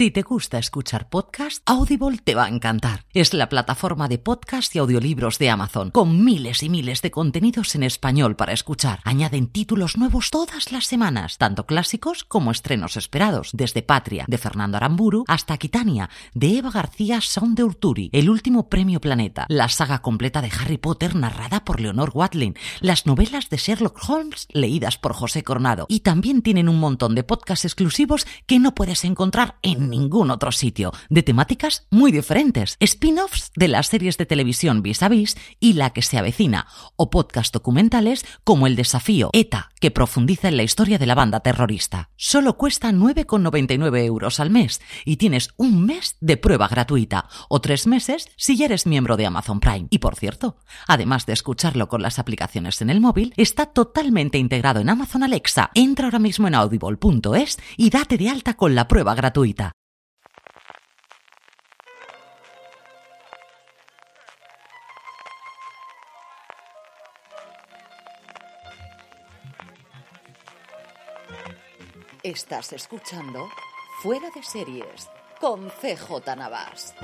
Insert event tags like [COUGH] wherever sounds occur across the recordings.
Si te gusta escuchar podcast, Audible te va a encantar. Es la plataforma de podcast y audiolibros de Amazon, con miles y miles de contenidos en español para escuchar. Añaden títulos nuevos todas las semanas, tanto clásicos como estrenos esperados, desde Patria, de Fernando Aramburu, hasta Quitania, de Eva García Son de Urturi, El último premio Planeta, la saga completa de Harry Potter narrada por Leonor Watling, las novelas de Sherlock Holmes leídas por José Coronado, y también tienen un montón de podcasts exclusivos que no puedes encontrar en ningún otro sitio, de temáticas muy diferentes, spin-offs de las series de televisión Vis a Vis y La que se avecina, o podcast documentales como El desafío ETA, que profundiza en la historia de la banda terrorista. Solo cuesta 9,99 euros al mes y tienes un mes de prueba gratuita o tres meses si ya eres miembro de Amazon Prime. Y por cierto, además de escucharlo con las aplicaciones en el móvil, está totalmente integrado en Amazon Alexa. Entra ahora mismo en audible.es y date de alta con la prueba gratuita. Estás escuchando Fuera de Series con CJ Navas.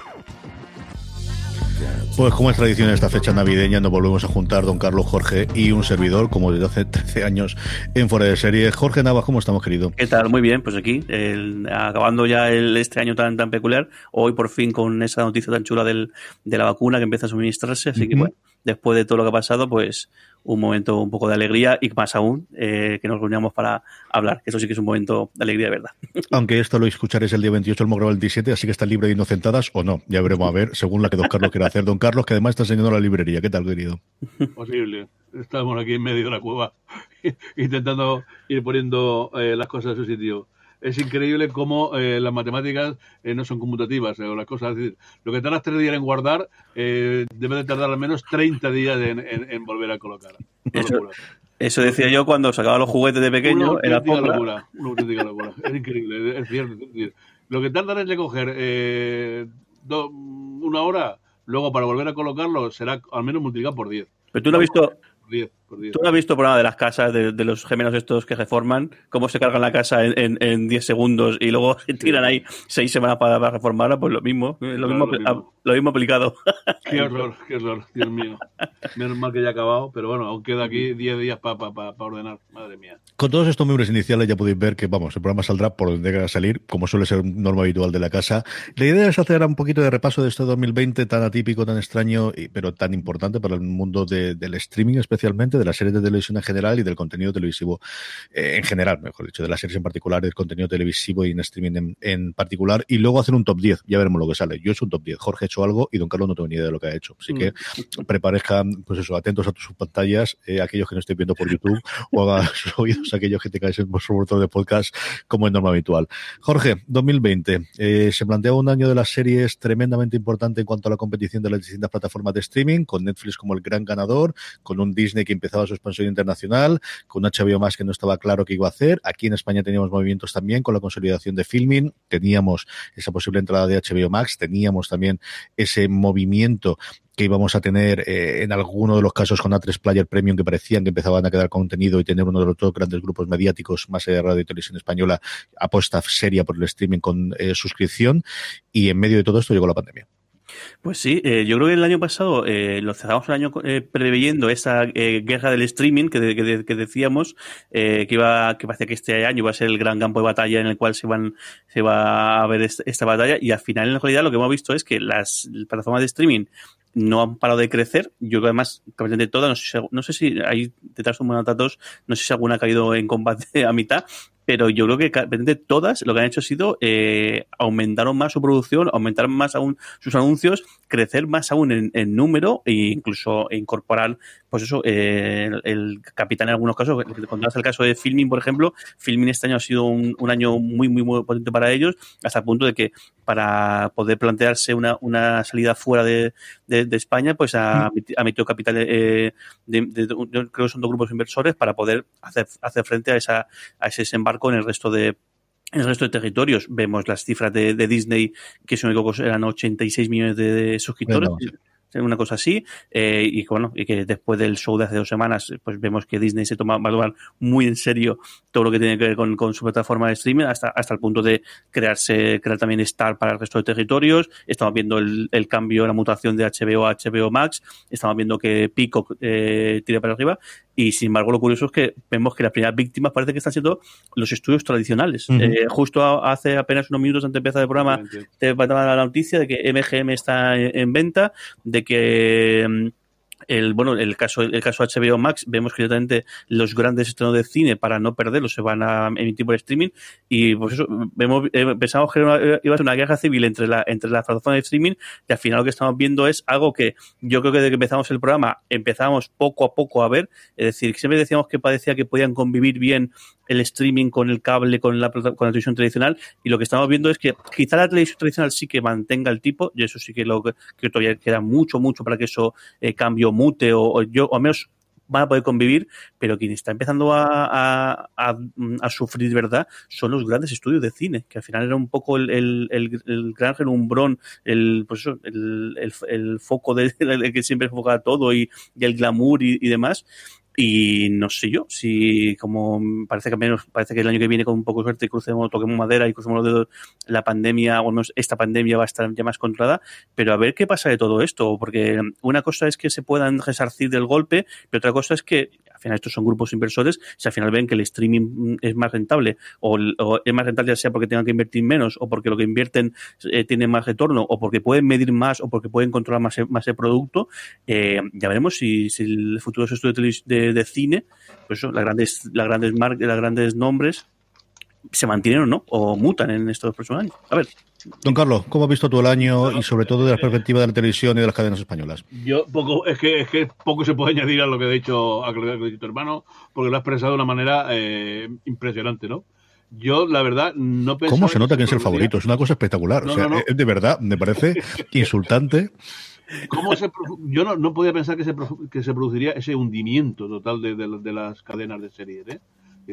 Pues como es tradición en esta fecha navideña, nos volvemos a juntar don Carlos Jorge y un servidor, como desde hace [LAUGHS] 13 años en Fuera de Series. Jorge Navas, ¿cómo estamos, querido? ¿Qué tal? Muy bien, pues aquí, el- acabando ya el, este año tan, tan peculiar, hoy por fin con esa noticia tan chula del, de la vacuna que empieza a suministrarse, así que bueno, después de todo lo que ha pasado, pues un momento un poco de alegría y más aún eh, que nos reunamos para hablar, que eso sí que es un momento de alegría de verdad. [LAUGHS] Aunque esto lo escucharéis el día 28, el grabado el 17, así que está libre de inocentadas o no. Ya veremos a ver, según la que don Carlos quiera hacer. Don Carlos, que además está enseñando la librería. ¿Qué tal, querido? posible. Estamos aquí en medio de la cueva [LAUGHS] intentando ir poniendo eh, las cosas en su sitio. Es increíble cómo eh, las matemáticas eh, no son conmutativas. eh, o las cosas, es decir, lo que tardas tres días en guardar eh, debe de tardar al menos 30 días en, en- en volver a colocar. Eso- decía yo cuando sacaba los juguetes de pequeño Una alfombra. locura. Una auténtica locura. Es increíble, es cierto. es lo que tardan en recoger eh, do- una hora, luego para volver a colocarlo será al menos multiplicado por 10. Pero tú no has visto, Por 10, por 10. tú no has visto por nada de las casas, de, de los gemelos estos que reforman, cómo se cargan la casa en, en, en 10 segundos y luego [LAUGHS] se tiran ahí 6 semanas para, para reformarla, pues lo mismo, lo, Claro, mismo, lo mismo. lo mismo aplicado. [LAUGHS] Qué horror, qué horror, Dios mío. Menos mal que ya ha acabado, pero bueno, aún queda aquí 10 días para ordenar. Madre mía. Con todos estos miembros iniciales ya podéis ver que, vamos, el programa saldrá por donde tenga que salir, como suele ser norma habitual de la casa. La idea es hacer un poquito de repaso de este 2020 tan atípico, tan extraño, y- pero tan importante para el mundo de- del streaming especialmente, de las series de televisión en general y del contenido televisivo eh, en general, mejor dicho, de las series en particular, del contenido televisivo y en streaming en, en particular, y luego hacer un top 10, ya veremos lo que sale. Yo he hecho un top 10, Jorge ha hecho algo y don Carlos no tengo ni idea de lo que ha hecho. Así que preparezcan, pues eso, atentos a tus pantallas, eh, aquellos que no estéis viendo por YouTube, [LAUGHS] o hagan sus oídos aquellos que tengáis en vuestro motor de podcast, como es norma habitual. Jorge, 2020, eh, se plantea un año de las series tremendamente importante en cuanto a la competición de las distintas plataformas de streaming, con Netflix como el gran ganador, con un Disney que empezaba su expansión internacional, con HBO más que no estaba claro qué iba a hacer. Aquí en España teníamos movimientos también con la consolidación de filming, teníamos esa posible entrada de HBO Max, teníamos también ese movimiento que íbamos a tener eh, en alguno de los casos con A3 Player Premium que parecían que empezaban a quedar contenido y tener uno de los dos grandes grupos mediáticos más allá de radio y televisión española apuesta seria por el streaming con eh, suscripción y en medio de todo esto llegó la pandemia. Pues sí, eh, yo creo que el año pasado eh, lo cerramos el año eh, preveyendo esa eh, guerra del streaming que, de- que, de- que decíamos eh, que iba que parecía que este año iba a ser el gran campo de batalla en el cual se van se va a ver est- esta batalla y al final en realidad lo que hemos visto es que las plataformas de streaming no han parado de crecer. Yo creo que además, prácticamente todas, no sé si, no sé si hay detrás de un datos, no sé si alguna ha caído en combate [LAUGHS] a mitad, pero yo creo que prácticamente todas lo que han hecho ha sido eh, aumentaron más su producción, aumentar más aún sus anuncios, crecer más aún en, en número e incluso incorporar pues eso, eh, el, capitán en algunos casos, contabas el caso de Filming, por ejemplo, Filming este año ha sido un, año muy, muy, muy potente para ellos, hasta el punto de que para poder plantearse una, una salida fuera de, de, España, pues ha, ha metido capital, eh, de, yo creo que son dos grupos inversores para poder hacer, hacer frente a, esa, a ese desembarco en el resto de en el resto de territorios. Vemos las cifras de, Disney, que son eran 86 millones de, suscriptores una cosa así, eh, y bueno, y que después del show de hace dos semanas, pues vemos que Disney se toma, va a tomar muy en serio todo lo que tiene que ver con, su plataforma de streaming, hasta, hasta el punto de crearse, crear también Star para el resto de territorios, estamos viendo el, el cambio, la mutación de HBO a HBO Max, estamos viendo que Peacock eh, tira para arriba, y sin embargo, lo curioso es que vemos que las primeras víctimas parece que están siendo los estudios tradicionales. Eh, justo hace apenas unos minutos antes de empezar el programa, te va a dar la noticia de que MGM está en, venta, de que mm, el bueno el caso el caso HBO Max vemos que los grandes estrenos de cine para no perderlos se van a emitir por streaming. Y pues eso vemos eh, pensamos que iba a ser una guerra civil entre la entre las plataformas de streaming y al final lo que estamos viendo es algo que yo creo que desde que empezamos el programa empezamos poco a poco a ver. Es decir siempre decíamos que parecía que podían convivir bien el streaming con el cable, con la, con la televisión tradicional, y lo que estamos viendo es que quizá la televisión tradicional sí que mantenga el tipo, y eso sí que lo que todavía queda mucho, mucho para que eso eh, cambie o mute, o, yo, o al menos van a poder convivir, pero quien está empezando a, a, sufrir verdad son los grandes estudios de cine, que al final era un poco el, el, gran relumbrón, el, pues eso, el, el, foco del [LAUGHS] que siempre enfoca todo y, el glamour y demás. Y no sé yo, si como parece que menos, parece que el año que viene con un poco de suerte crucemos, toquemos madera y crucemos los dedos, la pandemia, o menos esta pandemia va a estar ya más controlada, pero a ver qué pasa de todo esto, porque una cosa es que se puedan resarcir del golpe, pero otra cosa es que estos son grupos inversores, si al final ven que el streaming es más rentable o, es más rentable ya sea porque tengan que invertir menos o porque lo que invierten eh, tiene más retorno o porque pueden medir más o porque pueden controlar más, más el producto, eh, ya veremos si, el futuro estudios de, de, cine, pues eso, las grandes, las grandes marcas, las grandes nombres se mantienen o no, o mutan en estos próximos años. A ver. Don Carlos, ¿cómo has visto tú el año y sobre todo de la perspectiva de la televisión y de las cadenas españolas? Yo poco, es que, es que poco se puede [LAUGHS] añadir a lo que ha dicho, a lo que ha dicho tu hermano, porque lo ha expresado de una manera eh, impresionante, ¿no? Yo, la verdad, no pensaba... ¿Cómo se nota que es el favorito? Es una cosa espectacular. o sea, de verdad, me parece [LAUGHS] insultante. ¿Cómo se, yo no, no, podía pensar que se, que se produciría ese hundimiento total de, de, de las cadenas de series, ¿eh?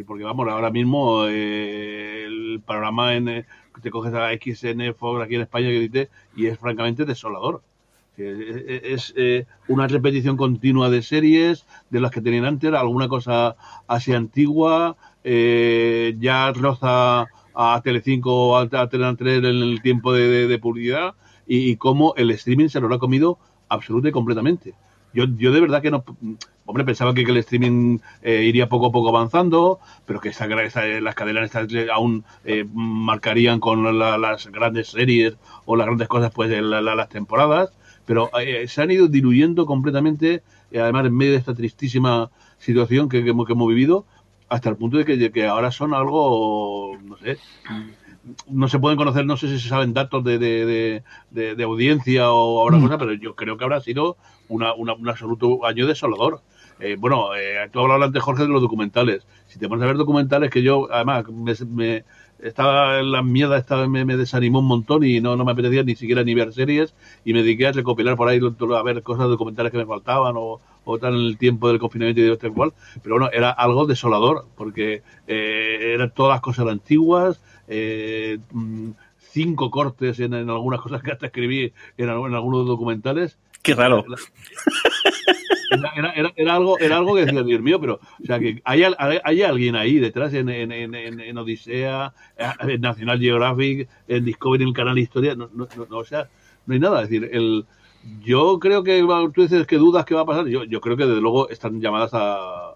porque vamos, ahora mismo eh, el panorama en, eh, te coges a XN Fox aquí en España que dice, y es francamente desolador. Es, eh, una repetición continua de series de las que tenían antes, alguna cosa así antigua, ya roza a Telecinco o a, a 3 en el tiempo de, publicidad y, y, cómo el streaming se lo ha comido absolutamente y completamente. Yo, yo de verdad que no, hombre, pensaba que, el streaming eh, iría poco a poco avanzando, pero que esa, las cadenas aún eh, marcarían con las grandes series o las grandes cosas pues de las temporadas, pero eh, se han ido diluyendo completamente, además en medio de esta tristísima situación que, que, hemos, vivido, hasta el punto de que ahora son algo, no sé, no se pueden conocer, no sé si se saben datos de, de, de, audiencia o ahora mm. cosa, pero yo creo que habrá sido una, un absoluto año desolador. Eh, bueno, eh, tú hablabas antes, Jorge, de los documentales. Si te pones a ver documentales que yo, además, me, estaba en la mierda, estaba, me, desanimó un montón y no, no me apetecía ni siquiera ni ver series y me dediqué a recopilar por ahí a ver cosas documentales que me faltaban o, o tal en el tiempo del confinamiento y de este cual. Pero bueno, era algo desolador porque eh, eran todas las cosas antiguas, eh, mm, cinco cortes en, algunas cosas que hasta escribí en, en algunos documentales. Qué raro. [LAUGHS] Era, algo, era algo que decía, Dios mío, pero, o sea, que hay, hay alguien ahí detrás en, en, en, en, Odisea, en National Geographic, en Discovery, en el canal Historia, no, no, no, o sea, no hay nada. Es decir, el, yo creo que tú dices que dudas que va a pasar, yo, yo creo que desde luego están llamadas a,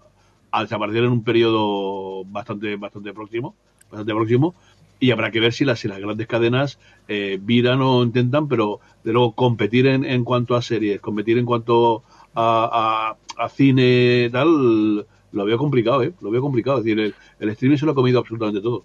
a desaparecer en un periodo bastante, bastante próximo, bastante próximo, y habrá que ver si las, si las grandes cadenas eh, viran o intentan, pero de luego competir en, en cuanto a series, competir en cuanto a, a cine tal, lo veo complicado, ¿eh? Lo veo complicado. Es decir, el, el, streaming se lo ha comido absolutamente todo.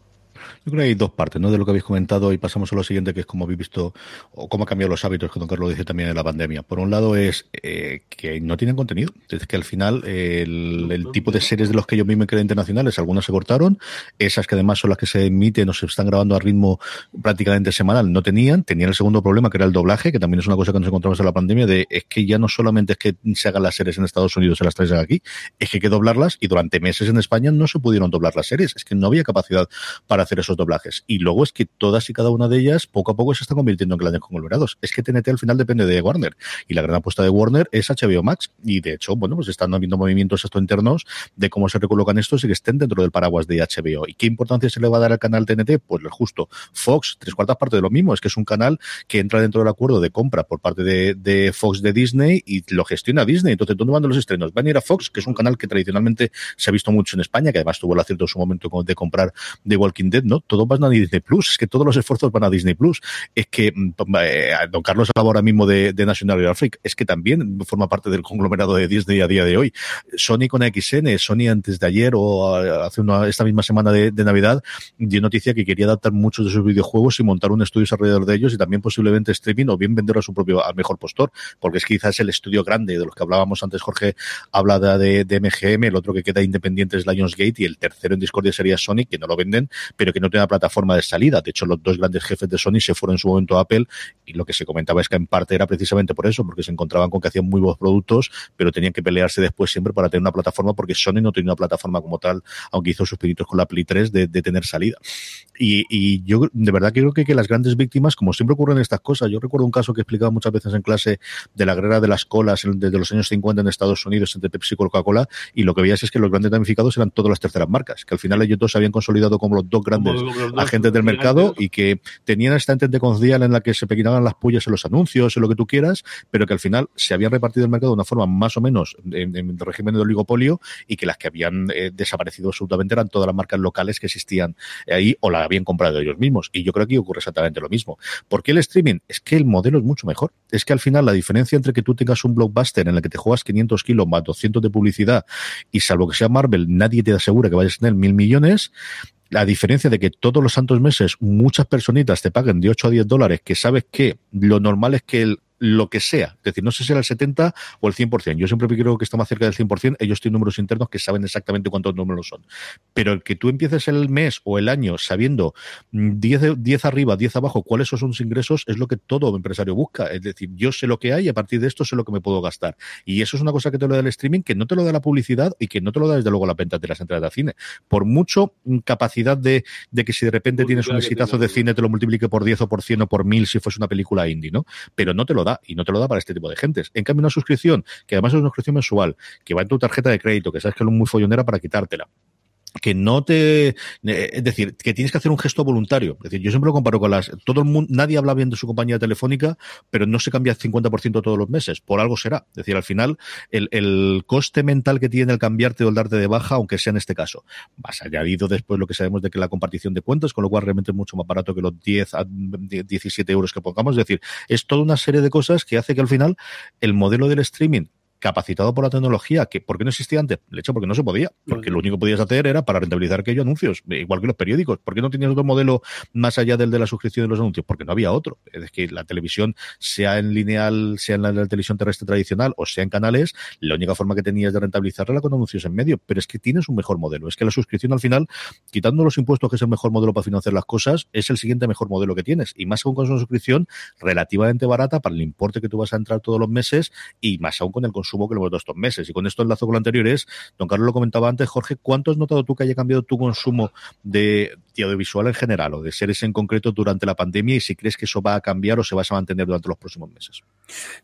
Yo creo que hay dos partes, ¿no? De lo que habéis comentado y pasamos a lo siguiente, que es como habéis visto o cómo han cambiado los hábitos, que don Carlos dice también de la pandemia. Por un lado es eh, que no tienen contenido. Es que al final el, tipo de series de los que yo mismo creo internacionales, algunas se cortaron, esas que además son las que se emiten o se están grabando a ritmo prácticamente semanal, no tenían. Tenían el segundo problema, que era el doblaje, que también es una cosa que nos encontramos en la pandemia, de es que ya no solamente es que se hagan las series en Estados Unidos, se las traen aquí, es que hay que doblarlas y durante meses en España no se pudieron doblar las series. Es que no había capacidad para hacer esos doblajes. Y luego es que todas y cada una de ellas poco a poco se están convirtiendo en grandes conglomerados. Es que TNT al final depende de Warner y la gran apuesta de Warner es HBO Max y de hecho, bueno, pues están habiendo movimientos esto internos de cómo se recolocan estos y que estén dentro del paraguas de HBO. ¿Y qué importancia se le va a dar al canal TNT? Pues justo. Fox, tres cuartas partes de lo mismo, es que es un canal que entra dentro del acuerdo de compra por parte de, de Fox de Disney y lo gestiona Disney. Entonces, ¿dónde van los estrenos? Van a ir a Fox, que es un canal que tradicionalmente se ha visto mucho en España, que además tuvo el acierto en su momento de comprar The Walking Dead, ¿no? Todo va a Disney Plus, es que todos los esfuerzos van a Disney Plus. Es que mm, eh, don Carlos hablaba ahora mismo de, National Geographic, es que también forma parte del conglomerado de Disney a día de hoy. Sony con XN, Sony antes de ayer o hace una, esta misma semana de, Navidad dio noticia que quería adaptar muchos de sus videojuegos y montar un estudio alrededor de ellos y también posiblemente streaming o bien vender a su propio al mejor postor, porque es quizás el estudio grande de los que hablábamos antes, Jorge habla de, de MGM, el otro que queda independiente es Lionsgate y el tercero en Discordia sería Sony, que no lo venden, pero que no tiene una plataforma de salida. De hecho, los dos grandes jefes de Sony se fueron en su momento a Apple y lo que se comentaba es que en parte era precisamente por eso, porque se encontraban con que hacían muy buenos productos, pero tenían que pelearse después siempre para tener una plataforma, porque Sony no tenía una plataforma como tal, aunque hizo sus pinitos con la Play 3 de, tener salida. Y, yo de verdad creo que, que las grandes víctimas, como siempre ocurren estas cosas, yo recuerdo un caso que he explicado muchas veces en clase de la guerra de las colas desde los años 50 en Estados Unidos entre Pepsi y Coca-Cola, y lo que veías es que los grandes damnificados eran todas las terceras marcas, que al final ellos dos se habían consolidado como los dos grandes agentes del mercado y que tenían esta entente conciliar en la que se pequinaban las pullas en los anuncios, en lo que tú quieras, pero que al final se habían repartido el mercado de una forma más o menos en, en régimen de oligopolio y que las que habían eh, desaparecido absolutamente eran todas las marcas locales que existían ahí o la habían comprado ellos mismos. Y yo creo que ocurre exactamente lo mismo. ¿Por qué el streaming? Es que el modelo es mucho mejor. Es que al final la diferencia entre que tú tengas un blockbuster en el que te juegas 500 kilos más 200 de publicidad y salvo que sea Marvel, nadie te asegura que vayas a tener mil millones, la diferencia de que todos los santos meses muchas personitas te paguen de 8 a 10 dólares, que sabes que lo normal es que el lo que sea. Es decir, no sé si era el 70 o el 100%. Yo siempre creo que está más cerca del 100%. Ellos tienen números internos que saben exactamente cuántos números son. Pero el que tú empieces el mes o el año sabiendo 10, 10 arriba, 10 abajo, cuáles son sus ingresos, es lo que todo empresario busca. Es decir, yo sé lo que hay y a partir de esto sé lo que me puedo gastar. Y eso es una cosa que te lo da el streaming, que no te lo da la publicidad y que no te lo da desde luego la venta de las entradas de cine. Por mucho capacidad de, de que si de repente tienes un exitazo de cine te lo multiplique por 10 o por 100 o por 1000 si fuese una película indie, ¿no? Pero no te lo da y no te lo da para este tipo de gentes. En cambio, una suscripción, que además es una suscripción mensual, que va en tu tarjeta de crédito, que sabes que es muy follonera para quitártela que no te, eh, es decir, que tienes que hacer un gesto voluntario. Es decir, yo siempre lo comparo con las, todo el mundo, nadie habla bien de su compañía telefónica, pero no se cambia el 50% todos los meses. Por algo será. Es decir, al final, el, el coste mental que tiene el cambiarte o el darte de baja, aunque sea en este caso, más añadido después lo que sabemos de que la compartición de cuentas, con lo cual realmente es mucho más barato que los 10 a 17 euros que pongamos. Es decir, es toda una serie de cosas que hace que al final el modelo del streaming capacitado por la tecnología, que ¿por qué no existía antes? Le hecho porque no se podía, porque lo único que podías hacer era para rentabilizar aquellos anuncios, igual que los periódicos. ¿Por qué no tenías otro modelo más allá del de la suscripción de los anuncios? Porque no había otro. Es que la televisión, sea en lineal, sea en la, televisión terrestre tradicional o sea en canales, la única forma que tenías de rentabilizarla era con anuncios en medio. Pero es que tienes un mejor modelo. Es que la suscripción al final, quitando los impuestos, que es el mejor modelo para financiar las cosas, es el siguiente mejor modelo que tienes. Y más aún con una suscripción relativamente barata para el importe que tú vas a entrar todos los meses y más aún con el consumo que lo de estos meses. Y con esto enlazo con lo anterior es, don Carlos lo comentaba antes, Jorge, ¿cuánto has notado tú que haya cambiado tu consumo de, audiovisual en general o de series en concreto durante la pandemia y si crees que eso va a cambiar o se va a mantener durante los próximos meses?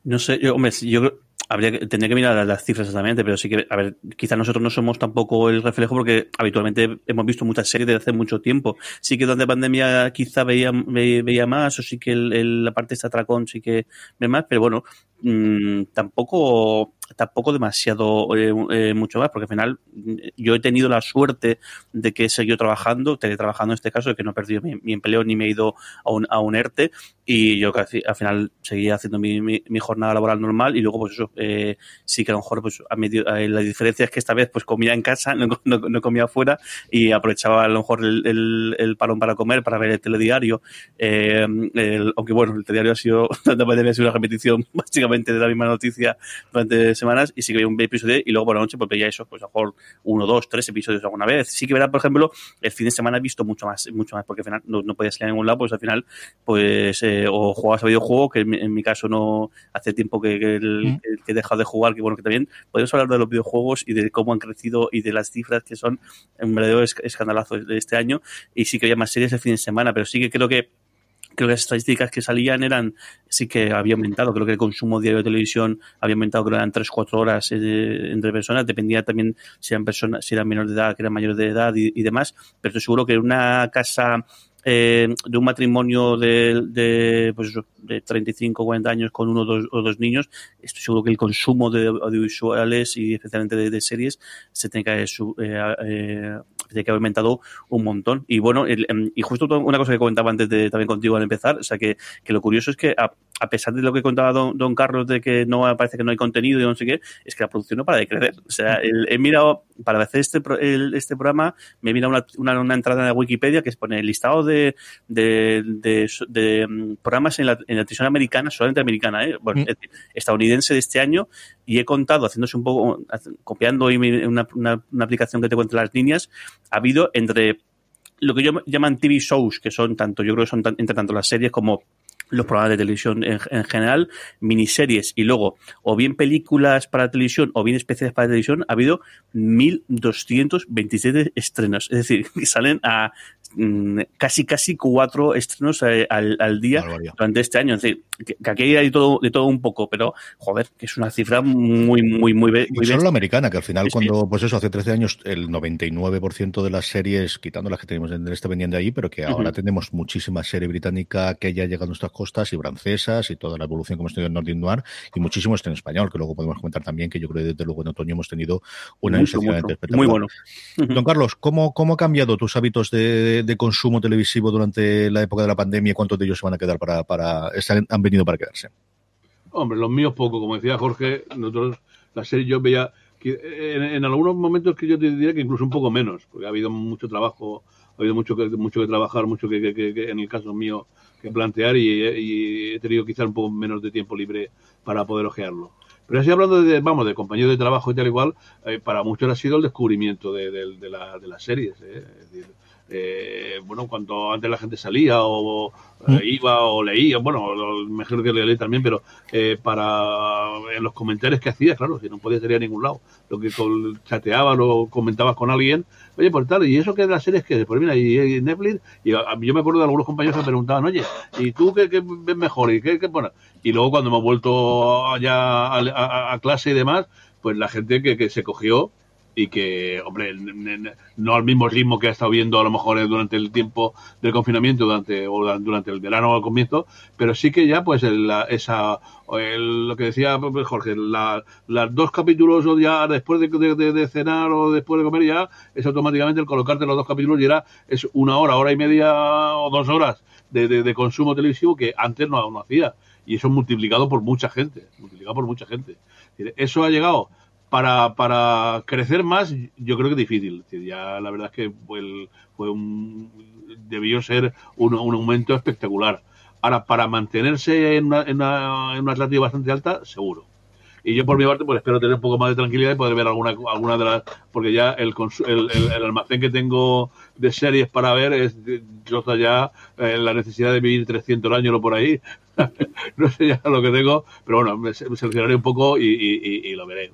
No sé, yo, hombre, yo habría que, tendría que mirar las cifras exactamente, pero sí que, a ver, quizás nosotros no somos tampoco el reflejo porque habitualmente hemos visto muchas series desde hace mucho tiempo. Sí que durante pandemia quizá veía, veía más, o sí que la parte de atracón sí que ve más, pero bueno, mmm, tampoco tampoco demasiado eh, eh, mucho más, porque al final mm, yo he tenido la suerte de que he seguido trabajando, trabajando en este caso, de que no he perdido mi, empleo ni me he ido a un, a un ERTE y yo al final seguía haciendo mi, mi, jornada laboral normal y luego pues eso, eh, sí que a lo mejor pues a medio, la diferencia es que esta vez pues comía en casa, [LAUGHS] no, no, comía afuera y aprovechaba a lo mejor el, el, el para comer, para ver el telediario, aunque bueno, el telediario ha sido, [LAUGHS] ha sido una repetición [LAUGHS] básicamente de la misma noticia durante semanas y sí que veía un episodio y luego por la noche pues veía eso, pues a lo mejor uno, dos, tres episodios alguna vez. Sí que verá, por ejemplo, el fin de semana he visto mucho más, mucho más, porque al final no, no podía salir a ningún lado, pues al final, pues, eh, o jugabas a videojuego, que en, mi caso no hace tiempo que, que, mm. he dejado de jugar, que bueno, que también podemos hablar de los videojuegos y de cómo han crecido y de las cifras que son un verdadero escandalazo de este año. Y sí que había más series el fin de semana, pero sí que creo que creo que las estadísticas que salían eran, sí que había aumentado, creo que el consumo diario de televisión había aumentado, creo que eran 3-4 horas eh, entre personas, dependía también si eran personas, si eran menores de edad, que eran mayores de edad y, demás, pero estoy seguro que una casa eh, de un matrimonio de, de, pues de 35 o 40 años con uno dos, o dos, niños, estoy seguro que el consumo de audiovisuales y especialmente de, series se tiene que, eh, tiene que haber aumentado un montón. Y bueno, em, y justo una cosa que comentaba antes de, también contigo al empezar, o sea que, que lo curioso es que a, a pesar de lo que contaba don, don, Carlos de que no parece que no hay contenido y no sé qué, es que la producción no para de crecer. O sea, he mirado, para hacer este, este programa, me he mirado una, una, entrada en Wikipedia que pone el listado de, de, de, mm, programas en la, en la televisión americana, solamente americana, ¿eh? bueno, mm. estadounidense de este año, y he contado, haciéndose un poco, copiando una, una, una aplicación que te cuenta las líneas, ha habido entre lo que yo llaman TV shows, que son tanto, yo creo que son entre tanto las series como los programas de televisión en, general, miniseries y luego o bien películas para televisión o bien especiales para televisión, ha habido 1.227 estrenos. Es decir, [LAUGHS] salen a Mm, casi casi cuatro estrenos al, al, día durante este año. Es decir, que, aquí hay todo, de todo un poco, pero joder, que es una cifra muy, muy, muy, muy Y solo la americana, que al final cuando, pues eso, hace 13 años el 99% de las series, quitando las que tenemos en este vendiendo ahí, pero que ahora tenemos muchísima serie británica que ya llega a nuestras costas y francesas y toda la evolución que hemos tenido en Nordic Noir y muchísimo en español, que luego podemos comentar también, que yo creo que desde luego en otoño hemos tenido una año espectacular. Muy bueno. Don Carlos, ¿cómo, ¿cómo ha cambiado tus hábitos de de, consumo televisivo durante la época de la pandemia? ¿Cuántos de ellos se van a quedar para, para han venido para quedarse? Hombre, los míos poco, como decía Jorge, nosotros la serie yo veía en, algunos momentos que yo te diría que incluso un poco menos, porque ha habido mucho trabajo, ha habido mucho que, mucho que trabajar, mucho que, que, en el caso mío que plantear y, he tenido quizás un poco menos de tiempo libre para poder ojearlo. Pero así hablando de, vamos, de compañeros de trabajo y tal igual, eh, para muchos ha sido el descubrimiento de, de, la, de las series. Eh. Es decir, eh, bueno, cuando antes la gente salía o mm. iba o leía, bueno, mejor que leía también, pero eh, para en los comentarios que hacías, claro, si no podías salir a ningún lado, lo que chateabas o comentabas con alguien, oye, por tal, y eso que de las series que, pues mira, y, Netflix, y yo me acuerdo de algunos compañeros que me preguntaban, oye, ¿y tú qué, ves mejor? ¿Y qué, qué bueno? Y luego cuando hemos vuelto allá a, clase y demás, pues la gente que, que se cogió y que, hombre, no al mismo ritmo que ha estado viendo a lo mejor durante el tiempo del confinamiento, durante, o durante el verano o al comienzo, pero sí que ya, pues, esa, lo que decía Jorge, la, dos capítulos ya después de, cenar o después de comer ya, es automáticamente el colocarte los dos capítulos y era, es una hora, hora y media o dos horas de, consumo televisivo que antes no, no hacía. Y eso multiplicado por mucha gente, multiplicado por mucha gente. Eso ha llegado para, para crecer más, yo creo que es difícil. Ya la verdad es que fue, fue un, debió ser un, un, aumento espectacular. Ahora, para mantenerse en una, en una, en una bastante alta, seguro. Y yo por mi parte, pues espero tener un poco más de tranquilidad y poder ver alguna, alguna de las, porque ya el, el, el, almacén que tengo de series para ver es, yo ya eh, la necesidad de vivir 300 años o por ahí. [LAUGHS] no sé ya lo que tengo, pero bueno, me seleccionaré un poco y, y lo veré.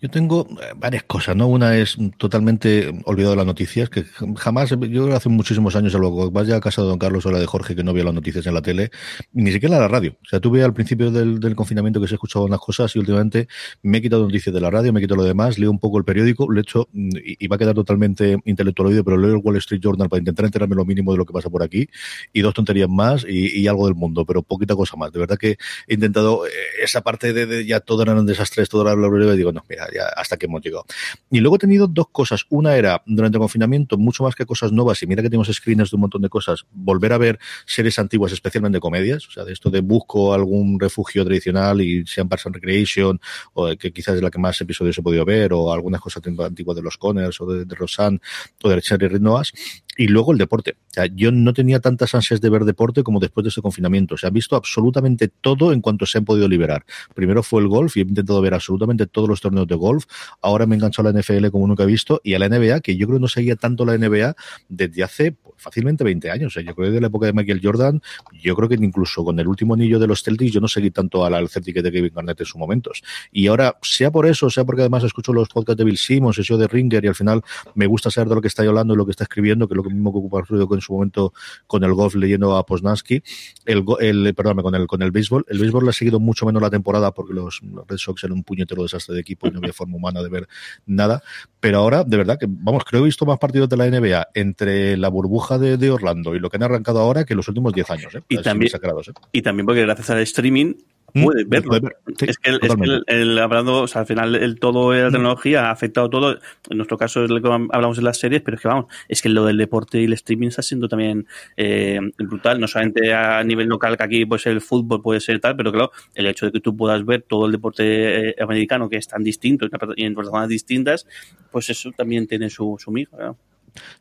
Yo tengo eh, varias cosas, ¿no? Una es totalmente olvidado de las noticias, que jamás, yo hace muchísimos años, a lo que vaya a casa de Don Carlos o la de Jorge, que no veo las noticias en la tele, ni siquiera la radio. O sea, tuve al principio del, confinamiento que se escuchaban las cosas y últimamente me he quitado noticias de la radio, me he quitado lo demás, leo un poco el periódico, lo he hecho, y, va a quedar totalmente intelectualoide, pero leo el Wall Street Journal para intentar enterarme lo mínimo de lo que pasa por aquí, y dos tonterías más y, algo del mundo, pero poquita cosa más. De verdad que he intentado eh, esa parte de, ya todo eran desastres, todo era la y digo, no, mira, ya hasta que hemos llegado. Y luego he tenido dos cosas. Una era, durante el confinamiento, mucho más que cosas nuevas, y mira que tenemos screeners de un montón de cosas, volver a ver series antiguas, especialmente comedias, o sea, de esto de busco algún refugio tradicional y sean Parks and Recreation, o que quizás es la que más episodios he podido ver, o algunas cosas antiguas de los Conners, o de, de Rosanne, o de Cherry Red Noahs, y luego el deporte. O sea, yo no tenía tantas ansias de ver deporte como después de ese confinamiento. Se ha visto absolutamente todo en cuanto se han podido liberar. Primero fue el golf y he intentado ver absolutamente todos los torneos de golf. Ahora me enganchó a la NFL como nunca he visto y a la NBA, que yo creo que no seguía tanto la NBA desde hace pues, fácilmente 20 años. Yo creo que de la época de Michael Jordan, yo creo que incluso con el último anillo de los Celtics, yo no seguí tanto al Celtic de Kevin Garnett en sus momentos. Y ahora, sea por eso, sea porque además escucho los podcasts de Bill Simmons, eso de Ringer y al final me gusta saber de lo que está hablando y lo que está escribiendo, que lo mismo que ocupa ruido en su momento con el golf leyendo a Posnansky, el, el perdón, con el con el béisbol. El béisbol le ha seguido mucho menos la temporada porque los, Red Sox eran un puñetero desastre de equipo y no había forma humana de ver nada. Pero ahora, de verdad, que vamos, creo que he visto más partidos de la NBA entre la burbuja de, de Orlando y lo que han arrancado ahora que los últimos 10 años. ¿eh? Y, también, ¿eh? y también porque gracias al streaming Mm, puede verlo. es que, el, hablando, o sea, al final el todo la mm. tecnología ha afectado todo. En nuestro caso es lo que hablamos de las series, pero es que vamos, es que lo del deporte y el streaming está siendo también eh, brutal, no solamente a nivel local que aquí pues el fútbol puede ser tal, pero claro, el hecho de que tú puedas ver todo el deporte eh, americano que es tan distinto y en plataformas distintas, pues eso también tiene su, su miga.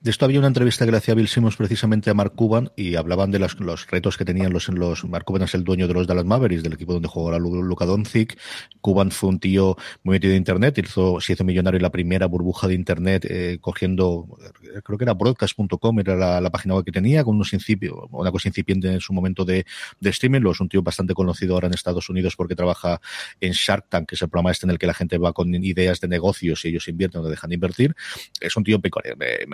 De esto había una entrevista que le hacía Bill Simmons precisamente a Mark Cuban y hablaban de los, los retos que tenían los, los. Mark Cuban es el dueño de los Dallas Mavericks, del equipo donde jugó Luka Doncic. Cuban fue un tío muy metido en Internet, hizo, se hizo millonario en la primera burbuja de Internet eh, cogiendo, creo que era broadcast.com, era la, página web que tenía, con unos una cosa incipiente en su momento de, de streaming. Lo es un tío bastante conocido ahora en Estados Unidos porque trabaja en Shark Tank, que es el programa este en el que la gente va con ideas de negocios y ellos invierten o dejan de invertir. Es un tío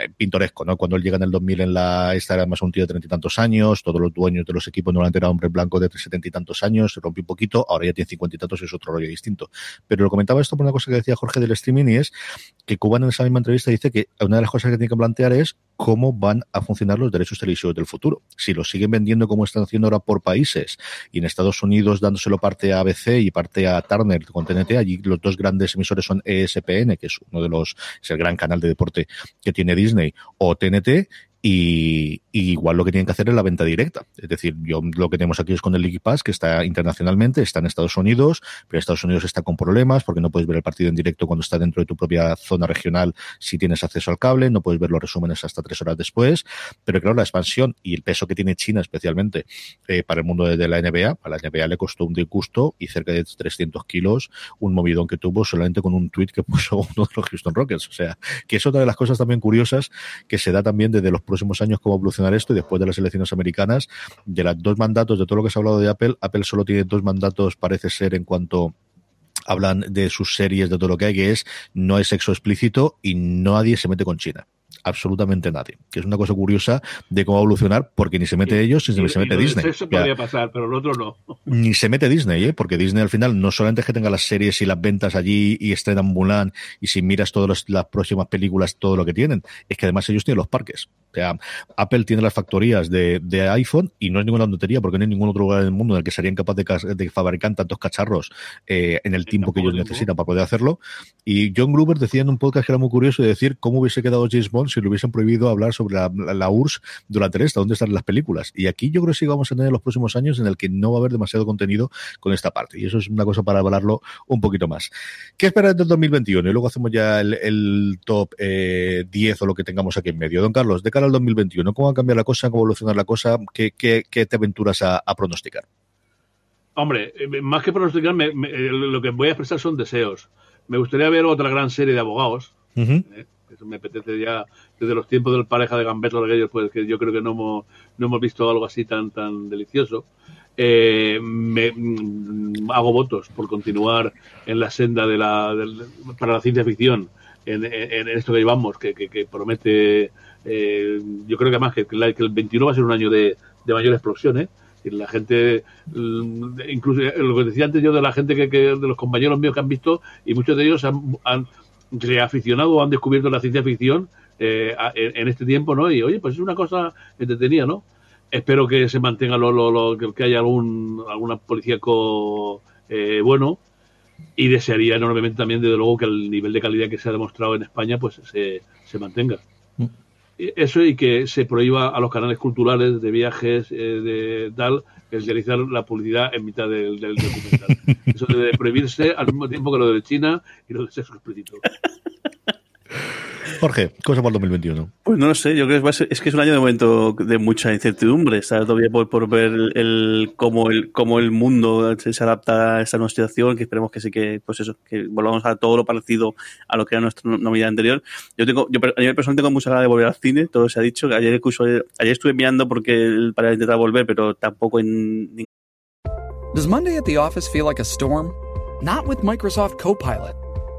pintoresco, ¿no? Cuando él llega en el 2000 en la, esta era más un tío de treinta y tantos años, todos los dueños de los equipos normalmente era hombre blanco de setenta y tantos años, se rompió un poquito, ahora ya tiene cincuenta y tantos y es otro rollo distinto. Pero lo comentaba esto por una cosa que decía Jorge del streaming y es que Cuban en esa misma entrevista dice que una de las cosas que tiene que plantear es cómo van a funcionar los derechos televisivos del futuro. Si los siguen vendiendo como están haciendo ahora por países y en Estados Unidos dándoselo parte a ABC y parte a Turner con TNT, allí los dos grandes emisores son ESPN, que es uno de los, es el gran canal de deporte que tiene Disney, o TNT, y, igual lo que tienen que hacer es la venta directa. Es decir, yo lo que tenemos aquí es con el League Pass, que está internacionalmente, está en Estados Unidos, pero Estados Unidos está con problemas porque no puedes ver el partido en directo cuando está dentro de tu propia zona regional si tienes acceso al cable, no puedes ver los resúmenes hasta tres horas después. Pero claro, la expansión y el peso que tiene China especialmente eh, para el mundo de, la NBA, a la NBA le costó un disgusto y cerca de 300 kilos un movidón que tuvo solamente con un tweet que [LAUGHS] puso uno de los Houston Rockets. O sea, que es otra de las cosas también curiosas que se da también desde los próximos años cómo evolucionar esto y después de las elecciones americanas, de los dos mandatos, de todo lo que se ha hablado de Apple, Apple solo tiene dos mandatos, parece ser, en cuanto hablan de sus series, de todo lo que hay, que es no hay sexo explícito y nadie se mete con China absolutamente nadie. Que es una cosa curiosa de cómo evolucionar, porque ni se mete ellos ni se mete Disney. Eso podría pasar, pero el otro no. Ni se mete Disney, ¿eh? porque Disney al final no solamente es que tenga las series y las ventas allí y estrenan Mulan, y si miras todas las próximas películas, todo lo que tienen, es que además ellos tienen los parques. O sea, Apple tiene las factorías de, de, iPhone y no es ninguna tontería porque no hay ningún otro lugar del mundo en el que serían capaces de, de fabricar tantos cacharros eh, en el tiempo que ellos necesitan para poder hacerlo. Y John Gruber decía en un podcast que era muy curioso de decir cómo hubiese quedado James Bond si le hubiesen prohibido hablar sobre la, la, URSS durante esta, dónde están las películas. Y aquí yo creo que sí vamos a tener los próximos años en el que no va a haber demasiado contenido con esta parte. Y eso es una cosa para hablarlo un poquito más. ¿Qué esperas del 2021? Y luego hacemos ya el, top 10 eh, o lo que tengamos aquí en medio. Don Carlos, de cara al 2021, ¿cómo va a cambiar la cosa? ¿Cómo va a evolucionar la cosa? ¿Qué, qué, qué te aventuras a, pronosticar? Hombre, eh, más que pronosticar, eh, lo que voy a expresar son deseos. Me gustaría ver otra gran serie de abogados me apetece ya desde los tiempos del pareja de Gambeto aquellos, pues que yo creo que no hemos, no hemos visto algo así tan, tan delicioso. eh, me, mm, hago votos por continuar en la senda de la, para la ciencia ficción, en, esto que llevamos, que, que, promete, eh, yo creo que además que, el 21 va a ser un año de, de mayor explosión, ¿eh? la gente, mm, incluso lo que decía antes yo de la gente que, de los compañeros míos que han visto, y muchos de ellos han, han reaficionado o han descubierto la ciencia ficción eh, en, este tiempo, ¿no? Y oye, pues es una cosa entretenida, ¿no? Espero que se mantenga lo, lo, que haya algún alguna policíaco eh, bueno y desearía enormemente también, desde luego, que el nivel de calidad que se ha demostrado en España pues se, se mantenga. Eso y que se prohíba a los canales culturales de viajes, eh, de tal, el realizar la publicidad en mitad del, del documental. [LAUGHS] Eso debe prohibirse al mismo tiempo que lo de China y lo de sexo explícito. Jorge, cosa para el 2021? Pues no lo sé, yo creo que es, que es un año de momento de mucha incertidumbre. Está todavía por, ver el, cómo, el, cómo el mundo se, adapta a esta nueva situación, que esperemos que sí que, pues eso, que volvamos a todo lo parecido a lo que era nuestra novedad anterior. Yo tengo, yo a nivel personal tengo mucha ganas de volver al cine, todo se ha dicho. Ayer, incluso, ayer estuve mirando porque para intentar volver, pero tampoco en. Does Monday at the office feel like a storm? Not with Microsoft Copilot.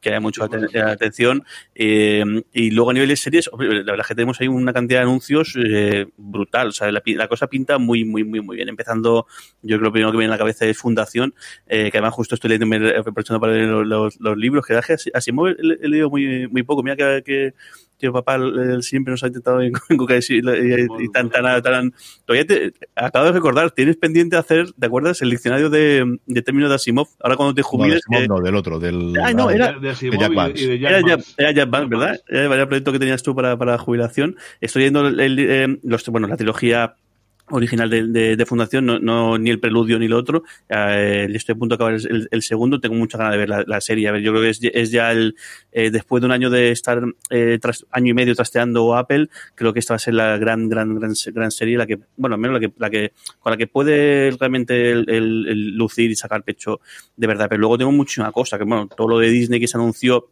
que hay mucha atención. Eh, y luego a nivel de series, la verdad es que tenemos ahí una cantidad de anuncios eh, brutal. O sea, la, cosa pinta muy, muy, muy, muy bien. Empezando, yo creo que lo primero que viene a la cabeza es Fundación, eh, que además justo estoy leyendo, aprovechando para leer los, los, libros, que así, así he, leído muy, muy poco. Mira que, que tío papá siempre nos ha intentado en, [LAUGHS] y, tan, tan, tan, todavía te, acabo de recordar, tienes pendiente hacer, ¿te acuerdas? El diccionario de, de términos de Asimov, ahora cuando te jubiles. No, no del otro, del. Ah, no, era, de, Jack Vance. Era, Jack, Vance, ¿verdad? Era el proyecto que tenías tú para, para jubilación. Estoy yendo el, eh, los, bueno, la trilogía original de, de, Fundación, no, no, ni el preludio ni lo otro. Eh, estoy a punto de acabar el, segundo, tengo mucha ganas de ver la, serie. A ver, yo creo que es, ya el, eh, después de un año de estar eh, año y medio trasteando Apple, creo que esta va a ser la gran, gran, gran, gran serie, la que, bueno, al menos la que, la que, con la que puede realmente el, lucir y sacar pecho de verdad. Pero luego tengo muchísima cosa, que bueno, todo lo de Disney que se anunció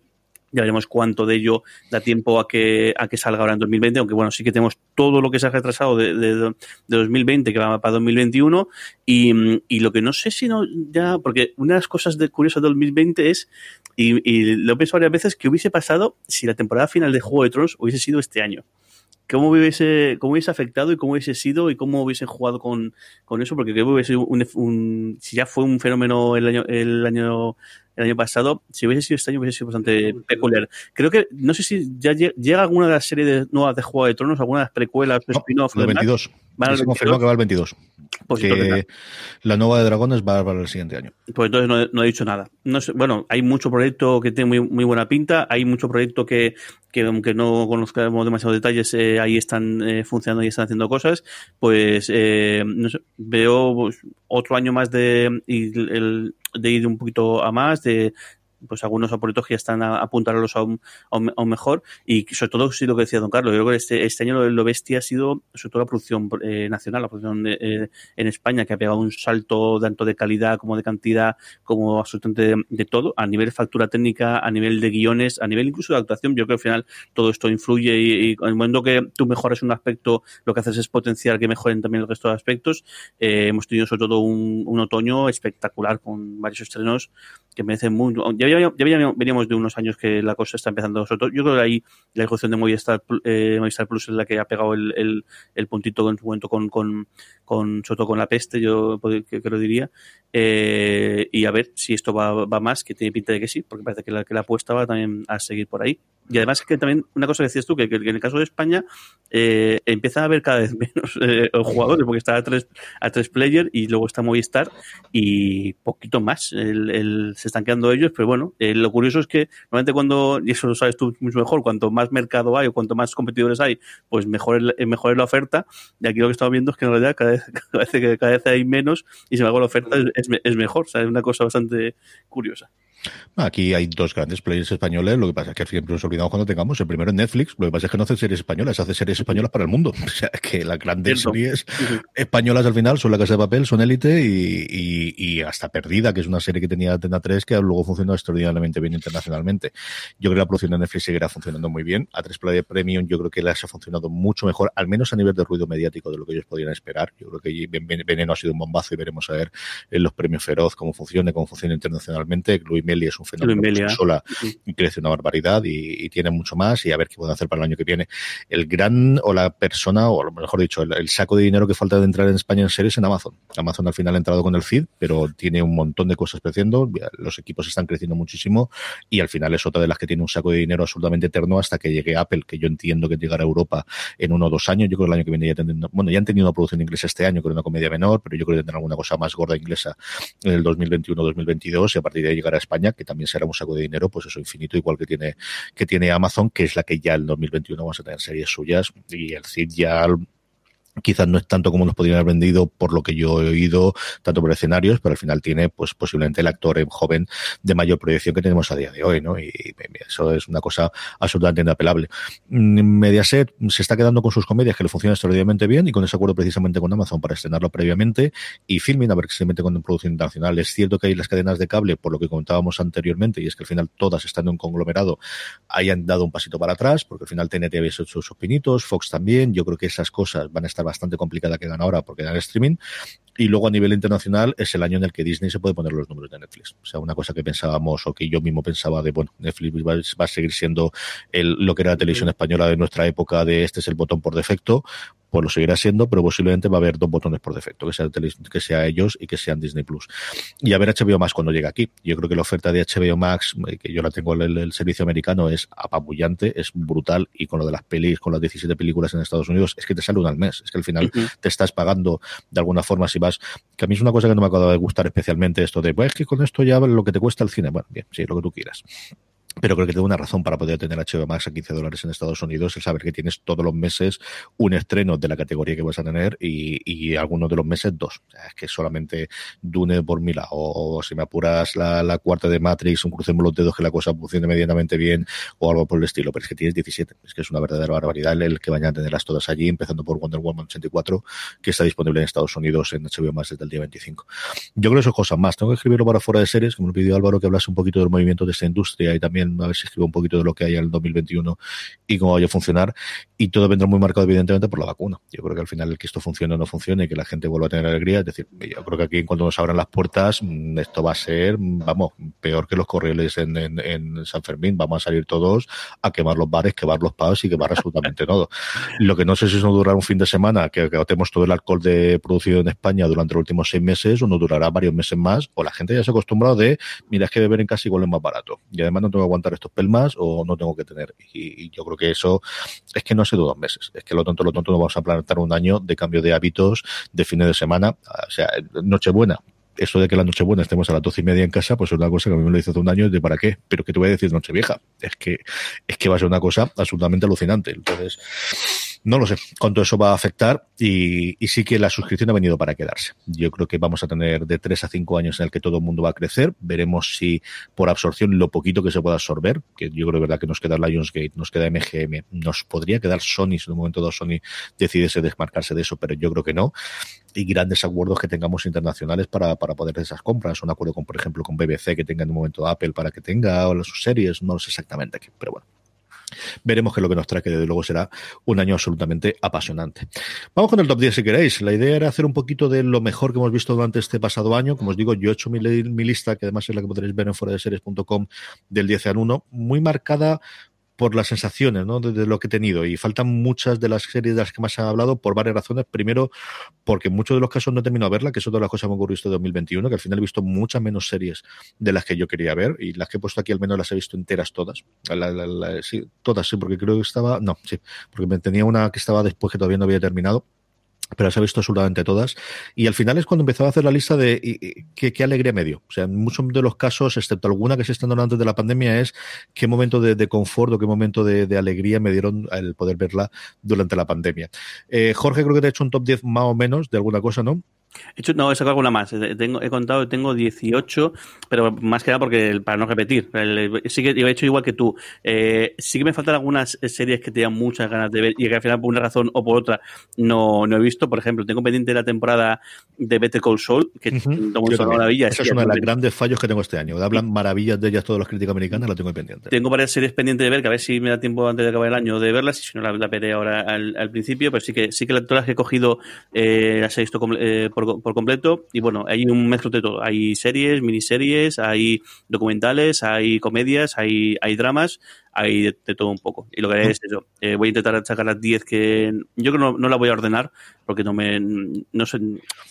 ya veremos cuánto de ello da tiempo a que, a que salga ahora en 2020, aunque bueno, sí que tenemos todo lo que se ha retrasado de, de, de 2020 que va para 2021 y, y, lo que no sé si no ya, porque una de las cosas de, curiosas de 2020 es, y, lo he pensado varias veces, que hubiese pasado si la temporada final de Juego de Tronos hubiese sido este año. Cómo hubiese, cómo hubiese afectado y cómo hubiese sido y cómo hubiese jugado con, con eso, porque creo que hubiese un, un, si ya fue un fenómeno el año, el año el año pasado, si hubiese sido este año hubiese sido bastante peculiar. Creo que, no sé si ya llega alguna de las series nuevas de Juego de Tronos, alguna de las precuelas, no, spin-off. 22. Se confirmó que va el 22. Pues que la nueva de Dragones va para el siguiente año. Pues entonces no, no he dicho nada. No sé, bueno, hay mucho proyecto que tiene muy, muy buena pinta, hay mucho proyecto que, que aunque no conozcamos demasiados detalles, eh, ahí están eh, funcionando y están haciendo cosas, pues eh, no sé, veo pues, otro año más de, y el, de ir un poquito a más, de pues algunos aportos que ya están a, apuntarlos a un, a, un, mejor. Y sobre todo sí lo que decía don Carlos yo creo que este, este año lo, lo bestia ha sido sobre todo la producción eh, nacional la producción de, eh, en España que ha pegado un salto tanto de calidad como de cantidad como absolutamente de, todo a nivel de factura técnica a nivel de guiones a nivel incluso de actuación. Yo creo que al final todo esto influye y, en el momento que tú mejoras un aspecto lo que haces es potenciar que mejoren también el resto de aspectos. Eh, hemos tenido sobre todo un, un otoño espectacular con varios estrenos que merecen mucho ya ya, veníamos de unos años que la cosa está empezando. Sobre yo creo que ahí la ejecución de Movistar, eh, Movistar Plus es la que ha pegado el, el, el puntito en su momento con, con, con, sobre todo con la peste, yo que, que lo diría. Eh, y a ver si esto va, va, más, que tiene pinta de que sí, porque parece que la, que la apuesta va también a seguir por ahí. Y además que también, una cosa que decías tú, que, que en el caso de España eh, empieza a haber cada vez [LAUGHS] menos eh, jugadores, porque está a tres, a tres players y luego está Movistar y poquito más. El, el, se están quedando ellos, pero bueno, eh, lo curioso es que normalmente cuando, y eso lo sabes tú mucho mejor, cuanto más mercado hay o cuanto más competidores hay, pues mejor es, mejor es la oferta. Y aquí lo que estamos viendo es que en realidad cada vez, [LAUGHS] cada vez, cada vez hay menos y sin embargo la oferta es, es, es mejor. O sea, es una cosa bastante curiosa. Aquí hay dos grandes players españoles, lo que pasa es que siempre nos olvidamos cuando tengamos. El primero es Netflix, lo que pasa es que no hace series españolas, hace series españolas para el mundo. [LAUGHS] O sea, que las grandes Cierto. series españolas al final son La Casa de Papel, son Élite y, y, y, hasta Perdida, que es una serie que tenía Atena 3 que luego funcionó extraordinariamente bien internacionalmente. Yo creo que la producción de Netflix seguirá funcionando muy bien. A 3 Play Premium yo creo que las ha funcionado mucho mejor, al menos a nivel de ruido mediático de lo que ellos podían esperar. Yo creo que Veneno ha sido un bombazo y veremos a ver en los premios Feroz cómo funciona, cómo funciona internacionalmente. Luis Meli es un fenómeno sola y crece una barbaridad y, y, tiene mucho más y a ver qué puede hacer para el año que viene. El gran o la persona, o mejor dicho, el, el, saco de dinero que falta de entrar en España en series en Amazon. Amazon al final ha entrado con el feed, pero tiene un montón de cosas creciendo, los equipos están creciendo muchísimo y al final es otra de las que tiene un saco de dinero absolutamente eterno hasta que llegue Apple, que yo entiendo que llegará a Europa en uno o dos años. Yo creo que el año que viene ya tendrán, bueno, ya han tenido una producción inglesa este año, creo una comedia menor, pero yo creo que tendrán alguna cosa más gorda inglesa en el 2021-2022 y a partir de ahí llegará a España, que también será un saco de dinero, pues eso infinito, igual que tiene, que tiene Amazon, que es la que ya en 2021 vamos a tener series suyas y el CID ya quizás no es tanto como nos podrían haber vendido por lo que yo he oído, tanto por escenarios, pero al final tiene pues posiblemente el actor joven de mayor proyección que tenemos a día de hoy, ¿no? Y, eso es una cosa absolutamente inapelable. Mediaset se está quedando con sus comedias que le funcionan extraordinariamente bien y con ese acuerdo precisamente con Amazon para estrenarlo previamente y Filming a ver que se mete con producción internacional. Es cierto que hay las cadenas de cable, por lo que comentábamos anteriormente, y es que al final todas estando en un conglomerado hayan dado un pasito para atrás, porque al final TNT había hecho sus pinitos, Fox también, yo creo que esas cosas van a estar bastante complicada que gana ahora porque el streaming. Y luego a nivel internacional es el año en el que Disney se puede poner los números de Netflix. O sea, una cosa que pensábamos o que yo mismo pensaba de, bueno, Netflix va, va a seguir siendo el, lo que era la televisión española de nuestra época de este es el botón por defecto, pues lo seguirá siendo, pero posiblemente va a haber dos botones por defecto, que sea, que sea ellos y que sean Disney Plus. Y a ver HBO Max cuando llega aquí. Yo creo que la oferta de HBO Max, que yo la tengo en el, el, servicio americano, es apabullante, es brutal, y con lo de las pelis, con las 17 películas en Estados Unidos, es que te sale una al mes. Es que al final uh -huh. te estás pagando de alguna forma si vas, que a mí es una cosa que no me acaba de gustar especialmente esto de, pues es que con esto ya lo que te cuesta el cine. Bueno, bien, sí, lo que tú quieras pero creo que tengo una razón para poder tener HBO Max a 15 dólares en Estados Unidos, el saber que tienes todos los meses un estreno de la categoría que vas a tener y, algunos de los meses dos. O sea, es que solamente Dune por mi o, si me apuras la, cuarta de Matrix, un crucemos los dedos que la cosa funcione medianamente bien, o algo por el estilo, pero es que tienes 17. Es que es una verdadera barbaridad el que vayan a tenerlas todas allí, empezando por Wonder Woman 84, que está disponible en Estados Unidos en HBO Max desde el día 25. Yo creo que eso es cosas más. Tengo que escribirlo para fuera de series, como me pidió Álvaro que hablase un poquito del movimiento de esta industria y también a ver si escribo un poquito de lo que hay en el 2021 y cómo vaya a funcionar. Y todo vendrá muy marcado, evidentemente, por la vacuna. Yo creo que al final el que esto funcione o no funcione y que la gente vuelva a tener alegría, es decir, yo creo que aquí cuando nos abran las puertas, mm, esto va a ser, vamos, peor que los corrieles en, en, en San Fermín. Vamos a salir todos a quemar los bares, quemar los pubs y quemar absolutamente todo. Lo que no sé si eso durará un fin de semana, que agotemos todo el alcohol de producido en España durante los últimos seis meses, o no durará varios meses más, o la gente ya se ha acostumbrado de, mira, es que beber en casa igual es más barato. Y además no tengo aguantar estos pelmas o no tengo que tener. Y, yo creo que eso es que no ha sido dos meses. Es que lo tonto, lo tonto, no vamos a plantar un año de cambio de hábitos de fines de semana. O sea, Nochebuena, eso de que la Nochebuena estemos a las doce y media en casa, pues es una cosa que a mí me lo hizo hace un año de para qué, pero que te voy a decir Nochevieja. Es que, es que va a ser una cosa absolutamente alucinante. Entonces, no lo sé cuánto eso va a afectar y, sí que la suscripción ha venido para quedarse. Yo creo que vamos a tener de 3 a 5 años en el que todo el mundo va a crecer. Veremos si por absorción lo poquito que se pueda absorber, que yo creo verdad que nos queda Lionsgate, nos queda MGM, nos podría quedar Sony si en un momento dado Sony decidiese desmarcarse de eso, pero yo creo que no. Y grandes acuerdos que tengamos internacionales para, poder hacer esas compras. Un acuerdo con, por ejemplo, con BBC que tenga en un momento Apple para que tenga o sus series, no lo sé exactamente pero bueno veremos qué es lo que nos trae, que desde luego será un año absolutamente apasionante. Vamos con el top 10 si queréis. La idea era hacer un poquito de lo mejor que hemos visto durante este pasado año. Como os digo, yo he hecho mi, lista, que además es la que podréis ver en fuera de series.com del 10 al 1, muy marcada por las sensaciones ¿no? de, lo que he tenido. Y faltan muchas de las series de las que más se ha hablado por varias razones. Primero, porque en muchos de los casos no he terminado de verla, que es otra de las cosas que me ocurrió este 2021, que al final he visto muchas menos series de las que yo quería ver. Y las que he puesto aquí al menos las he visto enteras todas. sí, todas, sí, porque creo que estaba. No, sí, porque tenía una que estaba después que todavía no había terminado pero se ha visto absolutamente todas. Y al final es cuando empezaba a hacer la lista de qué, alegría me dio. O sea, en muchos de los casos, excepto alguna que se están dando antes de la pandemia, es qué momento de, confort o qué momento de, alegría me dieron el poder verla durante la pandemia. Eh, Jorge, creo que te ha hecho un top 10 más o menos de alguna cosa, ¿no? He hecho, no, he sacado alguna más. Tengo, he contado, tengo 18, pero más que nada porque para no repetir. sí que he hecho igual que tú. Eh, sí que me faltan algunas series que tenía muchas ganas de ver y que al final por una razón o por otra no, no he visto. Por ejemplo, tengo pendiente la temporada de Better Call Saul, que uh -huh. maravilla. Esa es uno de los grandes fallos que tengo este año. Hablan maravillas de ellas todas las críticas americanas, la tengo pendiente. Tengo varias series pendientes de ver, que a ver si me da tiempo antes de acabar el año de verlas, y si no la, la veré ahora al, principio, pero sí que sí que todas las que he cogido eh, las he visto eh, por, por completo y bueno, hay un mezclo de todo. Hay series, miniseries, hay documentales, hay comedias, hay, hay dramas, hay de, todo un poco. Y lo que haré es eso. Eh, voy a intentar sacar las 10 que yo creo que no, no la voy a ordenar porque no me no sé,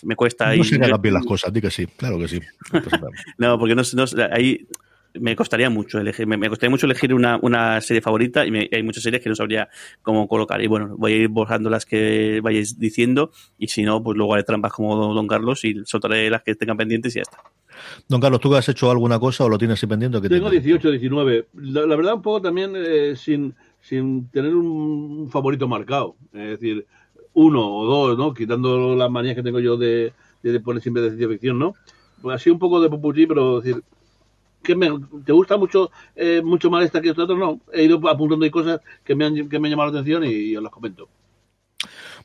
me cuesta. No se bien las cosas, di que sí, claro que sí. no, [LAUGHS] porque no, no hay me costaría mucho elegir, me, costaría mucho elegir una, una serie favorita y hay muchas series que no sabría cómo colocar. Y bueno, voy a ir borrando las que vayáis diciendo y si no, pues luego haré trampas como Don Carlos y soltaré las que tengan pendientes y ya está. Don Carlos, ¿tú has hecho alguna cosa o lo tienes ahí pendiente? Tengo 18, 19. La, verdad, un poco también eh, sin, sin tener un favorito marcado. Es decir, uno o dos, ¿no? Quitando las manías que tengo yo de, de poner siempre de ciencia ficción, ¿no? Pues así un poco de popurrí, pero decir, te gusta mucho eh, mucho más esta que esta otra, no. He ido apuntando ahí cosas que me han, que me han llamado la atención y, os las comento.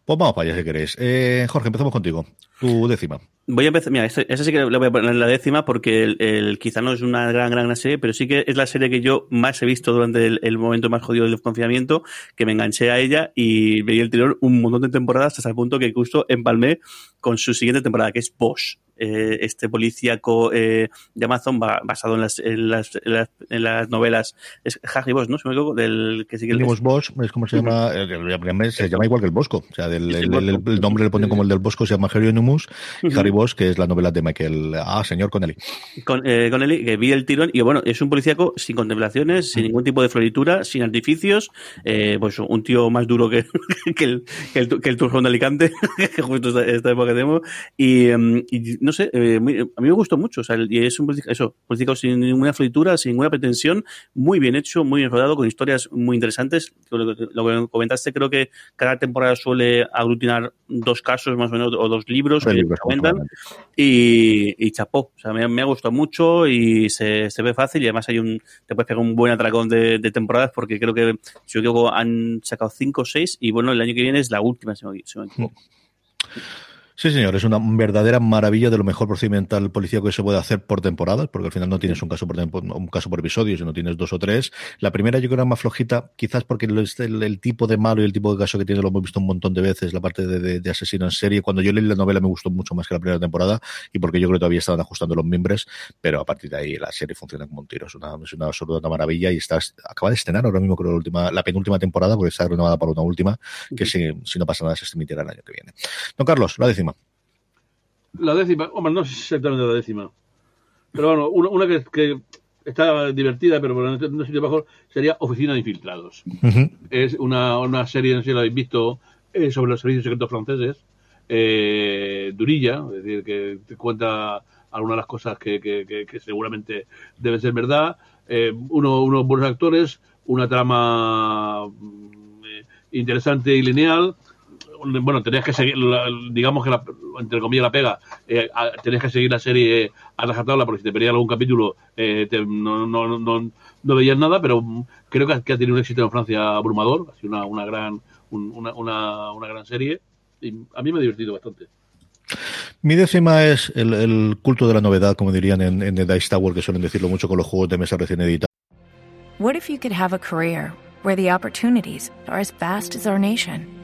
Pues vamos para allá si queréis. Eh, Jorge, empezamos contigo. Tu décima. Voy a empezar, mira, esa, sí que la voy a poner en la décima porque el, quizá no es una gran, gran, serie, pero sí que es la serie que yo más he visto durante el, momento más jodido del confinamiento, que me enganché a ella y veía el tirón un montón de temporadas hasta el punto que justo empalmé con su siguiente temporada, que es Bosch. Eh, este policíaco eh, de Amazon basado en las, en las, en las, novelas es Harry Bosch, ¿no? Se me equivoco, del que sigue el Bosch es como se llama, se llama igual que el Bosco, o sea, del, el, nombre le ponen como el del Bosco, se llama Numus y Harry Que es la novela de Michael, ah, señor Connelly. Con, Connelly, que vi el tirón, y bueno, es un policíaco sin contemplaciones, sin ningún tipo de floritura, sin artificios, pues un tío más duro que, [LAUGHS] que, el, que, el, que el turjón de Alicante, [LAUGHS] que justo esta, esta época tenemos, y, em, y no sé, eh, a mí me gustó mucho. O sea, y es un eso, político sin ninguna fritura, sin ninguna pretensión, muy bien hecho, muy bien rodado, con historias muy interesantes. Lo que, comentaste, creo que cada temporada suele aglutinar dos casos más o menos, o dos libros que comentan. Y, chapó. O sea, me, ha gustado mucho y se, ve fácil. Y además hay un, te puedes pegar un buen atracón de, temporadas porque creo que, si yo han sacado cinco o seis. Y bueno, el año que viene es la última, si me, si me equivoco. [LAUGHS] Sí, señor, es una verdadera maravilla de lo mejor procedimental policíaco que se puede hacer por temporada, porque al final no tienes un caso por un caso por episodio, sino tienes dos o tres. La primera yo creo era más flojita, quizás porque el, tipo de malo y el tipo de caso que tiene lo hemos visto un montón de veces, la parte de, asesino en serie. Cuando yo leí la novela me gustó mucho más que la primera temporada y porque yo creo que todavía estaban ajustando los miembros, pero a partir de ahí la serie funciona como un tiro. Es una, es una absoluta maravilla y estás, acaba de estrenar ahora mismo creo la última, la penúltima temporada, porque está renovada para una última, que si, si no pasa nada se emitirá el año que viene. Don Carlos, la décima. La décima, hombre, no es exactamente la décima. Pero bueno, una, que, está divertida, pero en un sitio bajo, sería Oficina de Infiltrados. Es una, una, serie, no sé si la habéis visto, eh, sobre los servicios secretos franceses. Eh, durilla, es decir, que te cuenta algunas de las cosas que, que, seguramente deben ser verdad. Eh, uno, unos buenos actores, una trama mm, interesante y lineal bueno, tenías que seguir, digamos que la, entre comillas la pega, eh, tenías que seguir la serie a rajatabla porque si te perdías algún capítulo eh, no, no, no, no, veías nada, pero creo que ha, tenido un éxito en Francia abrumador, ha sido una, una gran una, una, una, gran serie y a mí me ha divertido bastante. Mi décima es el, culto de la novedad, como dirían en, en The Dice Tower, que suelen decirlo mucho con los juegos de mesa recién editados. What if you could have a career where the opportunities are as vast as our nation,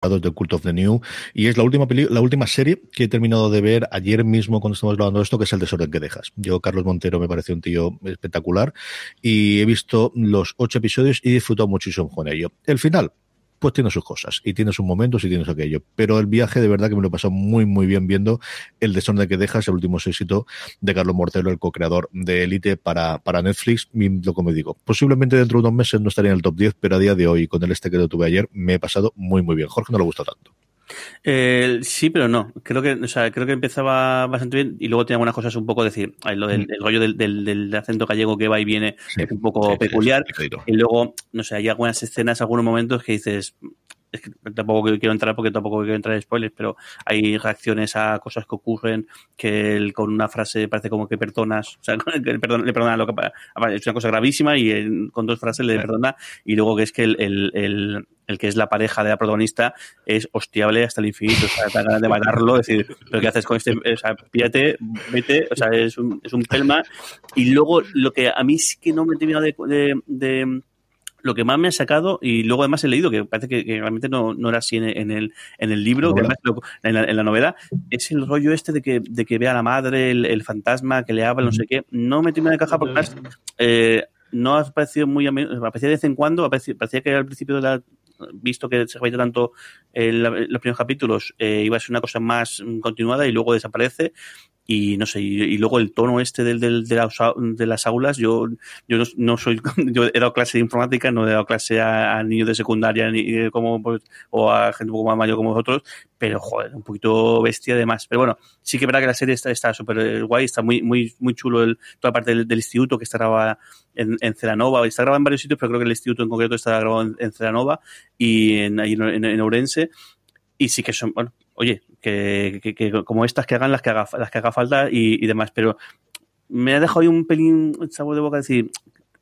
the New y es la última la última serie que he terminado de ver ayer mismo cuando estamos grabando esto que es el desorden que dejas. Yo Carlos Montero me parece un tío espectacular y he visto los ocho episodios y he disfrutado muchísimo con ello. El final pues tiene sus cosas y tiene sus momentos y tiene aquello. Pero el viaje de verdad que me lo he pasado muy, muy bien viendo el desorden que dejas, el último éxito de Carlos Mortelo, el co-creador de Elite para, para Netflix. Y lo me digo, posiblemente dentro de unos meses no estaría en el top 10, pero a día de hoy, con el este que lo tuve ayer, me he pasado muy, muy bien. Jorge no le gusta tanto. Eh, sí, pero no. Creo que, o sea, creo que empezaba bastante bien y luego tenía algunas cosas un poco decir, lo del mm. el rollo del, del, acento gallego que va y viene es un poco peculiar. y luego, no sé, hay algunas escenas, algunos momentos que dices, es que tampoco quiero entrar porque tampoco quiero entrar en spoilers, pero hay reacciones a cosas que ocurren que él, con una frase parece como que perdonas, o sea, [LAUGHS] le perdona, le perdona lo que es una cosa gravísima y con dos frases le perdona y luego que es que el, el, el, el, que es la pareja de la protagonista es hostiable hasta el infinito, o sea, está ganas de matarlo, decir, pero ¿qué haces con este? O sea, píate, vete, o sea, es un, es un pelma y luego lo que a mí sí que no me he terminado de, de lo que más me ha sacado, y luego además he leído, que parece que, realmente no, no, era así en, el, en el libro, en, la, novela, es el rollo este de que, de que ve a la madre, el, fantasma, que le habla, no sé qué. No me tiene de caja porque eh, no ha parecido muy a aparecía de vez en cuando, parecía, que al principio de la visto que se repite tanto en, los primeros capítulos, eh, iba a ser una cosa más continuada y luego desaparece y no sé, y, luego el tono este del, del, de, las, de las aulas, yo, yo no, soy, [LAUGHS] yo he dado clase de informática, no he dado clase a, niños de secundaria ni como, pues, o a gente un poco más mayor como vosotros, pero joder, un poquito bestia además. Pero bueno, sí que verdad que la serie está súper guay, está muy, muy, muy chulo el, toda parte del, instituto que está grabada en, en Celanova, está grabada en varios sitios, pero creo que el instituto en concreto está grabado en, en Celanova y en, ahí en, en Ourense. Y sí que son, bueno, oye, que, que, como estas que hagan las que haga, las que haga falta y, demás, pero me ha dejado ahí un pelín sabor de boca decir,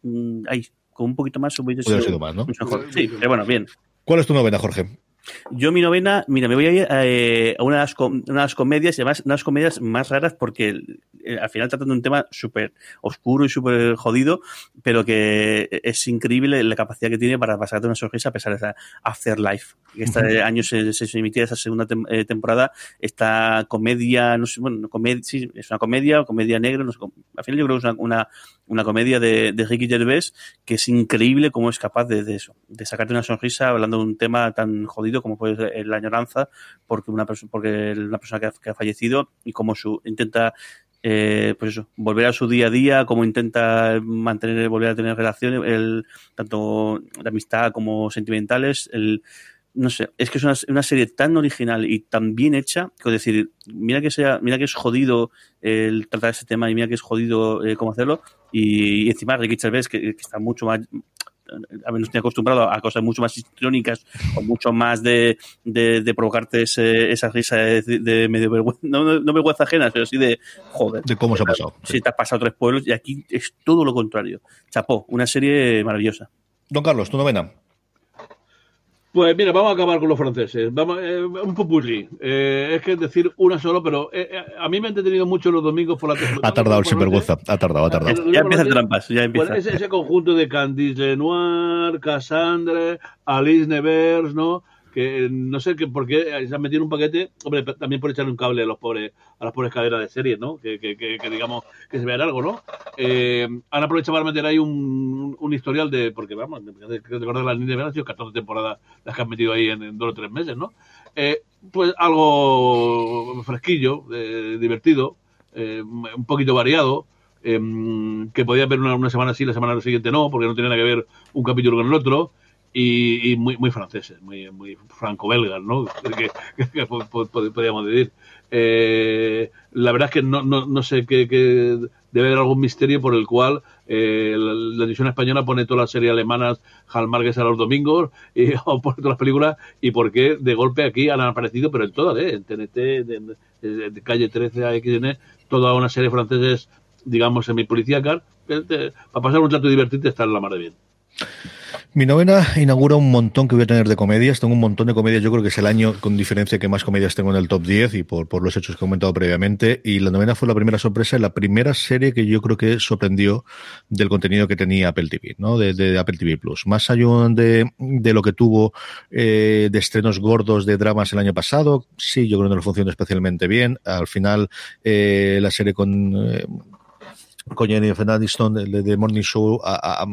mm, ay, con un poquito más hubiese sido, más, ¿no? Sí, pero bueno, bien. ¿Cuál es tu novena, Jorge? Yo mi novena, mira, me voy a ir eh, a una de, las una de las comedias, y además una de las comedias más raras porque eh, al final tratan de un tema súper oscuro y súper jodido, pero que es increíble la capacidad que tiene para pasarte una sonrisa a pesar de esa Afterlife. Este año se, se, emitía esa segunda eh, temporada, esta comedia, no sé, bueno, comedia, sí, es una comedia, comedia negra, no sé, al final yo creo que es una, una, comedia de, de, Ricky Gervais que es increíble cómo es capaz de, de eso, de sacarte una sonrisa hablando de un tema tan jodido como puede ser la añoranza, porque una porque una persona que ha, fallecido y cómo su intenta eh, pues eso, volver a su día a día, cómo intenta mantener, volver a tener relaciones, el, tanto de amistad como sentimentales, el, no sé, es que es una, serie tan original y tan bien hecha, que decir, mira que sea, mira que es jodido el tratar ese tema y mira que es jodido eh, cómo hacerlo, y, encima Ricky Gervais, que, que, está mucho más, a menos estoy acostumbrado a cosas mucho más histriónicas o mucho más de, de, provocarte esa risa de, medio vergüenza, no, no, vergüenza ajena, pero sí de joder. De cómo se ha pasado. Si te has pasado tres pueblos y aquí es todo lo contrario. Chapó, una serie maravillosa. Don Carlos, tu novena. Pues mira, vamos a acabar con los franceses. Vamos, eh, un popurrí. Eh, es que decir una solo, pero eh, a mí me ha entretenido mucho los domingos por la tarde. Ha tardado el sinvergüenza, ha tardado, ha tardado. Ya empieza el trampas, ya empieza. Pues ese, conjunto de Candice Lenoir, Cassandre, Alice Nevers, ¿no? Que no sé que por qué se han metido un paquete, hombre, también por echarle un cable a los pobres, a las pobres caderas de series, ¿no? Que, que, que, digamos que se vean algo, ¿no? Eh, han aprovechado para meter ahí un, un historial de, porque vamos, recordar las líneas han sido 14 temporadas las que han metido ahí en, dos o tres meses, ¿no? Eh, pues algo fresquillo, eh, divertido, eh, un poquito variado, em, que podía ver una, una semana sí, la semana siguiente no, porque no tiene nada que ver un capítulo con el otro y, muy, muy franceses, muy, muy franco-belgas, ¿no? [LAUGHS] Que, podríamos decir. Eh, la verdad es que no, no, no sé qué, debe haber algún misterio por el cual eh, la, televisión española pone todas las series alemanas Marques a los domingos y, [LAUGHS] o pone todas las películas y por qué de golpe aquí han aparecido, pero en todas, ¿eh? en TNT, de, de, Calle 13 a XN, toda una serie franceses, digamos, semi-policíacas, para pasar un rato divertido está en la mar de bien. Mi novena inaugura un montón que voy a tener de comedias. Tengo un montón de comedias. Yo creo que es el año con diferencia que más comedias tengo en el top 10 y por, por los hechos que he comentado previamente. Y la novena fue la primera sorpresa, la primera serie que yo creo que sorprendió del contenido que tenía Apple TV, ¿no? De, Apple TV Plus. Más allá de, de lo que tuvo eh, de estrenos gordos de dramas el año pasado, sí, yo creo que no funcionó especialmente bien. Al final, eh, la serie con eh, con Jennifer Aniston de, de Morning Show a, a,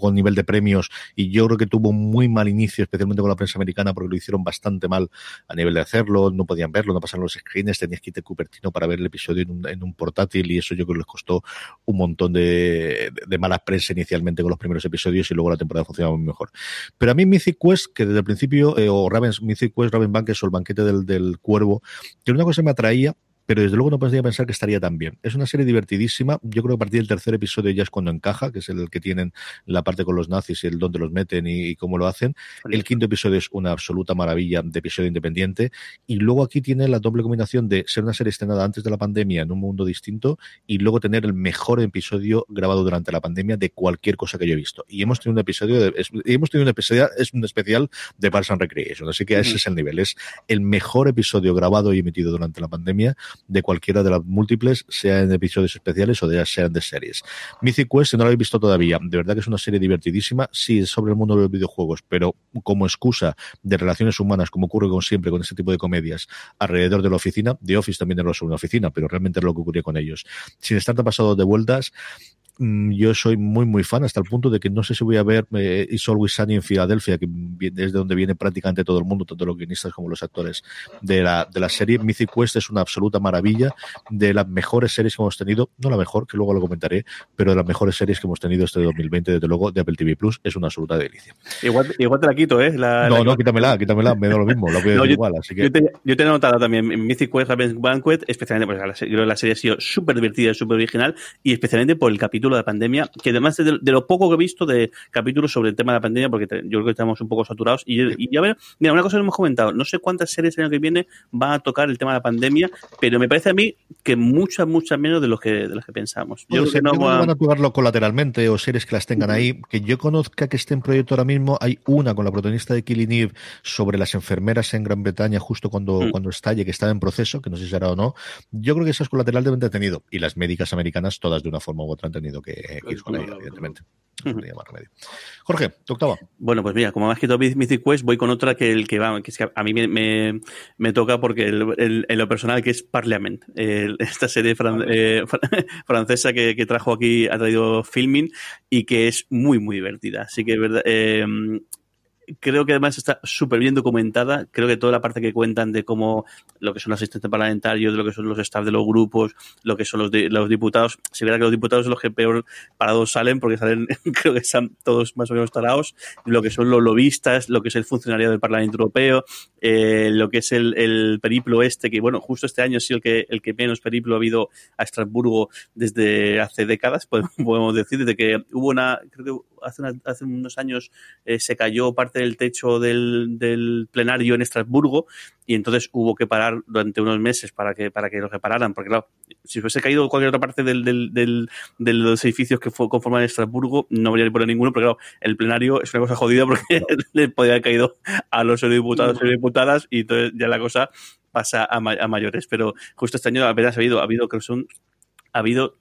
con nivel de premios y yo creo que tuvo un muy mal inicio, especialmente con la prensa americana, porque lo hicieron bastante mal a nivel de hacerlo, no podían verlo, no pasaron los screens, tenías que irte Cupertino para ver el episodio en un, en un portátil y eso yo creo que les costó un montón de, de, malas prensa inicialmente con los primeros episodios y luego la temporada funcionaba muy mejor. Pero a mí Mythic Quest, que desde el principio, eh, o Raven, Mythic Quest, Raven Banks o el banquete del, del cuervo, que una cosa me atraía pero desde luego no podría pensar que estaría tan bien. Es una serie divertidísima. Yo creo que a partir del tercer episodio ya es cuando encaja, que es el que tienen la parte con los nazis y el dónde los meten y, cómo lo hacen. El quinto episodio es una absoluta maravilla de episodio independiente. Y luego aquí tiene la doble combinación de ser una serie estrenada antes de la pandemia en un mundo distinto y luego tener el mejor episodio grabado durante la pandemia de cualquier cosa que yo he visto. Y hemos tenido un episodio, de, hemos tenido un episodio, es un especial de Parks and Recreation. Así que ese es el nivel. Es el mejor episodio grabado y emitido durante la pandemia de cualquiera de las múltiples, sea en episodios especiales o de, sean de series. Mythic Quest, si no lo habéis visto todavía, de verdad que es una serie divertidísima, sí, es sobre el mundo de los videojuegos, pero como excusa de relaciones humanas, como ocurre con siempre con este tipo de comedias, alrededor de la oficina, The Office también era sobre una oficina, pero realmente es lo que ocurría con ellos. Sin estar tan pasado de vueltas, yo soy muy, muy fan hasta el punto de que no sé si voy a ver eh, It's Always Sunny en Filadelfia, que es de donde viene prácticamente todo el mundo, tanto los guionistas como los actores de la, de la serie. Mythic Quest es una absoluta maravilla, de las mejores series que hemos tenido, no la mejor, que luego lo comentaré, pero de las mejores series que hemos tenido este 2020, desde luego, de Apple TV Plus, es una absoluta delicia. Igual, igual te la quito, ¿eh? La, no, no, quítamela, quítamela, me da lo mismo, lo [LAUGHS] veo igual, así que... Yo te, yo te he notado también en Mythic Quest Banquet, especialmente, pues la, yo creo que la serie ha sido súper divertida, súper original, y especialmente por el capítulo de la pandemia, que además de, lo poco que he visto de capítulos sobre el tema de la pandemia, porque yo creo que estamos un poco saturados. Y, y a ver, mira, una cosa que hemos comentado, no sé cuántas series el año que viene van a tocar el tema de la pandemia, pero me parece a mí que muchas, muchas menos de los que, de las que pensamos. Yo creo que no van a tocarlo colateralmente o series que las tengan ahí. Que yo conozca que esté en proyecto ahora mismo, hay una con la protagonista de Killing Eve sobre las enfermeras en Gran Bretaña justo cuando, mm. cuando estalle, que estaba en proceso, que no sé si será o no. Yo creo que esas colaterales deben de tenido. Y las médicas americanas, todas de una forma u otra han tenido que, que ir con ella, evidentemente. Jorge, tu octava. Bueno, pues mira, como me has quitado Mythic Quest, voy con otra que el que va, que, es que a mí me, me, toca porque el, en lo personal que es Parliament, [LAUGHS] esta serie eh, [LAUGHS] francesa que, que, trajo aquí, ha traído filming y que es muy, muy divertida. Así que, verdad, eh, creo que además está súper bien documentada. Creo que toda la parte que cuentan de cómo lo que son los asistentes parlamentarios, de lo que son los staff de los grupos, lo que son los, los diputados, se verá que los diputados son los que peor parados salen, porque salen, [LAUGHS] creo que están todos más o menos tarados, lo que son los lobistas, lo que es el funcionario del Parlamento Europeo, eh, lo que es el, el, periplo este, que bueno, justo este año sido el que, el que menos periplo ha habido a Estrasburgo desde hace décadas, [LAUGHS] podemos decir, desde que hubo una, creo que hace, hace unos años eh, se cayó parte del techo del, del, plenario en Estrasburgo y entonces hubo que parar durante unos meses para que, para que lo repararan, porque claro, si hubiese caído cualquier otra parte del, del, del de los edificios que fue, conforman Estrasburgo, no habría por ninguno, pero claro, el plenario es una cosa jodida porque [LAUGHS] le podía haber caído a los diputados y diputadas y entonces ya la cosa pasa a, a mayores. Pero justo este año apenas ha habido, ha habido, creo que son, ha habido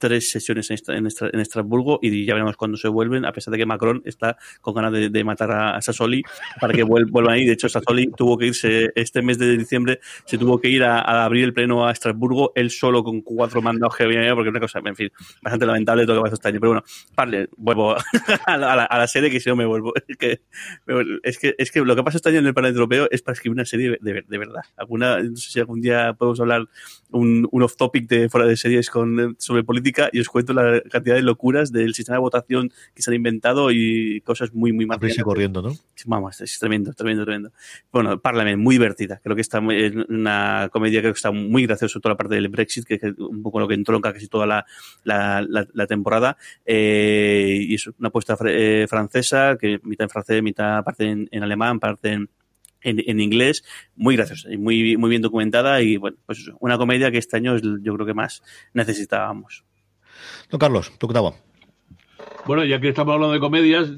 tres sesiones en, en, Estrasburgo y ya veremos cuándo se vuelven, a pesar de que Macron está con ganas de, matar a, Sassoli para que vuelvan ahí. De hecho, Sassoli tuvo que irse este mes de diciembre, se tuvo que ir a, abrir el pleno a Estrasburgo, él solo con cuatro mandados que había, porque una cosa, en fin, bastante lamentable todo lo que pasó este año. Pero bueno, vale, vuelvo [LAUGHS] a la, a la, serie que si no me vuelvo. Es que, es que, es que lo que pasa este año en el Parlamento Europeo es para escribir una serie de, de, verdad. Alguna, no sé si algún día podemos hablar un, un off topic de fuera de series con, sobre política y os cuento la cantidad de locuras del sistema de votación que se han inventado y cosas muy, muy más. corriendo, ¿no? Vamos, es tremendo, tremendo, tremendo. Bueno, Parliament, muy divertida. Creo que está muy, una comedia creo que está muy graciosa, toda la parte del Brexit, que es un poco lo que entronca casi toda la, la, la, temporada. Eh, y es una apuesta eh, francesa, que mitad en francés, mitad parte en, en alemán, parte en en, inglés, muy graciosa y muy, muy bien documentada y bueno, pues una comedia que este año yo creo que más necesitábamos. Don Carlos, ¿tú qué tal? Bueno, ya que estamos hablando de comedias,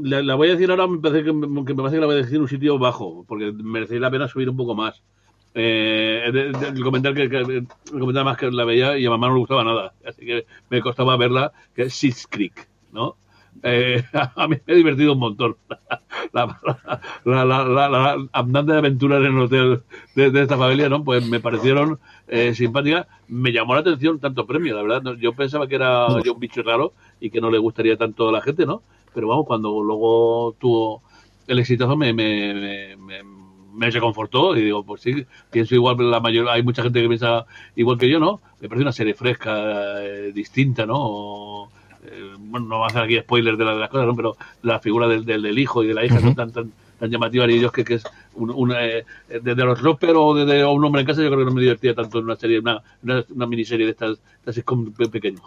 la, voy a decir ahora, me parece que, me parece que la voy a decir en un sitio bajo, porque merecería la pena subir un poco más. Eh, el, comentar que, comentar más que la veía y a mamá no le gustaba nada, así que me costaba verla, que es Six Creek, ¿no? Eh, [LAUGHS] a mí me ha divertido un montón. [LAUGHS] La, la, la, andante de aventuras en el hotel de, esta familia, ¿no? Pues me parecieron eh, simpáticas. Me llamó la atención tanto premio, la verdad. Yo pensaba que era yo un bicho raro y que no le gustaría tanto a la gente, ¿no? Pero vamos, cuando luego tuvo el exitazo me, me, me, me reconfortó y digo, pues sí, pienso igual, la mayor, hay mucha gente que piensa igual que yo, ¿no? Me parece una serie fresca, eh, distinta, ¿no? Eh, bueno, no vamos a hacer aquí spoilers de, las cosas, ¿no? pero la figura del, del, hijo y de la hija son tan, tan, tan llamativas y ellos que, que es un, eh, desde los Roper o desde un hombre en casa, yo creo que no me divertía tanto en una serie, una, una, miniserie de estas, de estas pequeños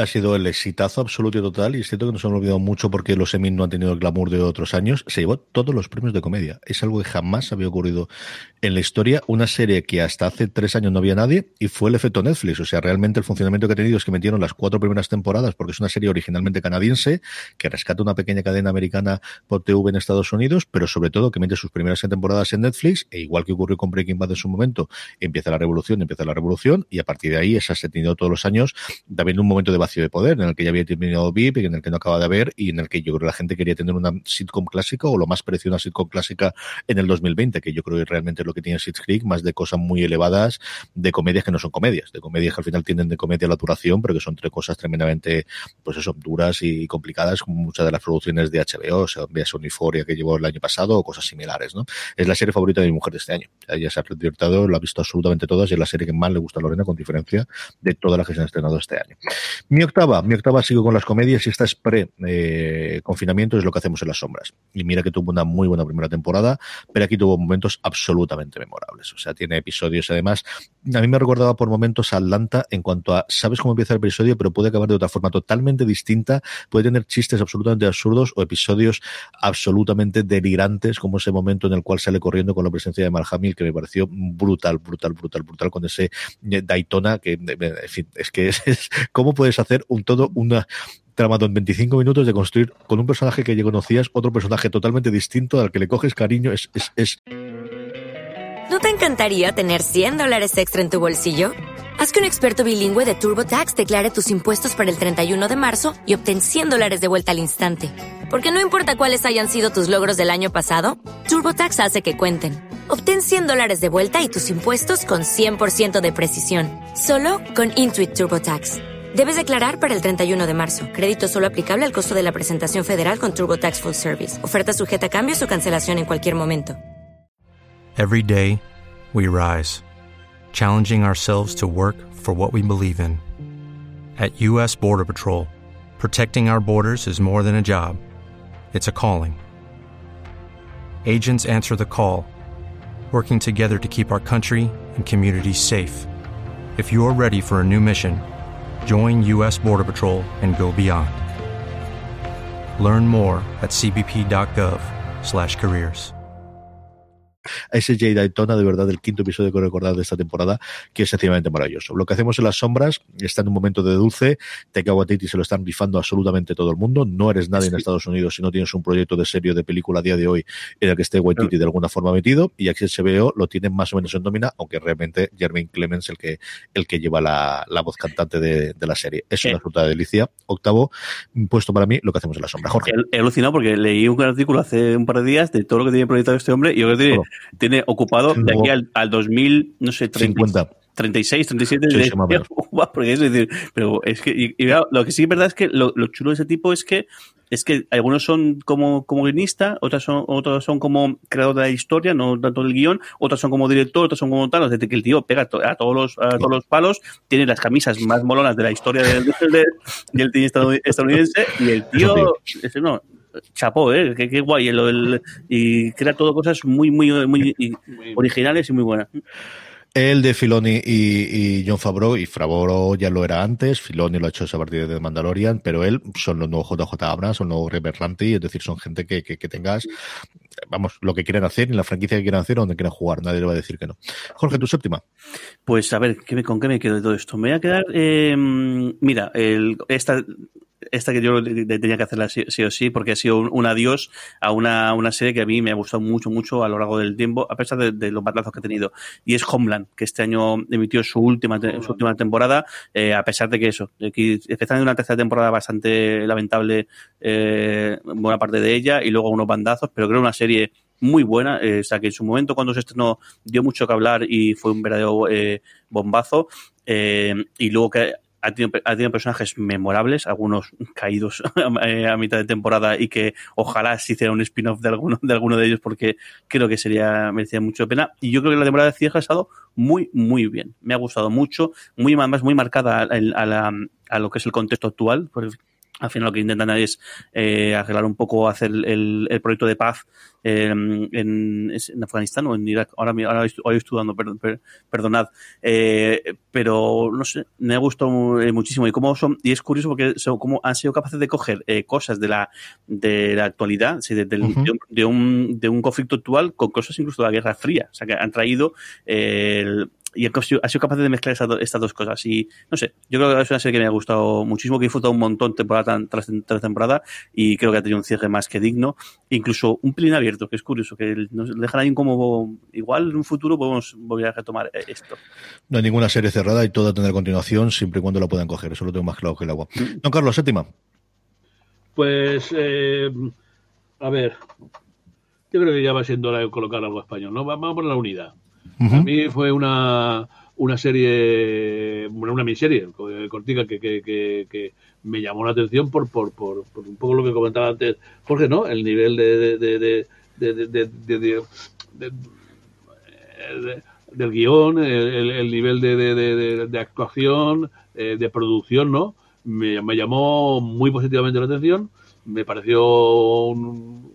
ha sido el exitazo absoluto y total, y es cierto que nos hemos olvidado mucho porque los Emmy no han tenido el glamour de otros años. Se llevó todos los premios de comedia. Es algo que jamás había ocurrido en la historia. Una serie que hasta hace tres años no había nadie y fue el efecto Netflix. O sea, realmente el funcionamiento que ha tenido es que metieron las cuatro primeras temporadas porque es una serie originalmente canadiense que rescata una pequeña cadena americana por TV en Estados Unidos, pero sobre todo que mete sus primeras temporadas en Netflix e igual que ocurrió con Breaking Bad en su momento, empieza la revolución, empieza la revolución y a partir de ahí esa se ha tenido todos los años también un momento de de poder en el que ya había terminado VIP, en el que no acaba de haber y en el que yo creo que la gente quería tener una sitcom clásica o lo más parecido a una sitcom clásica en el 2020, que yo creo que realmente es lo que tiene Schitt's Creek, más de cosas muy elevadas, de comedias que no son comedias, de comedias que al final tienen de comedia la duración, pero que son tres cosas tremendamente, pues eso, duras y complicadas, como muchas de las producciones de HBO, o sea, veas Uniforia que llevó el año pasado o cosas similares, ¿no? Es la serie favorita de mi mujer de este año. Ella se ha divertido, lo ha visto absolutamente todas y es la serie que más le gusta a Lorena, con diferencia de todas las que se han estrenado este año. Mi octava, mi octava sigo con las comedias y esta es pre-confinamiento, es lo que hacemos en las sombras. Y mira que tuvo una muy buena primera temporada, pero aquí tuvo momentos absolutamente memorables. O sea, tiene episodios además. A mí me recordaba por momentos a Atlanta en cuanto a, sabes cómo empieza el episodio, pero puede acabar de otra forma totalmente distinta. Puede tener chistes absolutamente absurdos o episodios absolutamente delirantes, como ese momento en el cual sale corriendo con la presencia de Marhamil, que me pareció brutal, brutal, brutal, brutal, con ese Daytona, que, en fin, es que [LAUGHS] es, ¿cómo puedes hacer un todo, una tramado en 25 minutos de construir con un personaje que ya conocías otro personaje totalmente distinto al que le coges cariño. Es, es, es... ¿No te encantaría tener 100 dólares extra en tu bolsillo? Haz que un experto bilingüe de TurboTax declare tus impuestos para el 31 de marzo y obtén 100 dólares de vuelta al instante. Porque no importa cuáles hayan sido tus logros del año pasado, TurboTax hace que cuenten. Obtén 100 dólares de vuelta y tus impuestos con 100% de precisión. Solo con Intuit TurboTax. Debes declarar para el 31 de marzo. Crédito solo aplicable al costo de la presentación federal con Turbo Tax Full Service. Oferta sujeta a cambios o cancelación en cualquier momento. Every day, we rise, challenging ourselves to work for what we believe in. At U.S. Border Patrol, protecting our borders is more than a job, it's a calling. Agents answer the call, working together to keep our country and communities safe. If you are ready for a new mission, Join U.S. Border Patrol and go beyond. Learn more at cbp.gov/careers. a ese Jay Daytona, de verdad, del quinto episodio que recordar de esta temporada, que es sencillamente maravilloso. Lo que hacemos en las sombras está en un momento de dulce, Taika Waititi se lo están rifando absolutamente todo el mundo, no eres nadie en Estados Unidos si no tienes un proyecto de serio de película a día de hoy en el que esté Waititi de alguna forma metido, y aquí se veo lo tienen más o menos en nómina, aunque realmente Jermaine Clemens el que, el que lleva la, la voz cantante de, de, la serie. Es una absoluta delicia. Octavo puesto para mí, lo que hacemos en la sombra. Jorge. He, alucinado porque leí un artículo hace un par de días de todo lo que tiene proyectado este hombre y yo creo que tiene, tiene ocupado de aquí al, al 2000, no sé, 30, 50. 36, 37 Sí, de, [LAUGHS] porque es decir, pero es que y, y claro, lo que sí es verdad es que lo, lo, chulo de ese tipo es que es que algunos son como, como guionista, otras son, otros son como creador de la historia, no tanto del guion, otras son como director, otras son como tal, es decir, que el tío pega to, a todos los, a todos los palos, tiene las camisas más molonas de la historia del, [LAUGHS] del, del cine estadounidense, y el tío, no, chapó, ¿eh? Qué, qué guay. Lo del, y crea todo cosas muy, muy, muy, [LAUGHS] muy originales y muy buenas. El de Filoni y, y, John Favreau, y Favreau ya lo era antes, Filoni lo ha hecho a partir de Mandalorian, pero él son los nuevos JJ Abrams, son los nuevos Robert Ranty, es decir, son gente que, que, que, tengas, vamos, lo que quieren hacer, en la franquicia que quieran hacer, donde quieran jugar, nadie le va a decir que no. Jorge, tu séptima. Pues a ver, ¿qué me, ¿con qué me quedo de todo esto? Me voy a quedar, eh, mira, el, esta esta que yo tenía que hacerla sí, sí, o sí, porque ha sido un, un adiós a una, una, serie que a mí me ha gustado mucho, mucho a lo largo del tiempo, a pesar de, de los batazos que ha tenido. Y es Homeland, que este año emitió su última, su última temporada, eh, a pesar de que eso, que empezando una tercera temporada bastante lamentable, eh, buena parte de ella, y luego unos bandazos, pero creo una serie muy buena, eh, o sea que en su momento cuando se estrenó dio mucho que hablar y fue un verdadero eh, bombazo, eh, y luego que ha tenido, ha tenido personajes memorables, algunos [LAUGHS] caídos [LAUGHS] a mitad de temporada y que ojalá se hiciera un spin-off de alguno, de alguno de ellos porque creo que sería, merecía mucho pena. Y yo creo que la temporada de cierre ha estado muy, muy bien. Me ha gustado mucho, muy, más muy marcada a, a, la, a lo que es el contexto actual. Al final lo que intentan es eh, arreglar un poco, hacer el, el proyecto de paz eh, en, en, Afganistán o en Irak. Ahora, ahora estoy estudiando, perdón, per, perdonad. Eh, pero no sé, me ha gustado muchísimo. Y cómo son, y es curioso porque son, cómo han sido capaces de coger eh, cosas de la, de la actualidad, sí, de, de, uh -huh. de, un, de, un, de un conflicto actual con cosas incluso de la Guerra Fría. O sea, que han traído el y ha sido capaz de mezclar estas, estas dos cosas. Y no sé, yo creo que es una serie que me ha gustado muchísimo, que he disfrutado un montón temporada tras, tras temporada y creo que ha tenido un cierre más que digno. Incluso un pelín abierto, que es curioso, que nos dejan ahí como igual en un futuro podemos volver a retomar esto. No hay ninguna serie cerrada y toda tendrá continuación siempre y cuando la puedan coger. Eso lo tengo más claro que el agua. Don Carlos, séptima. Pues, eh, a ver, yo creo que ya va siendo hora de colocar algo español, ¿no? Vamos por la unidad. Uh. A mí fue una, una serie, una miniserie cortica que, que, que, que, me llamó la atención por, por, por, un poco lo que comentaba antes Jorge, ¿no? El nivel de, de, de, de del guion, el, el nivel de, actuación, eh, de producción, ¿no? Me, me, llamó muy positivamente la atención. Me pareció un,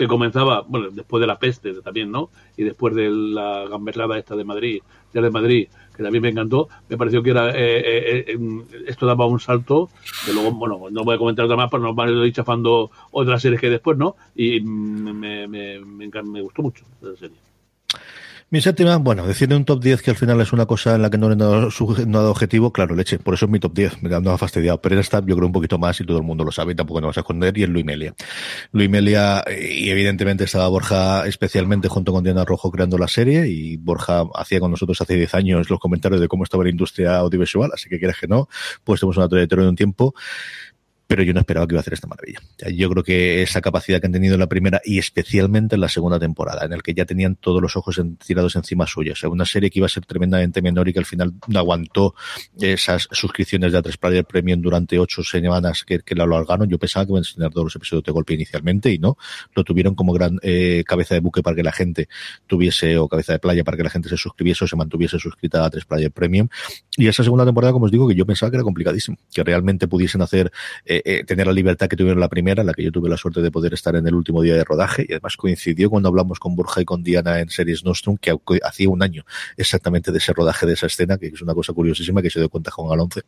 que comenzaba, bueno, después de la peste también, ¿no? Y después de la gamberrada esta de Madrid, ya de Madrid, que también me encantó, me pareció que era, eh, eh, eh, esto daba un salto, que luego, bueno, no voy a comentar otra más, pero nos van a ir chafando otras series que después, ¿no? Y me, me, me, me gustó mucho esa serie. Mi séptima, bueno, decir un top 10 que al final es una cosa en la que no he dado, no dado objetivo, claro, leche, por eso es mi top 10, me no ha fastidiado, pero esta yo creo un poquito más y todo el mundo lo sabe y tampoco nos vas a esconder, y es Luis Melia. Luis Melia, y evidentemente estaba Borja especialmente junto con Diana Rojo creando la serie, y Borja hacía con nosotros hace 10 años los comentarios de cómo estaba la industria audiovisual, así que quieras que no, pues tenemos una trayectoria de un tiempo pero yo no esperaba que iba a hacer esta maravilla. Yo creo que esa capacidad que han tenido en la primera y especialmente en la segunda temporada, en el que ya tenían todos los ojos tirados encima suyos, o sea, una serie que iba a ser tremendamente menor y que al final no aguantó esas suscripciones de A3 Player Premium durante ocho semanas que, la alargaron. Yo pensaba que iban a enseñar todos los episodios de golpe inicialmente y no, lo tuvieron como gran eh, cabeza de buque para que la gente tuviese, o cabeza de playa para que la gente se suscribiese o se mantuviese suscrita a A3 Player Premium. Y esa segunda temporada, como os digo, que yo pensaba que era complicadísimo, que realmente pudiesen hacer eh, eh, tener la libertad que tuvieron la primera, la que yo tuve la suerte de poder estar en el último día de rodaje, y además coincidió cuando hablamos con Borja y con Diana en Series Nostrum, que hacía un año exactamente de ese rodaje de esa escena, que es una cosa curiosísima que se dio cuenta con Alonce.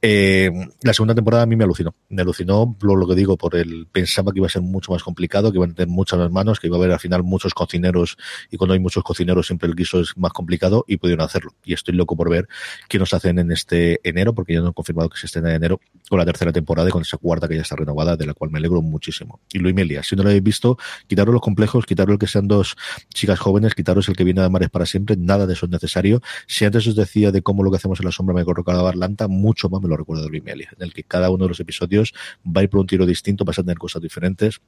Eh, la segunda temporada a mí me alucinó, me alucinó lo, lo que digo, por el pensaba que iba a ser mucho más complicado, que iba a tener muchas manos, que iba a haber al final muchos cocineros, y cuando hay muchos cocineros siempre el guiso es más complicado, y pudieron hacerlo. Y estoy loco por ver qué nos hacen en este enero, porque ya no han confirmado que se estrena en enero, con la tercera temporada y con esa cuarta que ya está renovada, de la cual me alegro muchísimo. Y Luis Melia, si no lo habéis visto, quitaros los complejos, quitaros el que sean dos chicas jóvenes, quitaros el que viene de Mares para siempre, nada de eso es necesario. Si antes os decía de cómo lo que hacemos en la sombra me colocaba Atlanta, mucho más me lo recuerdo de Luis Melia, en el que cada uno de los episodios va a ir por un tiro distinto, vas a tener cosas diferentes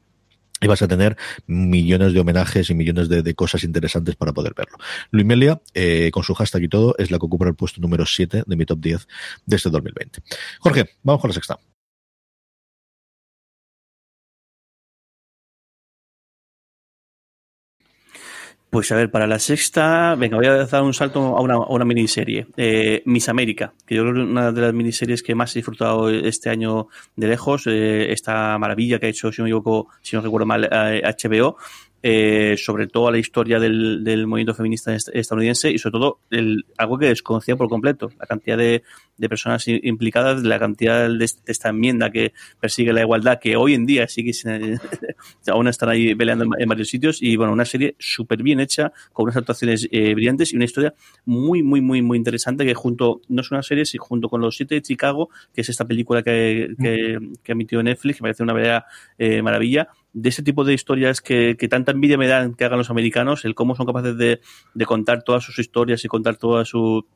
y vas a tener millones de homenajes y millones de, de cosas interesantes para poder verlo. Luis Melia, eh, con su hashtag y todo, es la que ocupa el puesto número 7 de mi top 10 de este 2020. Jorge, vamos con la sexta. Pues a ver, para la sexta, venga, voy a dar un salto a una, a una miniserie. Eh, Miss América, que yo creo que es una de las miniseries que más he disfrutado este año de lejos. Eh, esta maravilla que ha hecho, si no me equivoco, si no recuerdo mal, eh, HBO. Eh, sobre todo la historia del, del, movimiento feminista estadounidense y sobre todo el, algo que desconocía por completo, la cantidad de, de personas implicadas, la cantidad de, de, esta enmienda que persigue la igualdad, que hoy en día sigue sin, [LAUGHS] aún están ahí peleando en, varios sitios y bueno, una serie súper bien hecha, con unas actuaciones eh, brillantes y una historia muy, muy, muy, muy interesante que junto, no es una serie, sino junto con Los Siete de Chicago, que es esta película que, que, que emitió Netflix, que parece una verdadera eh, maravilla, de ese tipo de historias que, que, tanta envidia me dan que hagan los americanos, el cómo son capaces de, de contar todas sus historias y contar toda su,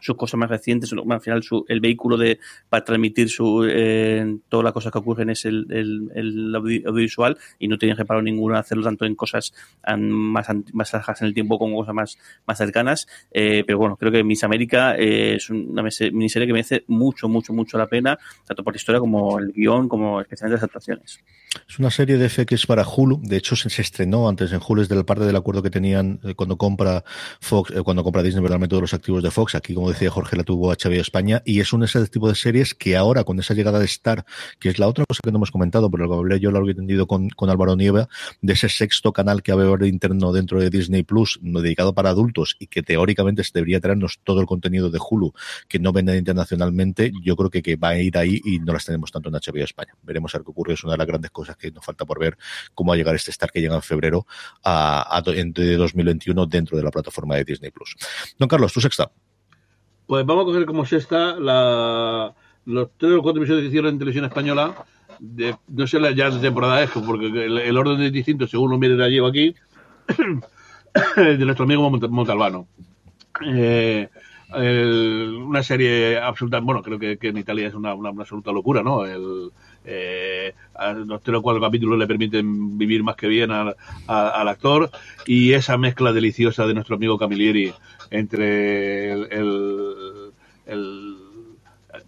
sus cosas más recientes, al final su, el vehículo de para transmitir su eh, toda la cosa que ocurren es el, el, el, audiovisual y no tienen reparo ninguno hacerlo tanto en cosas más más bajas en el tiempo como cosas más, más cercanas eh, pero bueno, creo que Miss América eh, es una miniserie que merece mucho, mucho, mucho la pena, tanto por la historia como el guion, como especialmente las actuaciones. Es una serie de FX para Hulu. De hecho, se, se estrenó antes en Hulu, es de la parte del acuerdo que tenían eh, cuando compra Fox, eh, cuando compra Disney, verdaderamente todos los activos de Fox. Aquí, como decía Jorge, la tuvo HBO España. Y es un ese tipo de series que ahora, con esa llegada de Star, que es la otra cosa que no hemos comentado, pero lo que hablé yo lo había entendido con, con Álvaro Nieva, de ese sexto canal que va a haber interno dentro de Disney Plus, dedicado para adultos y que teóricamente se debería traernos todo el contenido de Hulu que no venden internacionalmente. Yo creo que, que va a ir ahí y no las tenemos tanto en HBO España. Veremos a ver qué ocurre. Es una de las grandes cosas que nos falta por ver cómo va a llegar este Star que llega en febrero a, a, de 2021 dentro de la plataforma de Disney Plus. Don Carlos, tu sexta. Pues vamos a coger como sexta la, los tres o cuatro episodios que hicieron en televisión española. De, no sé ya de temporada es, porque el, orden es distinto según lo mire allí o aquí, [COUGHS] de nuestro amigo Montalbano. Eh, una serie absoluta, bueno, creo que, en Italia es una, absoluta locura, ¿no? El, eh, los tres o cuatro capítulos le permiten vivir más que bien al, al, actor y esa mezcla deliciosa de nuestro amigo Camilleri entre el, el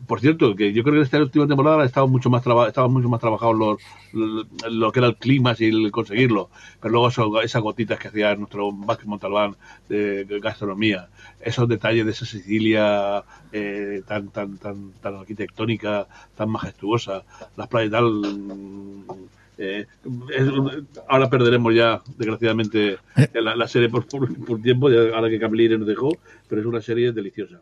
por cierto, que yo creo que en esta última temporada estaban mucho más estaban mucho más trabajados los, lo, que era el clima y el conseguirlo, pero luego eso, esas gotitas que hacía nuestro Vázquez Montalbán de, gastronomía, esos detalles de esa Sicilia eh, tan, tan, tan, tan arquitectónica, tan majestuosa, las playas tal eh, es, ahora perderemos ya, desgraciadamente, la, serie por, tiempo, ya, ahora que Camille nos dejó, pero es una serie deliciosa.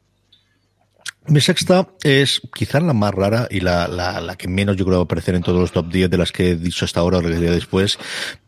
Mi sexta es quizás la más rara y la, la, la, que menos yo creo va a aparecer en todos los top 10 de las que he dicho hasta ahora o que después,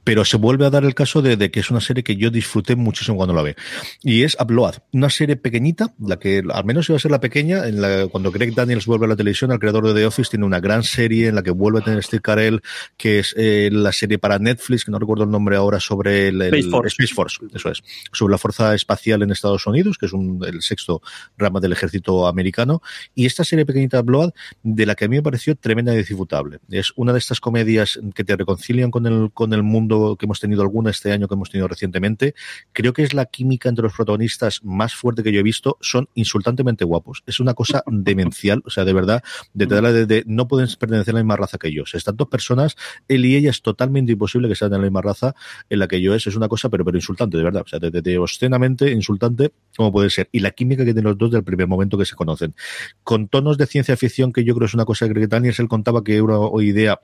pero se vuelve a dar el caso de, de, que es una serie que yo disfruté muchísimo cuando la ve. Y es Upload, una serie pequeñita, la que al menos iba a ser la pequeña, en la, cuando Greg Daniels vuelve a la televisión, el creador de The Office tiene una gran serie en la que vuelve a tener Steve Carell, que es eh, la serie para Netflix, que no recuerdo el nombre ahora, sobre el, el Space, Force. Space Force, eso es, sobre la fuerza espacial en Estados Unidos, que es un, el sexto rama del ejército americano y esta serie pequeñita Blood, de la que a mí me pareció tremenda y disfrutable. Es una de estas comedias que te reconcilian con el, con el mundo que hemos tenido alguna este año, que hemos tenido recientemente. Creo que es la química entre los protagonistas más fuerte que yo he visto. Son insultantemente guapos. Es una cosa [LAUGHS] demencial, o sea, de verdad, de, de, de, no pueden pertenecer a la misma raza que ellos. Están dos personas, él y ella es totalmente imposible que sean de la misma raza en la que yo es. Es una cosa, pero, pero insultante, de verdad. O sea, de, de, obscenamente insultante, como puede ser. Y la química que tienen los dos del primer momento que se conocen. Con tonos de ciencia ficción que yo creo es una cosa que Daniel él contaba que era una idea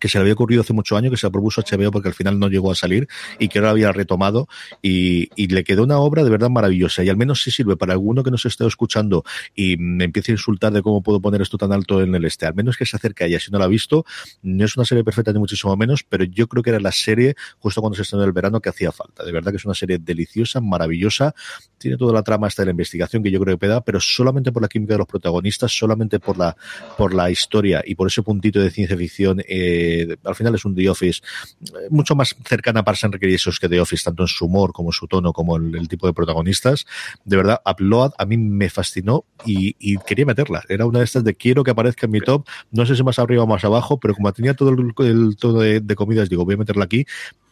que se le había ocurrido hace muchos años, que se la propuso HBO porque al final no llegó a salir y que ahora había retomado y, y, le quedó una obra de verdad maravillosa. Y al menos si sirve para alguno que nos esté escuchando y me empiece a insultar de cómo puedo poner esto tan alto en el este, al menos que se acerque a ella. Si no la ha visto, no es una serie perfecta ni muchísimo menos, pero yo creo que era la serie justo cuando se estrenó el verano que hacía falta, de verdad que es una serie deliciosa, maravillosa, tiene toda la trama hasta la investigación que yo creo que peda, pero solamente por la química de los protagonistas, solamente por la, por la historia y por ese puntito de ciencia ficción eh, al final es un The Office eh, mucho más cercana a Parks and que The Office, tanto en su humor como en su tono, como el, el tipo de protagonistas. De verdad, Upload a mí me fascinó y, quería meterla. Era una de estas de quiero que aparezca en mi top, no sé si más arriba o más abajo, pero como tenía todo el, el todo de, de comidas, digo, voy a meterla aquí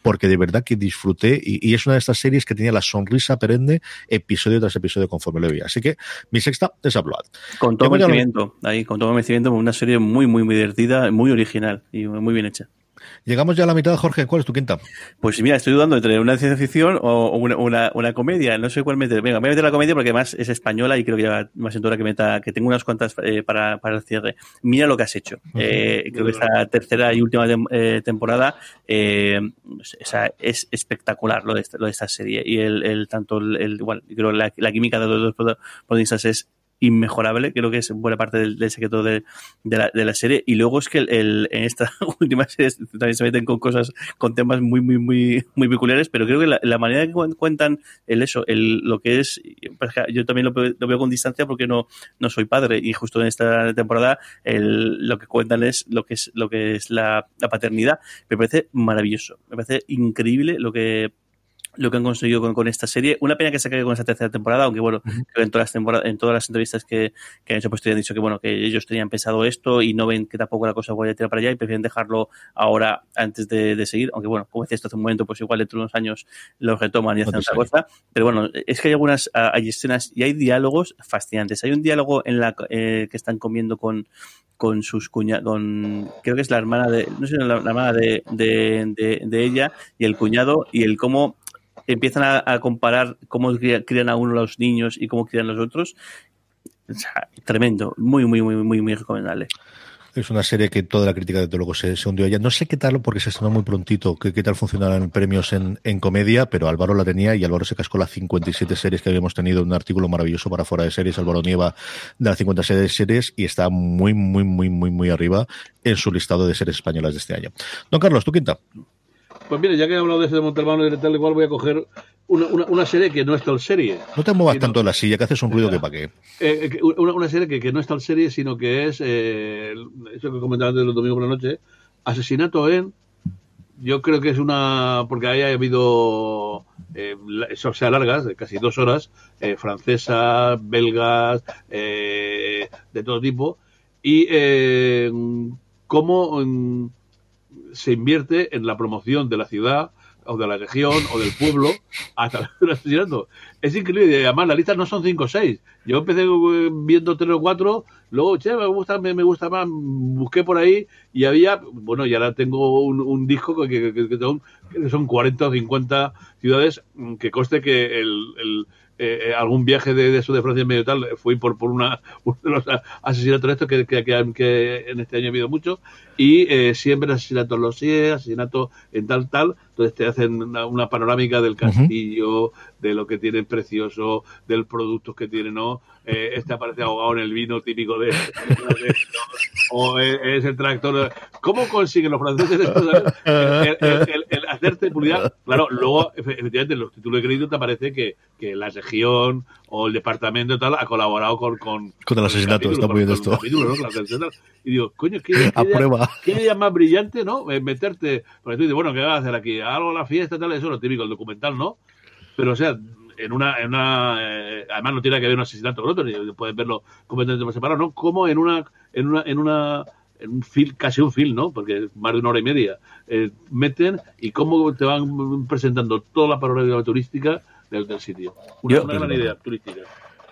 porque de verdad que disfruté y, y, es una de estas series que tenía la sonrisa perenne episodio tras episodio conforme lo veía. Así que mi sexta es Upload. Con todo merecimiento, lo... ahí, con todo merecimiento, una serie muy, muy, muy divertida, muy original y muy bien hecha. Llegamos ya a la mitad, Jorge. ¿Cuál es tu quinta? Pues mira, estoy dudando entre una ciencia ficción o una, una, una comedia. No sé cuál meter. Venga, voy a meter la comedia porque además es española y creo que ya más en que meta, que tengo unas cuantas eh, para, para el cierre. Mira lo que has hecho. Uh -huh. eh, creo que esta tercera y última tem eh, temporada eh, esa, es espectacular lo de, esta, lo de esta serie. Y el, el tanto el, el bueno, creo la, la química de los dos protagonistas es inmejorable, creo que es buena parte del, secreto de, la, de, la, serie. Y luego es que el, en esta [LAUGHS] última serie también se meten con cosas, con temas muy, muy, muy, muy peculiares, pero creo que la, la manera que cuentan el eso, el, lo que es, yo también lo, lo, veo con distancia porque no, no soy padre y justo en esta temporada el, lo que cuentan es lo que es, lo que es la, la paternidad. Me parece maravilloso, me parece increíble lo que lo que han conseguido con, con, esta serie. Una pena que se acabe con esta tercera temporada, aunque bueno, en todas las temporadas, en todas las entrevistas que, que han hecho, pues te han dicho que bueno, que ellos tenían pensado esto y no ven que tampoco la cosa vaya a tirar para allá y prefieren dejarlo ahora antes de, de seguir, aunque bueno, como decía esto hace un momento, pues igual dentro de unos años lo retoman y hacen otra cosa. Pero bueno, es que hay algunas, hay escenas y hay diálogos fascinantes. Hay un diálogo en la eh, que están comiendo con con sus cuñados, con creo que es la hermana de, no sé, la, la hermana de, de, de, de ella y el cuñado y el cómo empiezan a, a comparar cómo crían a uno los niños y cómo crían los otros. Tremendo, muy, muy, muy, muy, muy recomendable. Es una serie que toda la crítica de luego se, se hundió allá. No sé qué tal, porque se estrenó muy prontito, qué, tal funcionarán premios en, en, comedia, pero Álvaro la tenía y Álvaro se cascó las 57 series que habíamos tenido, un artículo maravilloso para fuera de series, Álvaro Nieva, de las 57 series, y está muy, muy, muy, muy, muy arriba en su listado de series españolas de este año. Don Carlos, tu quinta. Pues mire, ya que he hablado de ese de Montalbano y de tal igual, voy a coger una, una, una, serie que no es tal serie. No te muevas tanto en la silla, que haces un ruido que para qué. Eh, una, una, serie que, que, no es tal serie, sino que es, eh, eso que comentaba antes los domingos por la noche, Asesinato en... Yo creo que es una... porque ahí ha habido... Eh, o sea, largas, de casi dos horas, eh, francesas, belgas, eh, de todo tipo, y eh, cómo se invierte en la promoción de la ciudad o de la región o del pueblo hasta el asesinato. Es increíble. Además, las listas no son 5 o 6. Yo empecé eh, viendo 3 o 4, luego, che, me gusta, me, gusta más, busqué por ahí y había, bueno, y ahora tengo un, un disco que, que, son, que son 40 o 50 ciudades, mm, que coste que el, el eh, algún viaje de, de, eso de Francia medio tal, fui por, por una, [LAUGHS] uno de los asesinatos estos que, que, que, en este año ha habido mucho, y eh, siempre asesinatos en los CIE, asesinatos en tal, tal, entonces te hacen una, una panorámica del castillo, uh -huh. de lo que tienen precioso, del producto que tienen, ¿no? Eh, este aparece ahogado en el vino típico de, de, de o es, es, el tractor. ¿Cómo consiguen los franceses esto, el, el, el, el, hacerte publicidad? Claro, luego, efectivamente, en los títulos de crédito te aparece que, que la región o el departamento tal ha colaborado con... Con, con el asesinato, está muy bien esto. Capítulo, ¿no? Y digo, coño, ¿qué, qué, [LAUGHS] a prueba. ¿Qué idea más brillante, no? Meterte, porque tú dices, bueno, ¿qué vas a hacer aquí? Algo a la fiesta, tal, eso es lo típico, el documental, ¿no? Pero, o sea, en una, en una eh, además no tiene que haber un asesinato con otro, puedes verlo completamente separado, ¿no? Como en una, en una, en una en un film, casi un film, ¿no? Porque más de una hora y media. Eh, meten y cómo te van presentando toda la parodia turística del, del sitio. Una, Yo- una gran idea turística.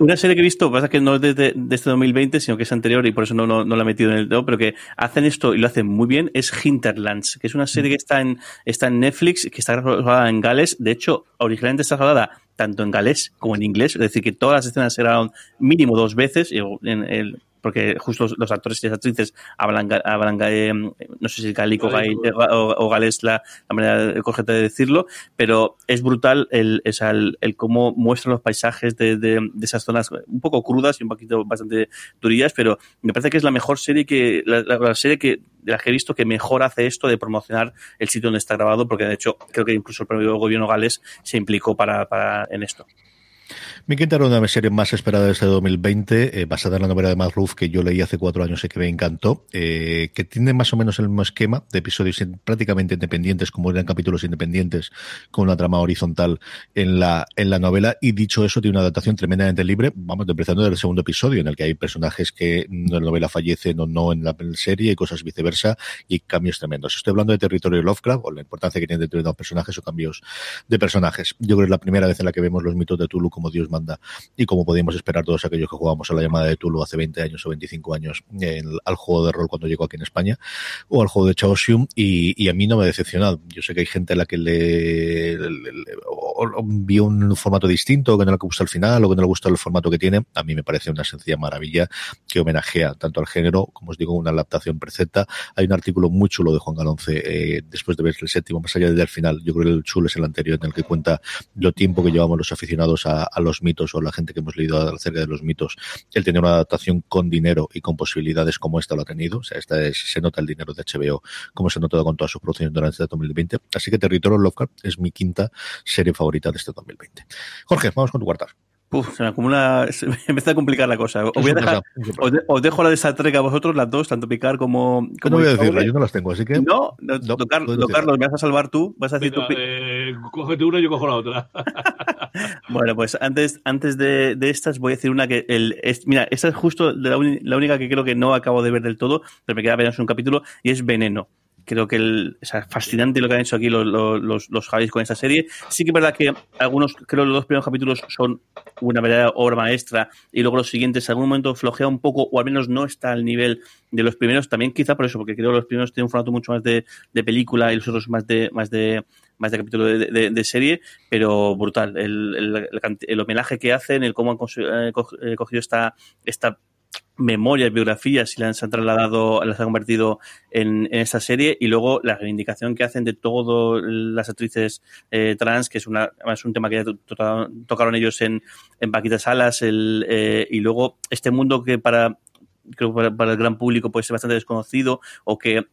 Una serie que he visto, pasa que no es de, de- de este 2020, sino que es anterior y por eso no, no, la he metido en el dedo, pero que hacen esto y lo hacen muy bien, es Hinterlands, que es una serie que está en, está en Netflix, que está grabada en Gales. De hecho, originalmente está grabada tanto en galés como en inglés, es decir, que todas las escenas se grabaron mínimo dos veces, en el- porque justo los, actores y las actrices hablan, hablan eh, no sé si es gaélico o, o galés la, la manera correcta de decirlo, pero es brutal el, sea, el, el cómo muestran los paisajes de, de- de esas zonas un poco crudas y un poquito bastante durillas, pero me parece que es la mejor serie que la, la- la serie que de las que he visto que mejor hace esto de promocionar el sitio donde está grabado, porque de hecho creo que incluso el propio gobierno galés se implicó para, para en esto. Mi quinta era una de mis series más esperadas de este 2020, eh, basada en la novela de Matt Ruff que yo leí hace cuatro años y que me encantó, eh, que tiene más o menos el mismo esquema de episodios prácticamente independientes, como eran capítulos independientes, con una trama horizontal en la, en la novela. Y dicho eso, tiene una adaptación tremendamente libre, vamos, empezando desde el segundo episodio, en el que hay personajes que en la novela fallecen o no en la serie y cosas viceversa, y cambios tremendos. Estoy hablando de territorio Lovecraft, o la importancia que tienen determinados personajes o cambios de personajes. Yo creo que es la primera vez en la que vemos los mitos de Tulu como Dios y como podíamos esperar todos aquellos que jugábamos a la llamada de Tulu hace 20 años o 25 años en- al juego de rol cuando llegó aquí en España o al juego de Chaosium y, a mí no me ha decepcionado. Yo sé que hay gente a la que le, le- vio un formato distinto, que no le gusta el final o que no le gusta el formato que tiene. A mí me parece una sencilla maravilla que homenajea tanto al género, como os digo, una adaptación perfecta. Hay un artículo muy chulo de Juan Galonce eh, después de ver el séptimo, más allá del final. Yo creo que el chulo es el anterior en el que cuenta lo tiempo que llevamos los aficionados a, a los mitos o la gente que hemos leído acerca de los mitos, el tener una adaptación con dinero y con posibilidades como esta lo ha tenido. O sea, esta es, se nota el dinero de HBO, como se ha notado con todas sus producciones durante este 2020. Así que Territorio Lovecraft es mi quinta serie favorita de este 2020. Jorge, vamos con tu cuarta. Uf, se me acumula, [LAUGHS] se me empieza a complicar la cosa. Os, voy a Eso dejar- pasa. os, de- os dejo la de Star Trek a vosotros, las dos, tanto Picar como. No voy a decirla, yo no las tengo, así que. No, no, No, don Car- puedes don decirla. Carlos, me vas a salvar tú. Vas a decir Venga, eh, cógete una y yo cojo la otra. [LAUGHS] Bueno, pues antes, antes de, de estas voy a decir una que el, es, mira, esta es justo de la, uni- la única que creo que no acabo de ver del todo, pero me queda apenas un capítulo y es Veneno. Creo que el, o sea, fascinante lo que han hecho aquí los, los, los, Javis con esta serie. Sí que es verdad que algunos, creo que los dos primeros capítulos son una verdadera obra maestra y luego los siguientes en algún momento flojea un poco o al menos no está al nivel de los primeros. También quizá por eso, porque creo que los primeros tienen un formato mucho más de, de película y los otros más de, más de, más de capítulo de, de- de serie, pero brutal. El, el, el homenaje que hacen, el cómo han eh, eh, cogido esta, esta memorias, biografías y las han trasladado, las han convertido en, en esta serie y luego la reivindicación que hacen de todas las actrices eh, trans, que es una es un tema que ya to- to- tocaron ellos en, en Paquita Salas, el, eh, y luego este mundo que para creo para, para el gran público puede ser bastante desconocido o que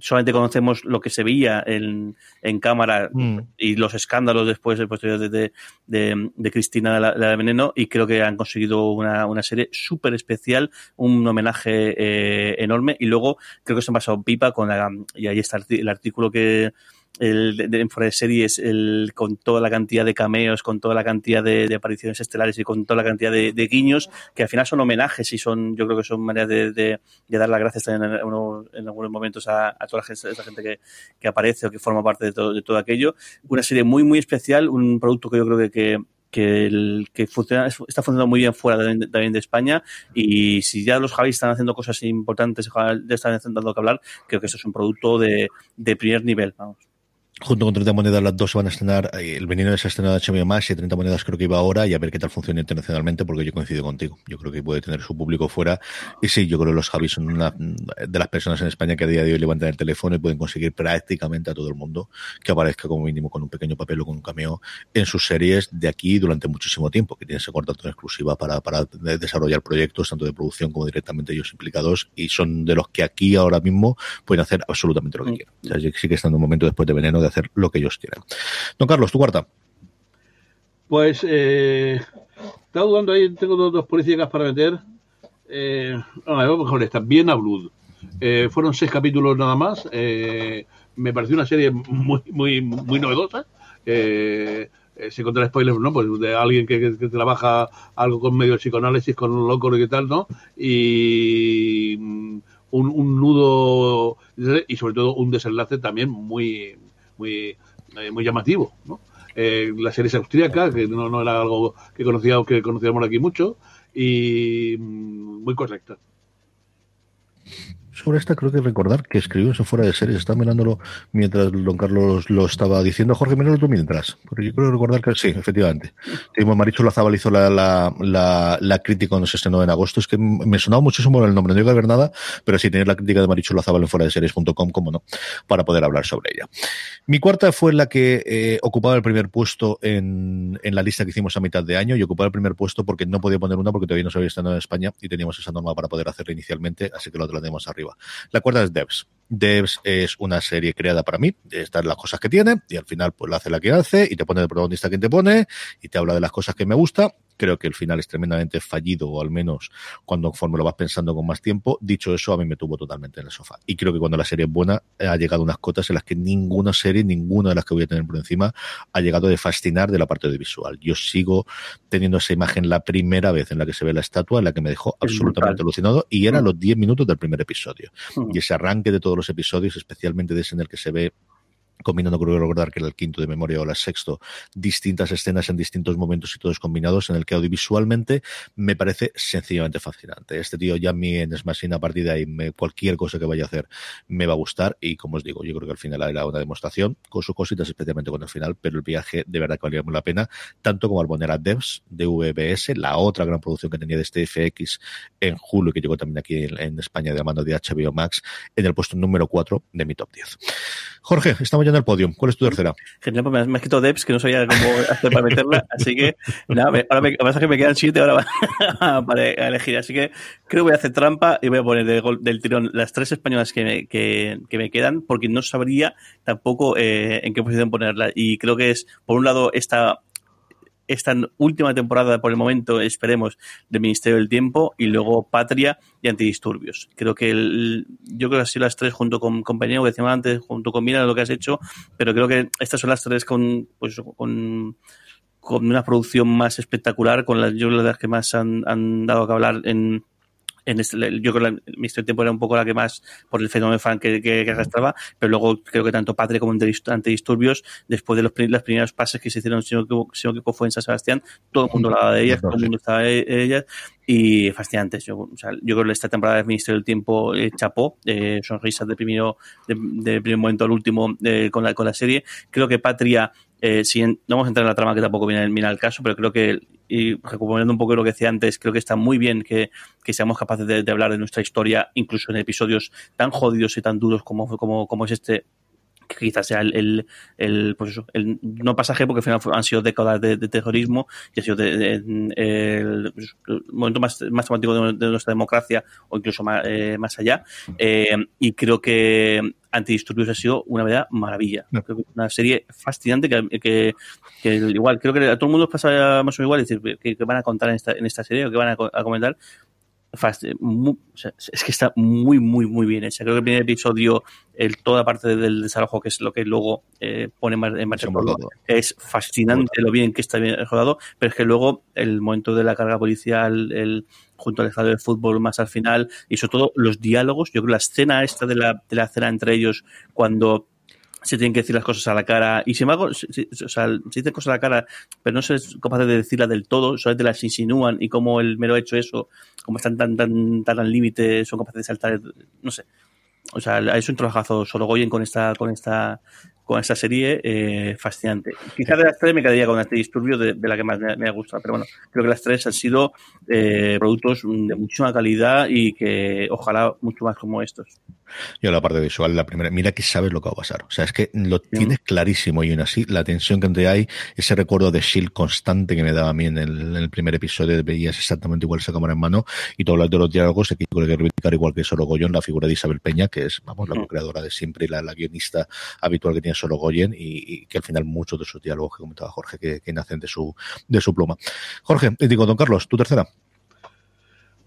solamente conocemos lo que se veía en, en cámara Mm. y los escándalos después, posterior de, de, de, de Cristina la, la de Veneno, y creo que han conseguido una, una serie súper especial, un homenaje eh, enorme, y luego creo que se han pasado pipa con la, y ahí está el artículo que el de, de, en de series el, con toda la cantidad de cameos, con toda la cantidad de, de apariciones estelares y con toda la cantidad de, de guiños, que al final son homenajes y son, yo creo que son maneras de, de, de dar las gracias también en, algunos- en algunos momentos a, a toda la gente, esa gente que, que aparece o que forma parte de todo, de todo aquello. Una serie muy, muy especial, un producto que yo creo que, que que, el, que funciona, está funcionando muy bien fuera de- también de España y si ya los Javis están haciendo cosas importantes, ya están dando que hablar, creo que eso es un producto de, de primer nivel. Vamos. Junto con 30 monedas, las dos se van a estrenar. eh, El veneno se ha estrenado en HBO más y 30 monedas creo que iba ahora y a ver qué tal funciona internacionalmente, porque yo coincido contigo. Yo creo que puede tener su público fuera. Y sí, yo creo que los Javis son una de las personas en España que a día de hoy levantan el teléfono y pueden conseguir prácticamente a todo el mundo que aparezca como mínimo con un pequeño papel o con un cameo en sus series de aquí durante muchísimo tiempo, que tienen ese contrato en exclusiva para, para desarrollar proyectos, tanto de producción como directamente ellos implicados, y son de los que aquí ahora mismo pueden hacer absolutamente lo que quieran. O sea, sí que están en un momento después de veneno de hacer lo que ellos quieran. Don Carlos, tu cuarta. Pues, eh, dudando ahí, tengo dos, dos policías para meter. Eh, vamos esta, Viena Blood. Eh, fueron seis capítulos nada más. Eh, me pareció una serie muy, muy, muy novedosa. Eh, eh, sin contar spoilers, ¿no? Pues de alguien que, trabaja algo con medio psicoanálisis, con un loco y tal, ¿no? Y mm, un nudo y sobre todo un desenlace también muy, muy, eh, muy llamativo, ¿no? Eh, la serie es austríaca, que no, no era algo que conocíamos, que conocíamos aquí mucho, y mm, muy correcta sobre esta creo que recordar que escribió eso fuera de series. Estaba mirándolo mientras don Carlos lo estaba diciendo. Jorge, míralo tú mientras. Porque yo creo recordar que sí, efectivamente. Sí, Marichu Lazábal hizo la, la, la, crítica cuando se estrenó en agosto. Es que me sonaba muchísimo el nombre. No iba a ver nada, pero sí tener la crítica de Marichu Lazábal en fuera de series.com, como no, para poder hablar sobre ella. Mi cuarta fue la que eh, ocupaba el primer puesto en, en la lista que hicimos a mitad de año y ocupaba el primer puesto porque no podía poner una porque todavía no se había estrenado en España y teníamos esa norma para poder hacerla inicialmente, así que lo tenemos arriba. La cuarta es Devs. Devs es una serie creada para mí, estas las cosas que tiene, y al final pues la hace la que hace, y te pone de protagonista quien te pone, y te habla de las cosas que me gusta, Creo que el final es tremendamente fallido, o al menos cuando conforme lo vas pensando con más tiempo. Dicho eso, a mí me tuvo totalmente en el sofá. Y creo que cuando la serie es buena, ha llegado unas cotas en las que ninguna serie, ninguna de las que voy a tener por encima, ha llegado de fascinar de la parte audiovisual. Yo sigo teniendo esa imagen la primera vez en la que se ve la estatua, en la que me dejó absolutamente alucinado, y eran mm. los 10 minutos del primer episodio. Mm. Y ese arranque de todos los episodios, especialmente de ese en el que se ve combinando, creo recordar que era el quinto de memoria o el sexto, distintas escenas en distintos momentos y todos combinados, en el que audiovisualmente me parece sencillamente fascinante. Este tío ya mi en Smashing a partir de ahí, me, cualquier cosa que vaya a hacer me va a gustar y como os digo, yo creo que al final era una demostración, con sus cositas, especialmente con el final, pero el viaje de verdad que valía muy la pena, tanto como Albonera Devs de VBS, la otra gran producción que tenía de este FX en julio, que llegó también aquí en, en España de la mano de HBO Max, en el puesto número 4 de mi top 10. Jorge, estamos en el podio. ¿Cuál es tu tercera? Genial, pues me has quitado Debs, que no sabía cómo hacer para meterla. Así que, nada, ahora me, pasa que me quedan siete ahora [LAUGHS] para elegir. Así que creo que voy a hacer trampa y voy a poner del tirón las tres españolas que me, que me quedan, porque no sabría tampoco eh, en qué posición ponerla. Y creo que es, por un lado, esta esta última temporada, por el momento, esperemos, del Ministerio del Tiempo y luego Patria y Antidisturbios. Creo que el, yo creo que han sido las tres junto con compañero que decíamos antes, junto con Mira lo que has hecho, pero creo que estas son las tres con, pues, con, con una producción más espectacular, con las, yo las que más han, han dado que hablar en, este, yo creo que del Tiempo era un poco la que más, por el fenómeno fan que, que, arrastraba, pero luego creo que tanto Patria como Antidisturbios, después de los, primeros pases que se hicieron, si no, que fue en San Sebastián, todo el mundo hablaba de ellas, todo el mundo estaba de ellas, y fascinantes. Yo, yo creo que esta temporada del Ministerio del Tiempo eh, chapó, eh, sonrisas de, primero, de, primer momento al último eh, con, la, con la serie. Creo que Patria eh, si no vamos a entrar en la trama que tampoco viene, viene al caso, pero creo que, y recuperando un poco lo que decía antes, creo que está muy bien que, que seamos capaces de, de, hablar de nuestra historia, incluso en episodios tan jodidos y tan duros como, como, como es este, que quizás sea el, el, el, pues eso, el no pasaje, porque al final han sido décadas de, de terrorismo y ha sido de, de, el, pues, el, momento más, más temático de, nuestra democracia o incluso más, eh, más allá. Eh, y creo que Antidisturbios ha sido una verdad maravilla. Creo que una serie fascinante que, que, que, igual, creo que a todo el mundo pasa más o menos igual, es decir, que, que van a contar en esta, en esta serie o que van a, a comentar, muy, o sea, es que está muy, muy, muy bien hecha. Creo que el primer episodio, el, toda parte del desarrollo, que es lo que luego eh, pone en marcha todo, es fascinante lo bien que está bien rodado, pero es que luego el momento de la carga policial, el junto al estado de fútbol más al final, y sobre todo los diálogos, yo creo que la escena esta de la, de la cena entre ellos, cuando se tienen que decir las cosas a la cara. Y sin embargo se, o sea, se dicen cosas a la cara pero no se es capaz de decirlas del todo solamente las insinúan y como el mero hecho eso como están tan tan tan al límite son capaces de saltar no sé. O sea es un trabajazo solo Goyen con esta con esta con esta serie eh, fascinante. Quizás de las tres me quedaría con este disturbio de, de la que más me, me, ha gustado, pero bueno, creo que las tres han sido eh, productos de muchísima calidad y que ojalá mucho más como estos. Yo la parte visual, la primera, mira que sabes lo que va a pasar. O sea, es que lo tienes clarísimo y aún así, la tensión que te hay, ese recuerdo de Shield constante que me daba a mí en el, en el primer episodio, veías exactamente igual esa cámara en mano y todo lo de los diálogos, aquí creo que reivindicar igual que Solo Goyón, la figura de Isabel Peña, que es, vamos, la mm. creadora de siempre y la, la guionista habitual que tiene Solo Goyen y, y, que al final muchos de sus diálogos que comentaba Jorge que, que nacen de su, de su pluma. Jorge, digo, don Carlos, tu tercera.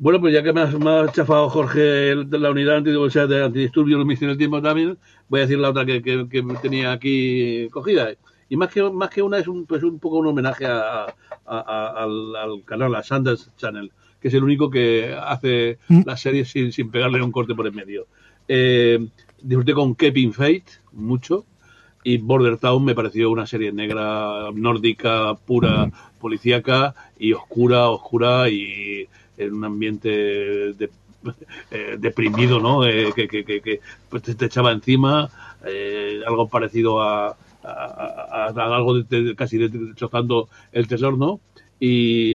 Bueno, pues ya que me has, me has chafado Jorge de la unidad anti, sea, de antidisturbios, lo en el tiempo también, voy a decir la otra que, que, que, tenía aquí cogida. Y más que, más que una es un, pues un poco un homenaje a, al, canal, a Sanders Channel, que es el único que hace mm. la serie sin, sin pegarle un corte por el medio. Eh, disfruté con Kevin Fate mucho y Border Town me pareció una serie negra, nórdica, pura, policíaca y oscura, oscura y en un ambiente de, [LAUGHS] eh, deprimido, ¿no? Eh, que, que, que, pues te, echaba encima, eh, algo parecido a, a, algo de, casi destrozando el tesoro, ¿no? Y...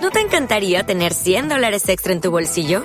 ¿No te encantaría tener 100 dólares extra en tu bolsillo?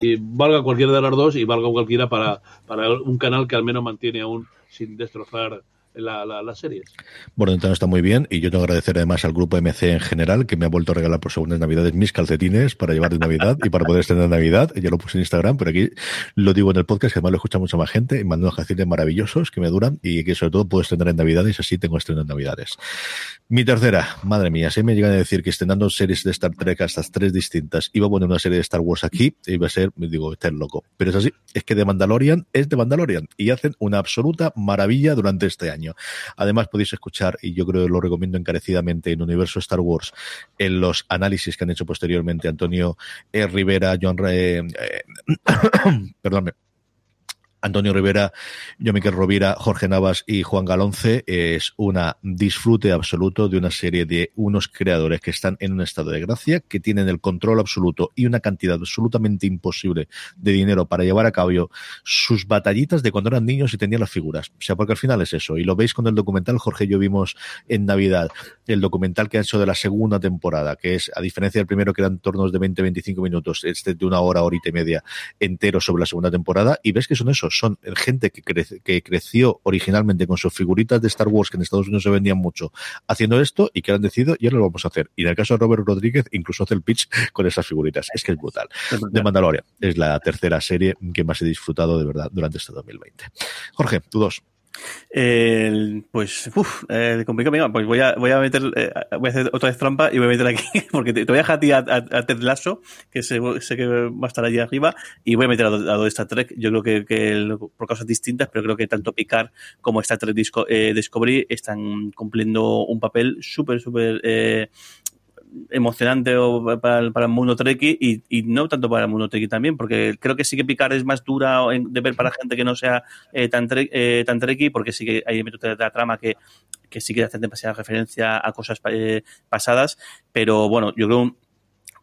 Y valga cualquiera de las dos y valga cualquiera para, para un canal que al menos mantiene aún sin destrozar la, las series. Está muy bien y yo tengo que agradecer además al grupo MC en general que me ha vuelto a regalar por segundas navidades mis calcetines para llevar de Navidad y para poder estrenar Navidad. Yo lo puse en Instagram, pero aquí lo digo en el podcast que además lo escucha mucha más gente y mando unos calcetines maravillosos que me duran y que sobre todo puedo estrenar en Navidades, así tengo estrenar en Navidades. Mi tercera, madre mía, si me llegan a decir que estrenando series de Star Trek hasta tres distintas, iba a poner una serie de Star Wars aquí, iba a ser, digo, estar loco. Pero es así, es que de Mandalorian es de Mandalorian y hacen una absoluta maravilla durante este año. Además, podéis escuchar, y yo creo que lo recomiendo encarecidamente en Universo Star Wars, en los análisis que han hecho posteriormente Antonio e. Rivera, John Re, eh, [COUGHS] perdónme, Antonio Rivera, yo Miquel Rovira, Jorge Navas y Juan Galonce es una disfrute absoluto de una serie de unos creadores que están en un estado de gracia, que tienen el control absoluto y una cantidad absolutamente imposible de dinero para llevar a cabo sus batallitas de cuando eran niños y tenían las figuras. O sea, porque al final es eso. Y lo veis con el documental, Jorge y yo vimos en Navidad, el documental que han hecho de la segunda temporada, que es, a diferencia del primero que eran tornos de 20-25 minutos, este de una hora, horita y media entero sobre la segunda temporada, y ves que son eso son gente que, que creció originalmente con sus figuritas de Star Wars que en Estados Unidos se vendían mucho, haciendo esto y que han decidido, y ahora lo vamos a hacer. Y en el caso de Robert Rodríguez, incluso hace el pitch con esas figuritas. Es que es brutal. De Mandalorian es la tercera serie que más he disfrutado de verdad durante este 2020. Jorge, tú dos. Eh, pues, uff, eh, complicado. pues voy a, voy a meter, eh, voy a hacer otra vez trampa y voy a meter aquí, [LAUGHS] porque te, voy a dejar a ti a, Ted Lasso, que sé, sé, que va a estar allí arriba, y voy a meter a, a Star Trek. Yo creo que, que, por causas distintas, pero creo que tanto Picard como Star Trek eh, Discovery están cumpliendo un papel súper, súper eh, emocionante para, para, el mundo treki y, y, no tanto para el mundo treki también, porque creo que sí que Picard es más dura de ver para gente que no sea eh, tan, eh, tan treki, porque sí que hay elementos de la trama que, que sí que hacen demasiada referencia a cosas eh, pasadas, pero bueno, yo creo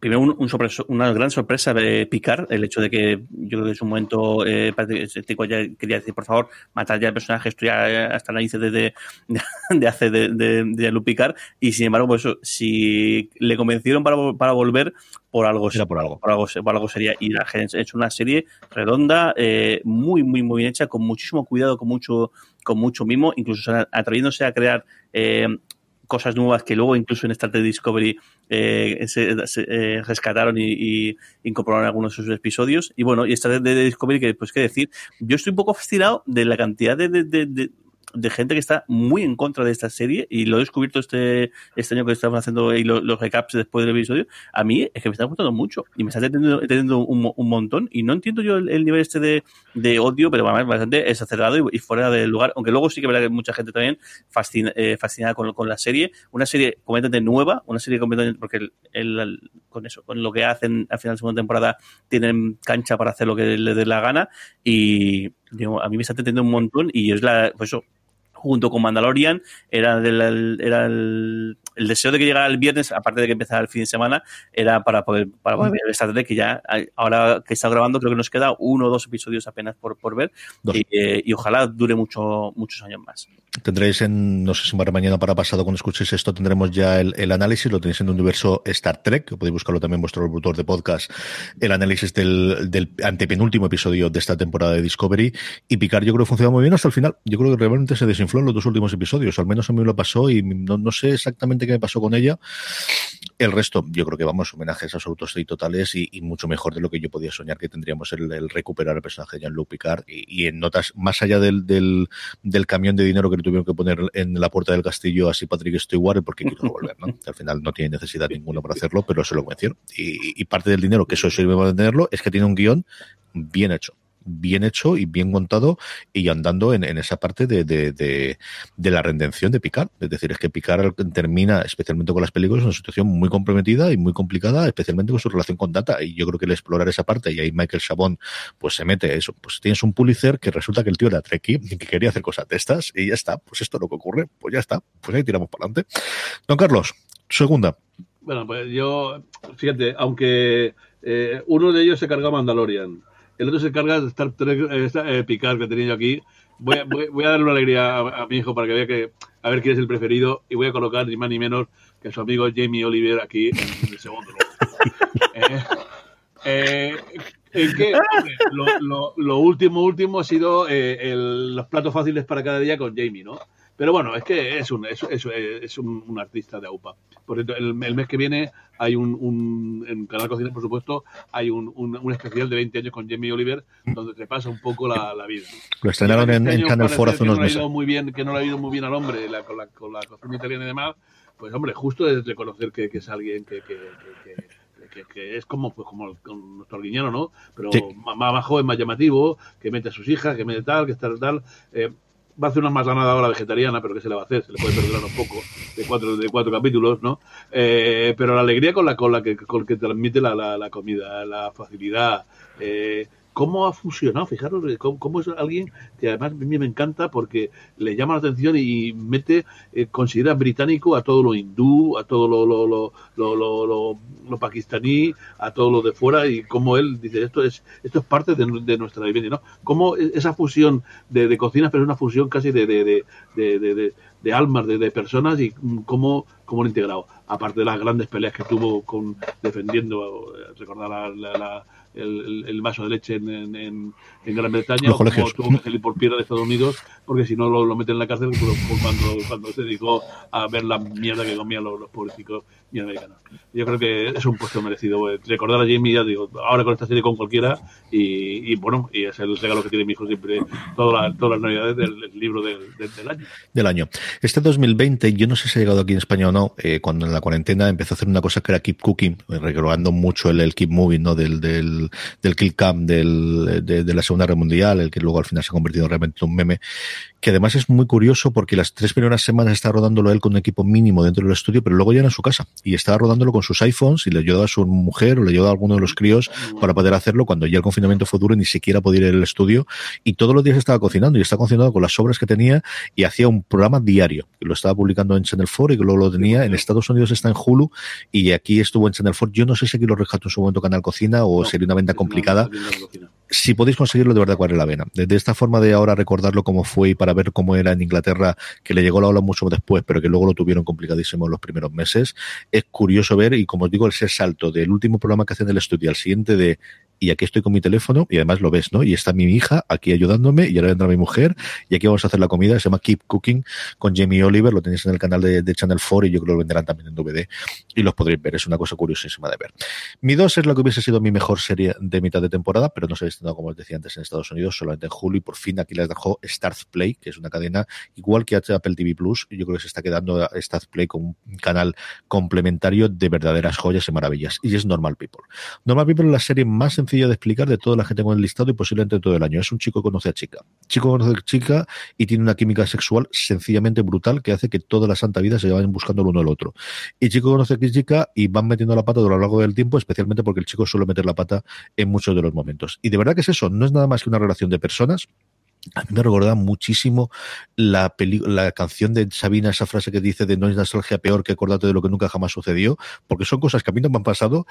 primero un, un una gran sorpresa de picar el hecho de que yo creo que en su momento eh, ya quería decir por favor matar ya al personaje estoy hasta la narices de, de, [LAUGHS] de, hace de, de, de Picar y sin embargo pues si le convencieron para, para volver por algo Era por algo. por algo, por algo sería. Y la gente ha hecho una serie redonda eh, muy muy muy bien hecha con muchísimo cuidado con mucho con mucho mimo incluso atreviéndose a crear eh, cosas nuevas que luego incluso en Star Trek Discovery eh, se, eh, rescataron y, y, incorporaron algunos de sus episodios. Y bueno, y Star Trek Discovery, que pues qué decir, yo estoy un poco fascinado de la cantidad de, de, de, de gente que está muy en contra de esta serie y lo he descubierto este, este año que estamos haciendo y los, los, recaps después del episodio, a mí es que me está gustando mucho y me está teniendo, un, un, montón y no entiendo yo el, el nivel este de, de, odio, pero además bastante exacerbado y, y, fuera del lugar, aunque luego sí que verá que mucha gente también fascina, eh, fascinada con, con, la serie, una serie completamente nueva, una serie completamente, porque el, el, con eso, con lo que hacen al final de segunda temporada tienen cancha para hacer lo que les dé la gana y a mí me está teniendo un montón y es la, pues eso, junto con Mandalorian, era, del, era el, el deseo de que llegara el viernes, aparte de que empezara el fin de semana, era para poder, para poder ver esta tarde, que ya ahora que está grabando, creo que nos queda uno o dos episodios apenas por, por ver eh, y, ojalá dure mucho, muchos años más. Tendréis en, no sé si para mañana para pasado, cuando escuchéis esto, tendremos ya el, análisis, lo tenéis en el universo Star Trek, que podéis buscarlo también en vuestro reproductor de podcast, el análisis del, del antepenúltimo episodio de esta temporada de Discovery. Y Picard yo creo que funciona muy bien hasta el final. Yo creo que realmente se desinfló en los dos últimos episodios, al menos a mí me lo pasó y no, no sé exactamente qué me pasó con ella. El resto, yo creo que vamos, homenajes absolutos y totales y, mucho mejor de lo que yo podía soñar que tendríamos el, recuperar el personaje de Jean-Luc Picard y, en notas, más allá del, del, del, camión de dinero que le tuvieron que poner en la puerta del castillo así Patrick Stewart porque quiero [LAUGHS] volver, ¿no? Al final no tiene necesidad ninguna para hacerlo, pero se lo convencieron. Y, y parte del dinero que eso sirve para tenerlo es que tiene un guion bien hecho bien hecho y bien contado y andando en, esa parte de, de, la redención de Picard. Es decir, es que Picard termina, especialmente con las películas, en una situación muy comprometida y muy complicada, especialmente con su relación con Data. Y yo creo que el explorar esa parte, y ahí Michael Chabón pues se mete eso. Pues tienes un Pulitzer que resulta que el tío era Trekkie y [LAUGHS] que quería hacer cosas de estas y ya está. Pues esto es lo que ocurre. Pues ya está. Pues ahí tiramos para adelante. Don Carlos, segunda. Bueno, pues yo, fíjate, aunque eh, uno de ellos se cargó a Mandalorian el otro se encarga de estar eh, eh, picar que tenía yo aquí. Voy a, voy, a darle una alegría a, mi hijo para que vea que a ver quién es el preferido y voy a colocar ni más ni menos que su amigo Jamie Oliver aquí en, el segundo [LAUGHS] eh, ¿En qué? Lo, lo, último, último ha sido los platos fáciles para cada día con Jamie, ¿no? Pero bueno, es que es un, es, es, un, artista de AUPA. Por ejemplo, el, mes que viene hay un, en Canal Cocina, por supuesto, hay un, un, especial de 20 años con Jamie Oliver donde te pasa un poco la, la vida. Lo estrenaron en, este Canal 4 hace unos meses. Muy bien, que no le ha ido muy bien al hombre la, con, la, con la cocina italiana y demás. Pues hombre, justo es reconocer que, que es alguien que, que, que, es como pues como nuestro guiñano, ¿no? Pero más, más, joven, más llamativo, que mete a sus hijas, que mete tal, que está tal. Eh, va a hacer una más ahora vegetariana, pero ¿qué se le va a hacer? Se le puede perdonar un poco de cuatro, de cuatro capítulos, ¿no? Eh, pero la alegría con la, con la que, con que transmite la, la, la comida, la facilidad, eh, cómo ha fusionado, fijaros, eh, cómo, es alguien que además a mí me encanta porque le llama la atención y mete, eh, considera británico a todo lo hindú, a todo lo, lo, lo, lo, lo, pakistaní, a todo lo de fuera y cómo él dice, esto es esto es parte de, nuestra vivienda, ¿no? Cómo e, esa fusión de, de cocinas, pero es una fusión casi de, de, de, de almas, de, personas y cómo, cómo lo integrado. Aparte de las grandes peleas que tuvo con defendiendo, eh, recordar la el, el, vaso de leche en, en, en Gran Bretaña, o como tuvo que salir por piedra de Estados Unidos, porque si no lo, lo meten en la cárcel cuando, cuando se dedicó a ver la mierda que comían los, los pobrecicos Yo creo que es un puesto merecido. Recordar a Jamie, ya digo, ahora con esta serie con cualquiera, y, bueno, y es el regalo que tiene mi hijo siempre toda todas las navidades del, libro del, del, año. Del año. Este 2020, yo no sé si ha llegado aquí en España o no, eh, cuando en la cuarentena empezó a hacer una cosa que era Keep Cooking, eh, recordando mucho el, Keep Moving, ¿no? Del, del, del Kill Cam del, de, de, la Segunda Guerra Mundial, el que luego al final se ha convertido realmente en un meme, que además es muy curioso porque las tres primeras semanas está rodándolo él con un equipo mínimo dentro del estudio, pero luego ya en su casa y estaba rodándolo con sus iPhones y le ayudaba a su mujer o le ayudaba a alguno de los críos para poder hacerlo cuando ya el confinamiento fue duro y ni siquiera podía ir al estudio y todos los días estaba cocinando y estaba cocinando con las obras que tenía y hacía un programa diario. Lo estaba publicando en Channel 4 y luego lo tenía en Estados Unidos está en Hulu y aquí estuvo en Channel 4. Yo no sé si aquí lo rescató en su momento Canal Cocina o sería una venta complicada. Si podéis conseguirlo, de verdad, cuál la vena. De, esta forma de ahora recordarlo como fue y para ver cómo era en Inglaterra, que le llegó la ola mucho después, pero que luego lo tuvieron complicadísimo en los primeros meses, es curioso ver y como os digo, ese salto del último programa que hacen en el estudio al siguiente de y aquí estoy con mi teléfono y además lo ves, ¿no? Y está mi hija aquí ayudándome y ahora vendrá mi mujer y aquí vamos a hacer la comida, se llama Keep Cooking con Jamie Oliver, lo tenéis en el canal de, Channel 4 y yo creo que lo venderán también en DVD y los podréis ver, es una cosa curiosísima de ver. Mi 2 es lo que hubiese sido mi mejor serie de mitad de temporada, pero no se ha estrenado como os decía antes en Estados Unidos, solamente en julio y por fin aquí les dejó Stars Play, que es una cadena igual que Apple TV Plus, yo creo que se está quedando Stars Play como un canal complementario de verdaderas joyas y maravillas y es Normal People. Normal People es la serie más sencilla de explicar de toda la gente con el listado y posiblemente todo el año. Es un chico que conoce a chica. Chico conoce a chica y tiene una química sexual sencillamente brutal que hace que toda la santa vida se vayan buscando el uno al otro. Y chico conoce a chica y van metiendo la pata a lo largo del tiempo, especialmente porque el chico suele meter la pata en muchos de los momentos. Y de verdad que es eso, no es nada más que una relación de personas a mí me recordaba muchísimo la, la canción de Sabina, esa frase que dice de no es nostalgia peor que acordarte de lo que nunca jamás sucedió, porque son cosas que a mí no me han pasado,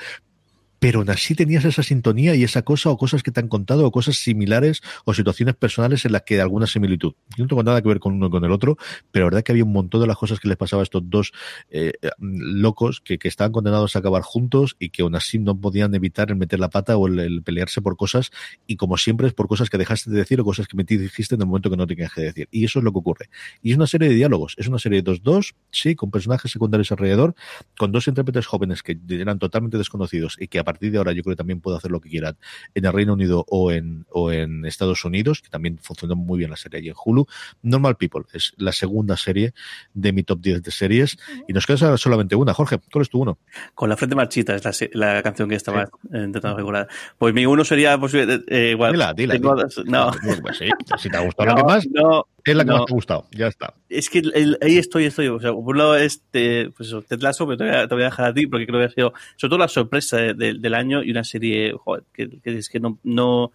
pero aún así tenías esa sintonía y esa cosa o cosas que te han contado o cosas similares o situaciones personales en las que hay alguna similitud. Yo no tengo nada que ver con uno con el otro, pero la verdad que había un montón de las cosas que les pasaba a estos dos eh, locos que, estaban condenados a acabar juntos y que aún así no podían evitar el meter la pata o el, pelearse por cosas y como siempre es por cosas que dejaste de decir o cosas que me dijiste en el momento que no tenías que decir. Y eso es lo que ocurre. Y es una serie de diálogos, es una serie de dos-dos, sí, con personajes secundarios alrededor, con dos intérpretes jóvenes que eran totalmente desconocidos y que a partir de ahora yo creo que también puedo hacer lo que quieran en el Reino Unido o en, o en Estados Unidos, que también funcionó muy bien la serie allí en Hulu. Normal People es la segunda serie de mi top 10 de series y nos queda solamente una. Jorge, ¿cuál es tu uno? Con la frente marchita es la, la canción que estaba intentando regular. Pues mi uno sería pues, eh, igual. Dila, dila, dila. No. Pues sí, si te ha gustado [LAUGHS] no, lo que más, no, es la que no. más te ha gustado. Ya está. Es que el, ahí estoy, estoy. O sea, por un lado, este, pues eso, Ted Lasso, pero te voy, a, te voy, a, dejar a ti porque creo que ha sido, sobre todo, la sorpresa de, de, del año y una serie, joder, que, que es que no, no.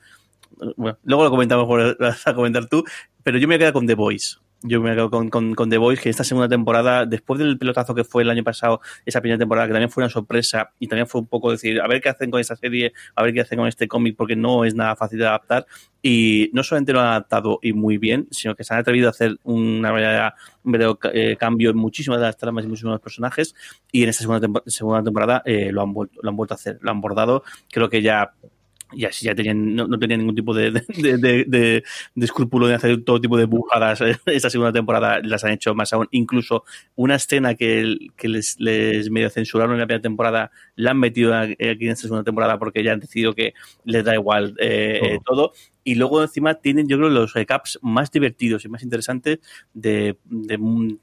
Bueno, luego lo comentamos, por, [LAUGHS] vas a comentar tú, pero yo me voy a quedar con The Voice. Yo me quedo con, con, con, The Voice, que esta segunda temporada, después del pelotazo que fue el año pasado, esa primera temporada, que también fue una sorpresa y también fue un poco decir, a ver qué hacen con esta serie, a ver qué hacen con este cómic, porque no es nada fácil de adaptar. Y no solamente lo han adaptado y muy bien, sino que se han atrevido a hacer una verdadera, un verdadero eh, cambio en muchísimas de las tramas y muchísimos de los personajes. Y en esta segunda, tempo segunda temporada eh, lo, han vuelto, lo han vuelto a hacer, lo han bordado. Creo que ya y así ya tenían, no, no tenían ningún tipo de, de, de, de, de escrúpulo de hacer todo tipo de bujadas. [LAUGHS] Esta segunda temporada las han hecho más aún. Incluso una escena que, que les, les medio censuraron en la primera temporada, la han metido aquí en esta segunda temporada porque ya han decidido que les da igual eh, todo y luego encima tienen yo creo los recaps más divertidos y más interesantes de, de bueno,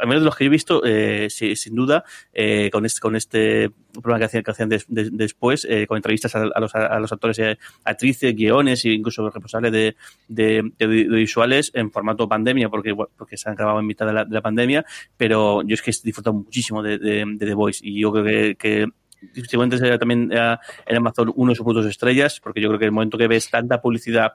al menos de los que yo he visto eh, sí, sin duda eh, con este con este programa que hacían, que hacían de, de, después eh, con entrevistas a, los, a, los, actores y actrices guiones e incluso responsables de, de, visuales en formato pandemia porque porque se han grabado en mitad de la, de la pandemia pero yo es que he disfrutado muchísimo de, The Voice y yo creo que, que seguramente será también eh, en Amazon uno de sus puntos estrellas, porque yo creo que el momento que ves tanta publicidad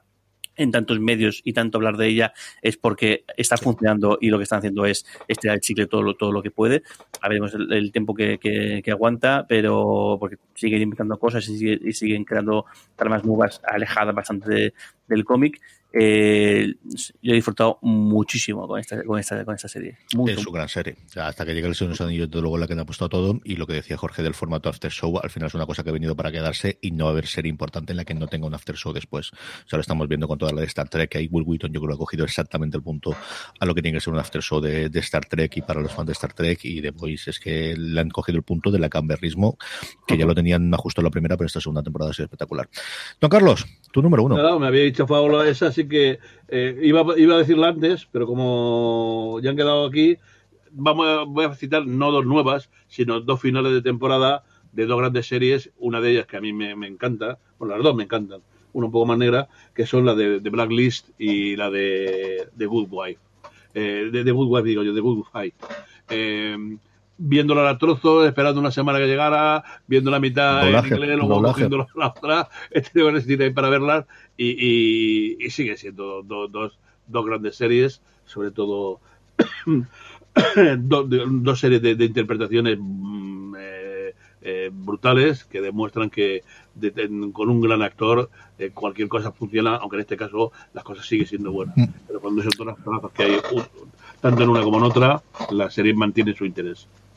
en tantos medios y tanto hablar de ella es porque está funcionando y lo que están haciendo es estirar el chicle todo lo, todo lo que puede. A veremos el, el tiempo que, que, que, aguanta, pero porque siguen inventando cosas y, sigue, y siguen creando tramas nuevas alejadas bastante de, del cómic. Eh, yo he disfrutado muchísimo con esta, con esta, con esta serie. Mucho. Es su gran serie. Hasta que llega el Señor de desde luego la que han apostado todo. Y lo que decía Jorge del formato After Show, al final es una cosa que ha venido para quedarse y no va a haber serie importante en la que no tenga un After Show después. O sea, lo estamos viendo con toda la de Star Trek. Ahí Will Wheaton yo creo ha cogido exactamente el punto a lo que tiene que ser un After Show de, de Star Trek y para los fans de Star Trek y de Boys es que le han cogido el punto del acamberrismo que ya lo tenían justo en la primera, pero esta segunda temporada ha sido espectacular. Don Carlos, tu número uno. No, me había dicho Fábula esa, así que eh, iba, iba, a decirla antes, pero como ya han quedado aquí, vamos a, voy a citar no dos nuevas, sino dos finales de temporada de dos grandes series, una de ellas que a mí me, me encanta, bueno, las dos me encantan, una un poco más negra, que son la de, Blacklist y la de, de Good Wife. Eh, de, de Good Wife, digo yo, de Good Fight. Eh, viéndola a trozos, esperando una semana que llegara, viendo la mitad doblaje, en inglés, luego viendo la otra, he tenido que necesitar para verlas y, y, y, sigue siendo do, dos, dos grandes series, sobre todo [COUGHS] dos, dos series de, de interpretaciones eh, eh, brutales que demuestran que de, de, con un gran actor eh, cualquier cosa funciona, aunque en este caso las cosas siguen siendo buenas. Mm. Pero cuando son todas las que hay, tanto en una como en otra, la serie mantiene su interés.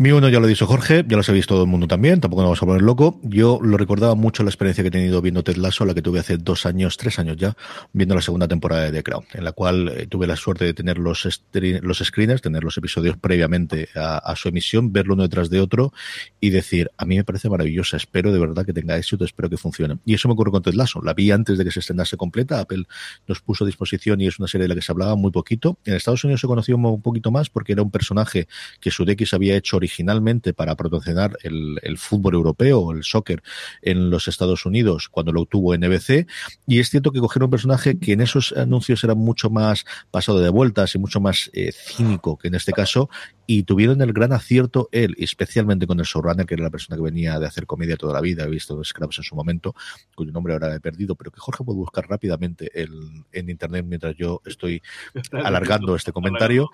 Mi uno ya lo dicho Jorge, ya lo sabéis todo el mundo también, tampoco nos vamos a poner loco. Yo lo recordaba mucho la experiencia que he tenido viendo Ted Lasso, la que tuve hace dos años, tres años ya, viendo la segunda temporada de The Crown, en la cual eh, tuve la suerte de tener los, los screeners, tener los episodios previamente a, a, su emisión, verlo uno detrás de otro y decir, a mí me parece maravillosa, espero de verdad que tenga éxito, espero que funcione. Y eso me ocurrió con Ted Lasso, la vi antes de que se estrenase completa, Apple nos puso a disposición y es una serie de la que se hablaba muy poquito. En Estados Unidos se conoció un poquito más porque era un personaje que Sudeikis había hecho originalmente originalmente para promocionar el, el fútbol europeo o el soccer en los Estados Unidos cuando lo obtuvo NBC. Y es cierto que cogieron un personaje que en esos anuncios era mucho más pasado de vueltas y mucho más eh, cínico que en este caso. Y tuvieron el gran acierto él, especialmente con el showrunner, que era la persona que venía de hacer comedia toda la vida, he visto Scraps en su momento, cuyo nombre ahora he perdido, pero que Jorge puede buscar rápidamente el, en internet mientras yo estoy [LAUGHS] alargando este comentario.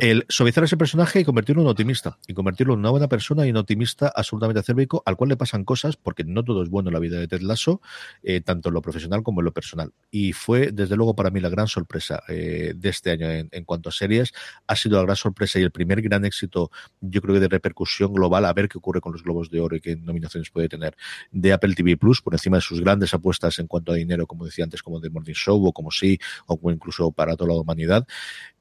El suavizar ese personaje y convertirlo en optimista, y convertirlo en una buena persona y un optimista absolutamente acérbico, al cual le pasan cosas, porque no todo es bueno en la vida de Ted Lasso, eh, tanto en lo profesional como en lo personal. Y fue, desde luego, para mí la gran sorpresa eh, de este año en, cuanto a series. Ha sido la gran sorpresa y el primer gran éxito, yo creo que de repercusión global, a ver qué ocurre con los Globos de Oro y qué nominaciones puede tener de Apple TV Plus, por encima de sus grandes apuestas en cuanto a dinero, como decía antes, como The Morning Show o como Sí, o como incluso para toda la humanidad.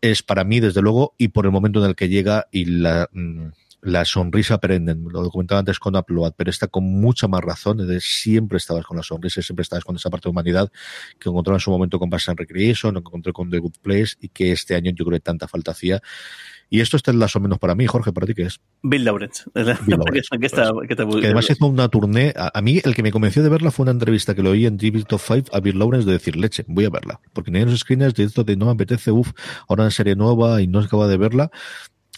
Es para mí, desde luego, y por el momento en el que llega y la. Mmm, la sonrisa perenne, lo comentaba antes con Upload, pero está con mucha más razón, de siempre estabas con la sonrisa, siempre estabas con esa parte de humanidad que encontró en su momento con Bass Recreation, encontré con The Good Place y que este año yo creo que tanta falta hacía. Y esto está más o menos para mí, Jorge, ¿para ti qué es? Bill Lawrence. [LAUGHS] Bill Lawrence. que, está, que, está que además hizo una tournée. A, a, mí, el que me convenció de verla fue una entrevista que lo oí en TV Top 5 a Bill Lawrence de decir, leche, voy a verla. Porque en los screeners de esto de no me apetece, uff, ahora una serie nueva y no acaba de verla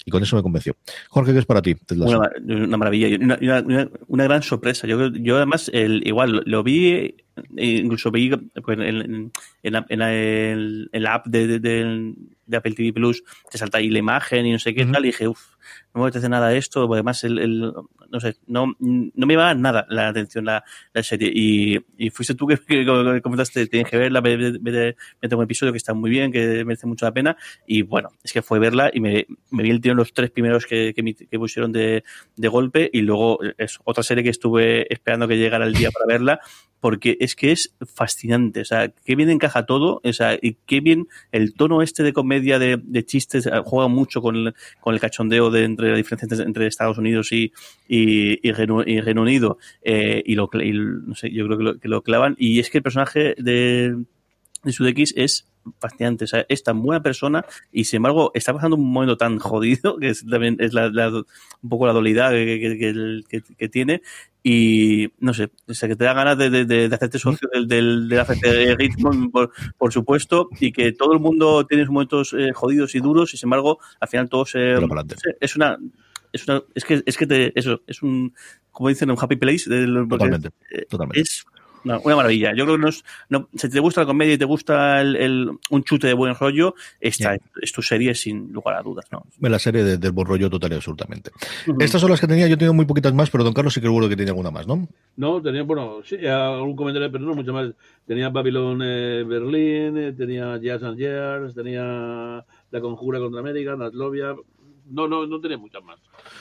y con eso me convenció. Jorge, ¿qué es para ti? Una, una, maravilla, una, una, una, gran sorpresa. Yo, yo además, el, igual, lo vi, incluso vi pues, en, en, la, en, la, en, la, app de, de, de, de, Apple TV Plus, te salta ahí la imagen y no sé qué uh -huh. tal, y dije, uff, no me apetece nada esto, además el, no sé, no, no me iba nada la atención la, la serie. Y, y, fuiste tú que, que, comentaste, tienes que verla, me, me, tengo un episodio que está muy bien, que merece mucho la pena. Y bueno, es que fue verla y me, me vi el tiro en los tres primeros que, que, que pusieron de, de golpe. Y luego es otra serie que estuve esperando que llegara el día para verla, porque es que es fascinante. O sea, qué bien encaja todo, o sea, y qué bien el tono este de comedia, de, de chistes, juega mucho con el, con el cachondeo entre la diferencia entre, Estados Unidos y, y, y, Reino, Unido. Eh, y, lo, no sé, yo creo que lo, que lo clavan. Y es que el personaje de, de Sudeikis es fascinante, o sea, es tan buena persona y sin embargo está pasando un momento tan jodido [LAUGHS] que es también es la, la, un poco la dualidad que, que, que, que, tiene. Y no sé, o sea, que te da ganas de, de, de hacerte socio del, del, del AFC Ritmo, por, por, supuesto, y que todo el mundo tiene sus momentos eh, jodidos y duros y sin embargo al final todos eh, es una es una es que es que te, eso es un como dicen un happy place de, totalmente, totalmente. es no, una maravilla. Yo creo que no es, no, si te gusta la comedia y te gusta el, el, un chute de buen rollo, esta yeah. es tu serie sin lugar a dudas. ¿no? La serie de, del buen rollo total y absolutamente. Uh -huh. Estas son las que tenía, yo tengo muy poquitas más, pero don Carlos sí que seguro que tiene alguna más, ¿no? No, tenía, bueno, sí, algún comentario, pero no mucho más. Tenía Babylon eh, Berlín, eh, tenía Jazz and Years, tenía La Conjura contra América, Natlovia. No, no, no tenía muchas más.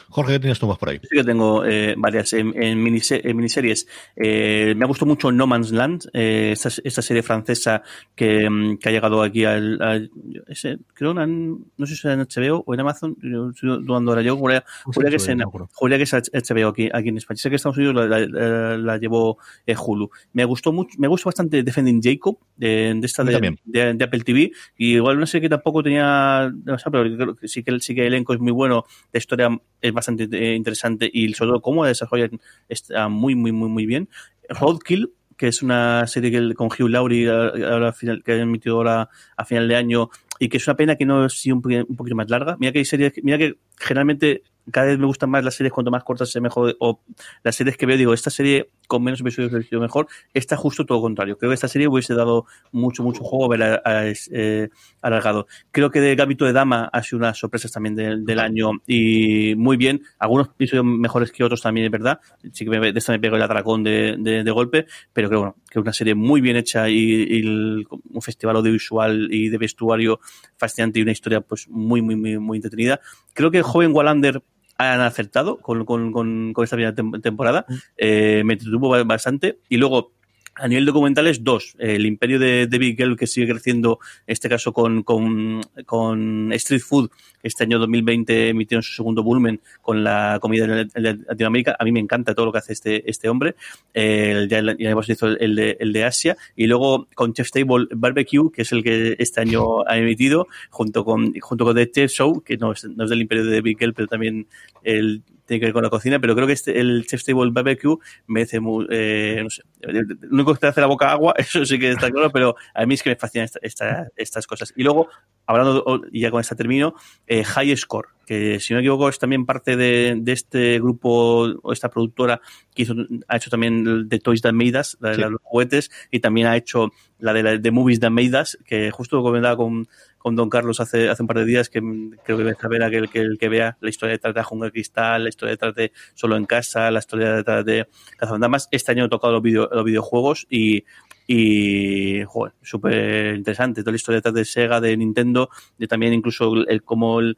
Jorge, ¿qué tienes tú más por ahí? Sí que tengo eh, varias en, en, miniseries. En miniseries. Eh, me ha gustado mucho No Man's Land, eh, esta, esta, serie francesa que, mm, que, ha llegado aquí al... al ese, creo, en, no sé si es en HBO o en Amazon, estoy dudando ahora yo, juraría, juraría que, es en, juraría que es HBO aquí, aquí en España. Sé que Estados Unidos la, la, la llevó Hulu. Me gustó mucho, me gustó bastante Defending Jacob, de, de esta de, de, de, Apple TV, y igual una serie que tampoco tenía, no sé, pero creo que sí que, sí que el elenco es muy bueno, la historia es bastante eh, interesante y sobre todo cómo desarrollan está muy, muy, muy, muy bien. Roadkill, que es una serie que, con Hugh Laurie ahora, final, que ha emitido ahora a final de año y que es una pena que no sea un, un poquito más larga. Mira que hay series, mira que generalmente cada vez me gustan más las series cuanto más cortas se mejor o las series que veo digo esta serie con menos episodios hubiese sido mejor esta justo todo lo contrario. Creo que esta serie hubiese dado mucho mucho juego a, eh, alargado. Creo que de Gambito de Dama ha sido unas sorpresas también del, del año y muy bien. Algunos episodios mejores que otros también es verdad. Sí que me, de esta me pego el atracón de, de, de golpe pero bueno que es una serie muy bien hecha y, y el, un festival audiovisual y de vestuario fascinante y una historia pues muy muy muy, muy entretenida. Creo que el joven Wallander han acertado con, con, con, con esta primera temporada. Eh, me entretuvo bastante. Y luego, A nivel documentales, dos. El imperio de David Gell, que sigue creciendo, en este caso con, con, con Street Food, este año 2020 emitió su segundo volumen con la comida de Latinoamérica. A mí me encanta todo lo que hace este, este hombre. Eh, ya, ya, hemos visto el de, el de Asia. Y luego con Chef Table Barbecue, que es el que este año ha emitido, junto con, junto con The Chef Show, que no es, no es del imperio de Gell, pero también el tiene que ver con la cocina, pero creo que este, el Chef's Table Barbecue merece, muy, eh, no sé, lo único que te hace la boca agua, [LAUGHS] eso sí que está claro, pero a mí es que me fascinan esta, esta, estas cosas. Y luego, hablando, y ya con esta termino, eh, High Score, que si no me equivoco es también parte de, de este grupo o esta productora que hizo, ha hecho también de Toys That Made Us, la de sí. los juguetes, y también ha hecho la de, la, de Movies That Made Us, que justo comentaba con, con Don Carlos hace, hace un par de días, que creo que merece ver a que el que, vea la historia detrás de Jungle Cristal, la historia detrás de Solo en Casa, la historia detrás de Cazafantasmas. Este año he tocado los, video, los videojuegos y, y súper interesante. Toda la historia detrás de Sega, de Nintendo, de también incluso el, el cómo el,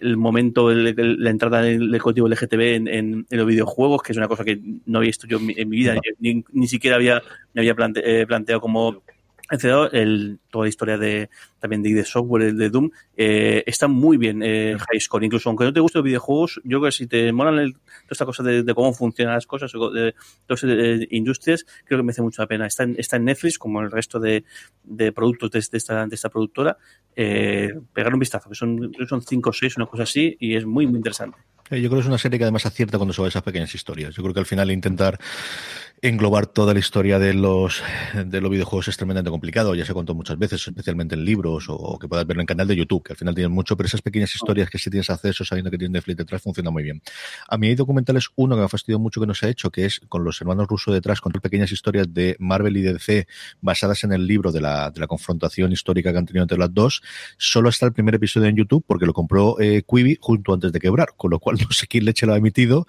el momento, el, el, la entrada del, del colectivo LGTB en, en, en, los videojuegos, que es una cosa que no había visto yo en mi, en mi vida, ni, ni, siquiera había, me había plante, eh, planteado como el, toda la historia de también de, de software de Doom. Eh, está muy bien eh, High Score. Incluso aunque no te gusten los videojuegos yo creo que si te molan el, toda esta cosa de, de, cómo funcionan las cosas de, todas las industrias creo que merece mucho la pena. Está en, está en Netflix como el resto de, de productos de, esta, de esta productora. Eh, pegar un vistazo que son son cinco o seis una cosa así y es muy muy interesante. Yo creo que es una serie que además acierta cuando se va a esas pequeñas historias. Yo creo que al final intentar englobar toda la historia de los de los videojuegos es tremendamente complicado, ya se contó muchas veces, especialmente en libros o, que puedas verlo en canal de YouTube, que al final tienen mucho, pero esas pequeñas historias que si tienes acceso sabiendo que tienes Netflix detrás funciona muy bien. A mí hay documentales, uno que me ha fastidiado mucho que no se ha hecho, que es con los hermanos rusos detrás, con pequeñas historias de Marvel y DC basadas en el libro de la, de la confrontación histórica que han tenido entre las dos. Solo está el primer episodio en YouTube porque lo compró eh, Quibi junto antes de quebrar, con lo cual [LAUGHS] no sé quién leche lo ha emitido.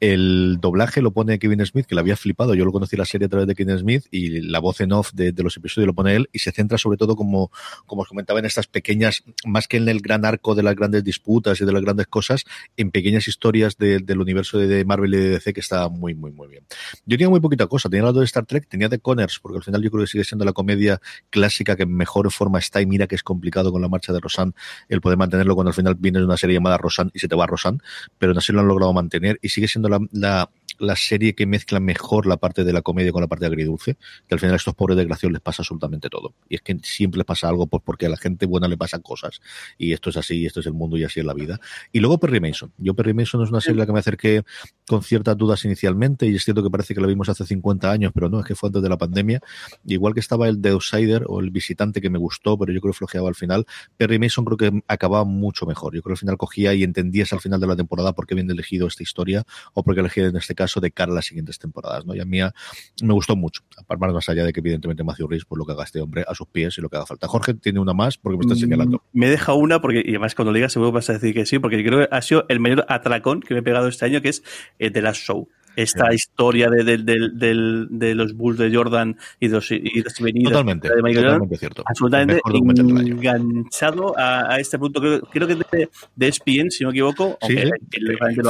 El doblaje lo pone Kevin Smith, que lo había flipado. Yo lo conocí la serie a través de Kevin Smith y la voz en off de, los episodios lo pone él y se centra sobre todo, como, como os comentaba, en estas pequeñas, más que en el gran arco de las grandes disputas y de las grandes cosas, en pequeñas historias de, del universo de Marvel y de DC que está muy, muy, muy bien. Yo tenía muy poquita cosa. Tenía lado de Star Trek, tenía de Connors, porque al final yo creo que sigue siendo la comedia clásica que mejor forma está y mira que es complicado con la marcha de Rosan el poder mantenerlo cuando al final viene una serie llamada Rosan y se te va Rosan, pero así lo han logrado mantener y sigue siendo la, la, la, serie que mezcla mejor la parte de la comedia con la parte agridulce, que al final a estos pobres desgraciados les pasa absolutamente todo. Y es que siempre les pasa algo pues porque a la gente buena le pasan cosas. Y esto es así, y esto es el mundo y así es la vida. Y luego Perry Mason. Yo Perry Mason es una serie a la que me acerqué con ciertas dudas inicialmente y es cierto que parece que la vimos hace 50 años, pero no, es que fue antes de la pandemia. Igual que estaba el The Outsider o el Visitante que me gustó, pero yo creo que flojeaba al final. Perry Mason creo que acababa mucho mejor. Yo creo que al final cogía y entendías al final de la temporada por qué bien elegido esta historia o porque elegí en este caso de cara a las siguientes temporadas. ¿no? Y a mí me gustó mucho, más allá de que evidentemente Matthew Rhys por lo que haga este hombre a sus pies y lo que haga falta. Jorge tiene una más porque me está señalando. Me deja una porque, y además cuando le digas seguro vas a decir que sí, porque creo que ha sido el mayor atracón que me he pegado este año, que es eh, The Last Show esta sí. historia de, de, de, de, los Bulls de Jordan y de los, y los venidas totalmente, de Michael totalmente Jordan, cierto. absolutamente enganchado a, a, este punto creo, creo que de, de ESPN si no me equivoco sí, que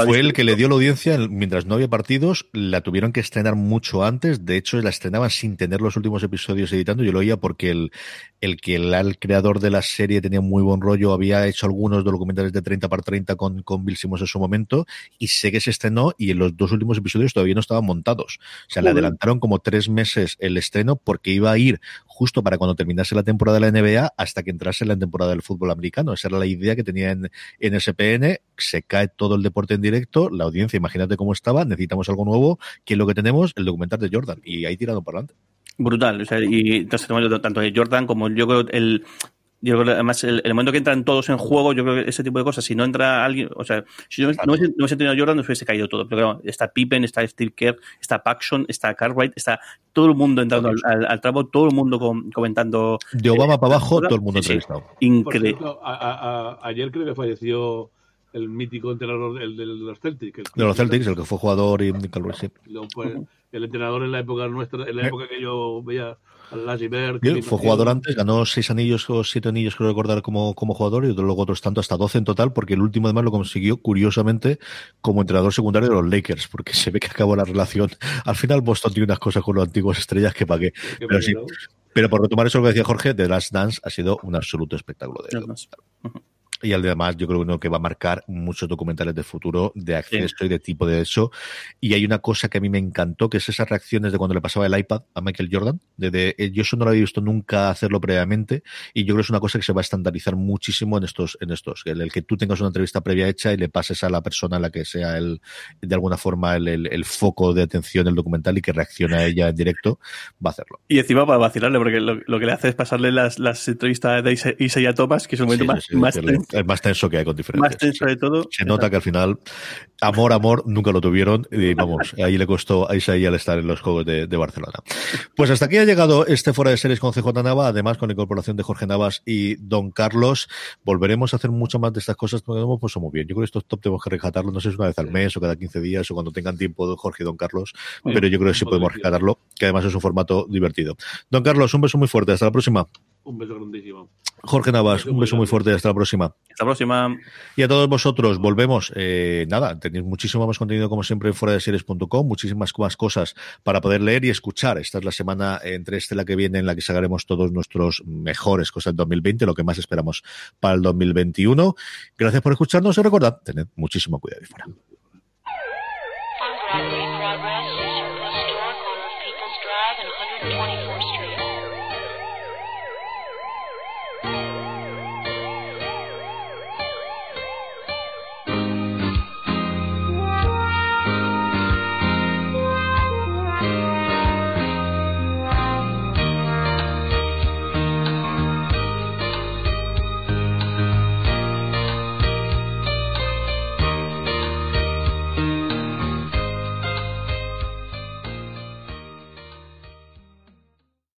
fue el que le dio la audiencia mientras no había partidos la tuvieron que estrenar mucho antes de hecho la estrenaban sin tener los últimos episodios editando yo lo oía porque el, el que el, el creador de la serie tenía muy buen rollo había hecho algunos documentales de 30 par 30 con, con Bill Simmons en su momento y sé que se estrenó y en los dos últimos episodios todavía no estaban montados. O sea, le adelantaron como tres meses el estreno porque iba a ir justo para cuando terminase la temporada de la NBA hasta que entrase la temporada del fútbol americano. Esa era la idea que tenía en, en SPN. Se cae todo el deporte en directo, la audiencia, imagínate cómo estaba, necesitamos algo nuevo. ¿Qué es lo que tenemos? El documental de Jordan. Y ahí tirado para adelante. Brutal, o sea, y entonces tanto de Jordan como yo creo el yo creo que además el, el, momento que entran todos en juego, yo creo que ese tipo de cosas, si no entra alguien, o sea, si no, no, hubiese, no hubiese tenido Jordan, no hubiese caído todo. Pero claro, está Pippen, está Steve Kerr, está Paxson, está Cartwright, está todo el mundo entrando al, al, al tramo, todo el mundo com, comentando. De Obama eh, para abajo, todo el mundo sí, entrevistado. Increíble. A, a, ayer creo que falleció el mítico entrenador el de los Celtics. El, de los Celtics, el que fue jugador y sí. el entrenador en la época nuestra, en la época que yo veía fue jugador antes, ganó seis anillos o siete anillos, creo recordar, como, como jugador, y luego otros tanto, hasta doce en total, porque el último además lo consiguió, curiosamente, como entrenador secundario de los Lakers, porque [LAUGHS] se ve que acabó la relación. Al final Boston tiene unas cosas con los antiguos estrellas que pagué. Pero sí. Pero por retomar eso que decía Jorge, The Last Dance ha sido un absoluto espectáculo de y además yo creo que va a marcar muchos documentales de futuro de acceso y de tipo de eso. Y hay una cosa que a mí me encantó, que es esas reacciones de cuando le pasaba el iPad a Michael Jordan. De, eh, yo eso no lo había visto nunca hacerlo previamente y yo creo que es una cosa que se va a estandarizar muchísimo en estos, en estos. El, el que tú tengas una entrevista previa hecha y le pases a la persona a la que sea el, de alguna forma el, el, foco de atención del documental y que reaccione a ella en directo, va a hacerlo. Y encima para vacilarle, porque lo, que le hace es pasarle las, las entrevistas de Isaiah Thomas, que es un momento más, más el más tenso que hay con diferencias. Más tenso de todo. Se nota que al final, amor, amor, nunca lo tuvieron. Y vamos, ahí le costó a Isaí al estar en los Juegos de, Barcelona. Pues hasta aquí ha llegado este Fuera de Series con CJ Nava, además con la incorporación de Jorge Navas y Don Carlos. Volveremos a hacer mucho más de estas cosas porque hemos puesto muy bien. Yo creo que estos top tenemos que rescatarlo, no sé si una vez al mes o cada 15 días o cuando tengan tiempo Jorge y Don Carlos, pero yo creo que sí podemos rescatarlo, que además es un formato divertido. Don Carlos, un beso muy fuerte. Hasta la próxima. Un beso grandísimo. Jorge Navas, un beso muy fuerte. Hasta la próxima. Hasta la próxima. Y a todos vosotros, volvemos. Eh, nada, tenéis muchísimo más contenido como siempre en fuera de series.com, muchísimas más cosas para poder leer y escuchar. Esta es la semana entre este la que viene en la que sacaremos todos nuestros mejores cosas del 2020, lo que más esperamos para el 2021. Gracias por escucharnos y recordad, tened muchísimo cuidado y fuera.